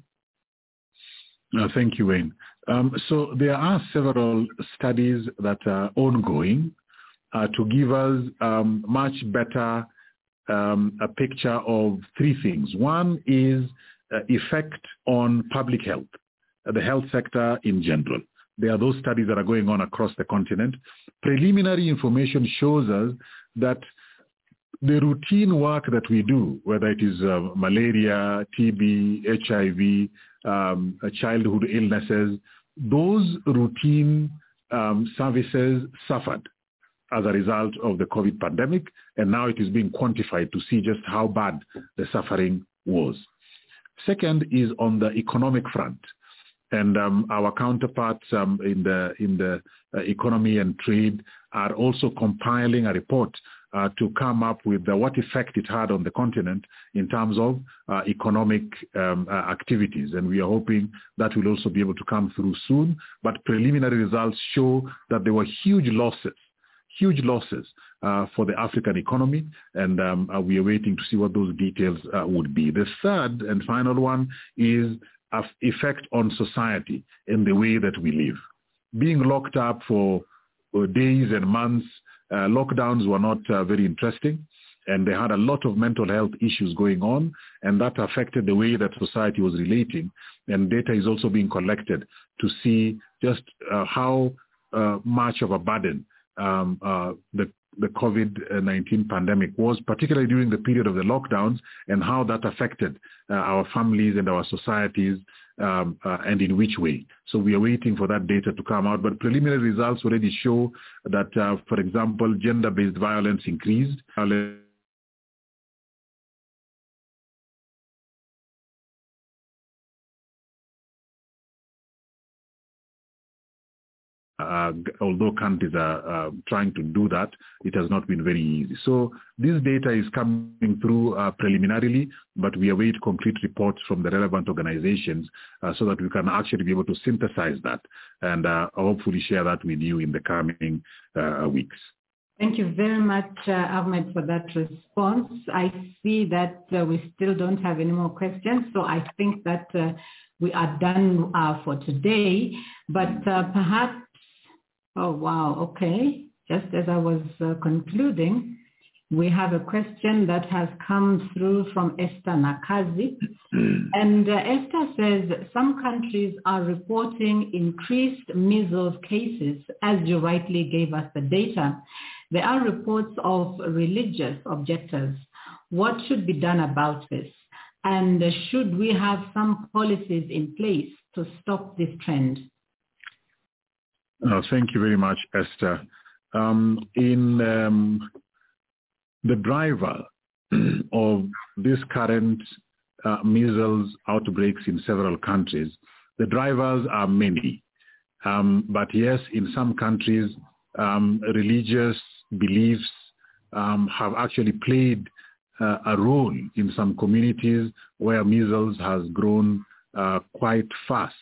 Uh, thank you, Wayne. Um, so there are several studies that are ongoing uh, to give us um, much better um, a picture of three things. One is uh, effect on public health, uh, the health sector in general. There are those studies that are going on across the continent. Preliminary information shows us that the routine work that we do, whether it is uh, malaria, TB, HIV, um, childhood illnesses, those routine um, services suffered as a result of the COVID pandemic, and now it is being quantified to see just how bad the suffering was. Second is on the economic front, and um, our counterparts um, in the in the uh, economy and trade are also compiling a report uh, to come up with uh, what effect it had on the continent in terms of uh, economic um, uh, activities. And we are hoping that will also be able to come through soon. But preliminary results show that there were huge losses huge losses uh, for the African economy, and um, uh, we are waiting to see what those details uh, would be. The third and final one is effect on society in the way that we live. Being locked up for days and months, lockdowns were not very interesting and they had a lot of mental health issues going on, and that affected the way that society was relating. And data is also being collected to see just uh, how uh, much of a burden um, uh, the the COVID-19 pandemic was, particularly during the period of the lockdowns, and how that affected uh, our families and our societies, um, uh, and in which way. So we are waiting for that data to come out. But preliminary results already show that, uh, for example, gender-based violence increased. uh, although countries are uh, trying to do that, it has not been very easy. So this data is coming through uh, preliminarily, but we await complete reports from the relevant organizations uh, so that we can actually be able to synthesize that and uh, hopefully share that with you in the coming uh, weeks. Thank you very much, Ahmed, for that response. I see that we still don't have any more questions, so I think that we are done for today. But perhaps Oh, wow. Okay. Just as I was uh, concluding, we have a question that has come through from Esther Nakazi. and uh, Esther says some countries are reporting increased measles cases, as you rightly gave us the data. There are reports of religious objectors. What should be done about this? And should we have some policies in place to stop this trend? Uh, thank you very much, Esther. Um, in um, the driver of this current uh, measles outbreaks in several countries, the drivers are many. Um, but yes, in some countries, um, religious beliefs um, have actually played uh, a role in some communities where measles has grown uh, quite fast.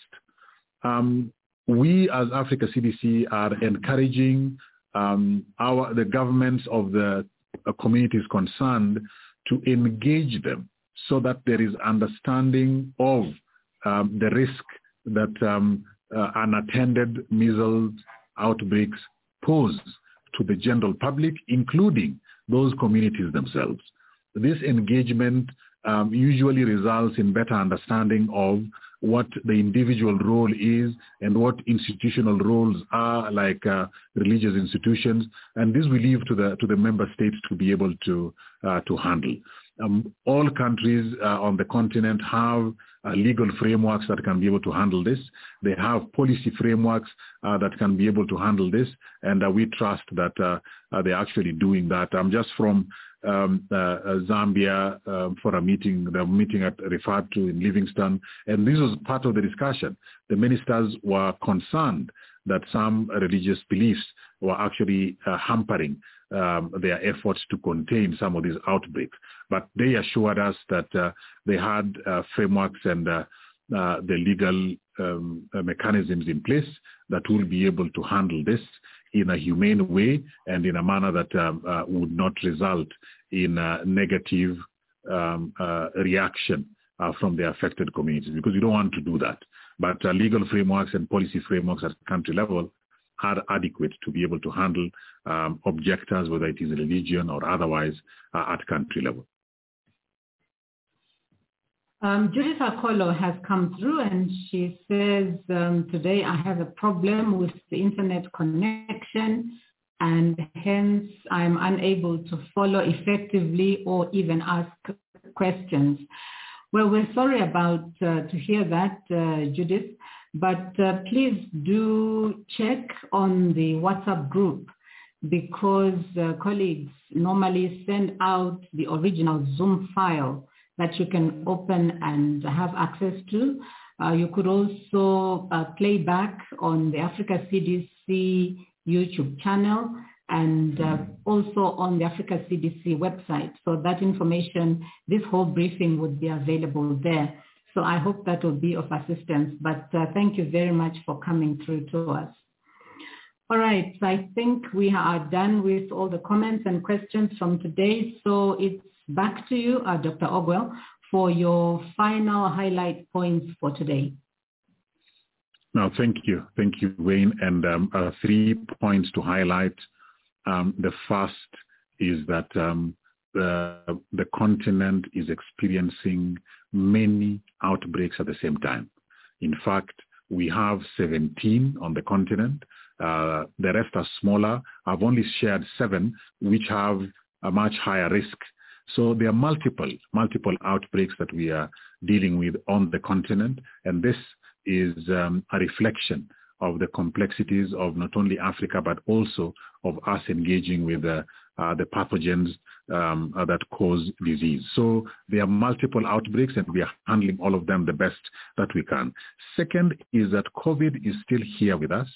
Um, we as Africa CDC are encouraging um, our the governments of the uh, communities concerned to engage them so that there is understanding of um, the risk that um, uh, unattended measles outbreaks pose to the general public, including those communities themselves. This engagement um, usually results in better understanding of what the individual role is and what institutional roles are like uh, religious institutions. And this we leave to the to the member states to be able to uh, to handle um, all countries uh, on the continent have uh, legal frameworks that can be able to handle this. They have policy frameworks uh, that can be able to handle this, and uh, we trust that uh, they're actually doing that. I'm just from um, uh, uh, Zambia um, for a meeting, the meeting I referred to in Livingstone, and this was part of the discussion. The ministers were concerned that some religious beliefs were actually uh, hampering um, their efforts to contain some of these outbreaks. But they assured us that uh, they had uh, frameworks and uh, the legal um, mechanisms in place that will be able to handle this in a humane way and in a manner that um, uh, would not result in a negative um, uh, reaction uh, from the affected communities because we don't want to do that. But legal frameworks and policy frameworks at country level are adequate to be able to handle um, objectors, whether it is religion or otherwise, at country level. Um, Judith Akolo has come through and she says, um, today I have a problem with the internet connection and hence I'm unable to follow effectively or even ask questions. Well, we're sorry about uh, to hear that, uh, Judith, but uh, please do check on the WhatsApp group because uh, colleagues normally send out the original Zoom file that you can open and have access to. Uh, you could also uh, play back on the Africa CDC YouTube channel and uh, also on the Africa CDC website. So that information, this whole briefing would be available there. So I hope that will be of assistance. But uh, thank you very much for coming through to us. All right, so I think we are done with all the comments and questions from today. So it's back to you, uh, Dr. Ogwell, for your final highlight points for today. No, thank you. Thank you, Wayne. And um, uh, three points to highlight. Um, the first is that um, the, the continent is experiencing many outbreaks at the same time. In fact, we have 17 on the continent. Uh, the rest are smaller. I've only shared seven, which have a much higher risk. So there are multiple, multiple outbreaks that we are dealing with on the continent, and this is um, a reflection of the complexities of not only Africa, but also of us engaging with uh, uh, the pathogens um, uh, that cause disease. So there are multiple outbreaks and we are handling all of them the best that we can. Second is that COVID is still here with us.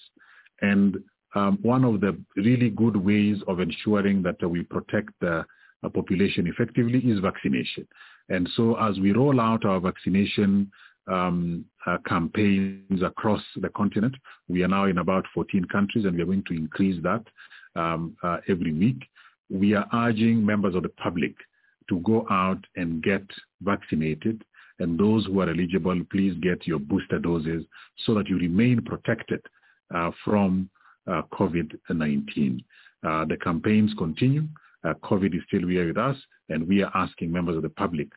And um, one of the really good ways of ensuring that we protect the population effectively is vaccination. And so as we roll out our vaccination um, uh, campaigns across the continent. We are now in about 14 countries and we are going to increase that um, uh, every week. We are urging members of the public to go out and get vaccinated. And those who are eligible, please get your booster doses so that you remain protected uh, from uh, COVID-19. Uh, the campaigns continue. Uh, COVID is still here with us, and we are asking members of the public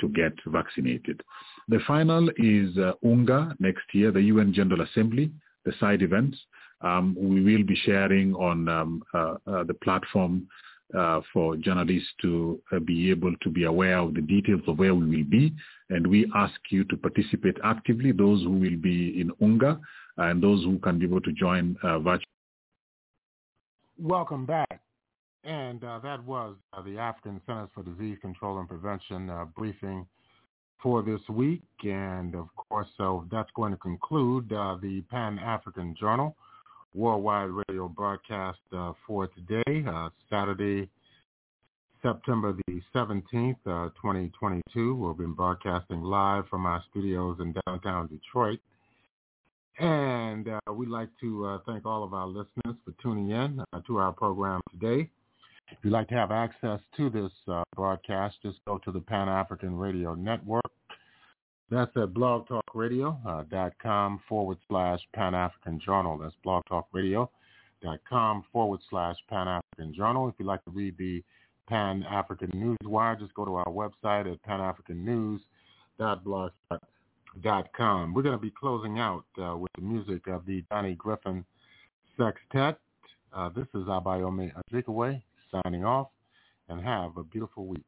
to get vaccinated. The final is uh, UNGA next year, the UN General Assembly, the side events. Um, we will be sharing on um, uh, uh, the platform uh, for journalists to uh, be able to be aware of the details of where we will be. And we ask you to participate actively, those who will be in UNGA and those who can be able to join uh, virtually. Welcome back. And uh, that was uh, the African Centers for Disease Control and Prevention uh, briefing for this week. And of course, so that's going to conclude uh, the Pan-African Journal worldwide radio broadcast uh, for today, uh, Saturday, September the 17th, 2022. We'll be broadcasting live from our studios in downtown Detroit. And we'd like to thank all of our listeners for tuning in to our program today. If you'd like to have access to this uh, broadcast, just go to the Pan-African Radio Network. That's at blogtalkradio.com uh, forward slash Pan-African Journal. That's blogtalkradio.com forward slash Pan-African Journal. If you'd like to read the Pan-African News Wire, just go to our website at panafricannews.blogspot.com. We're going to be closing out uh, with the music of the Donnie Griffin Sextet. Uh, this is Abayomi Azikiwe signing off, and have a beautiful week.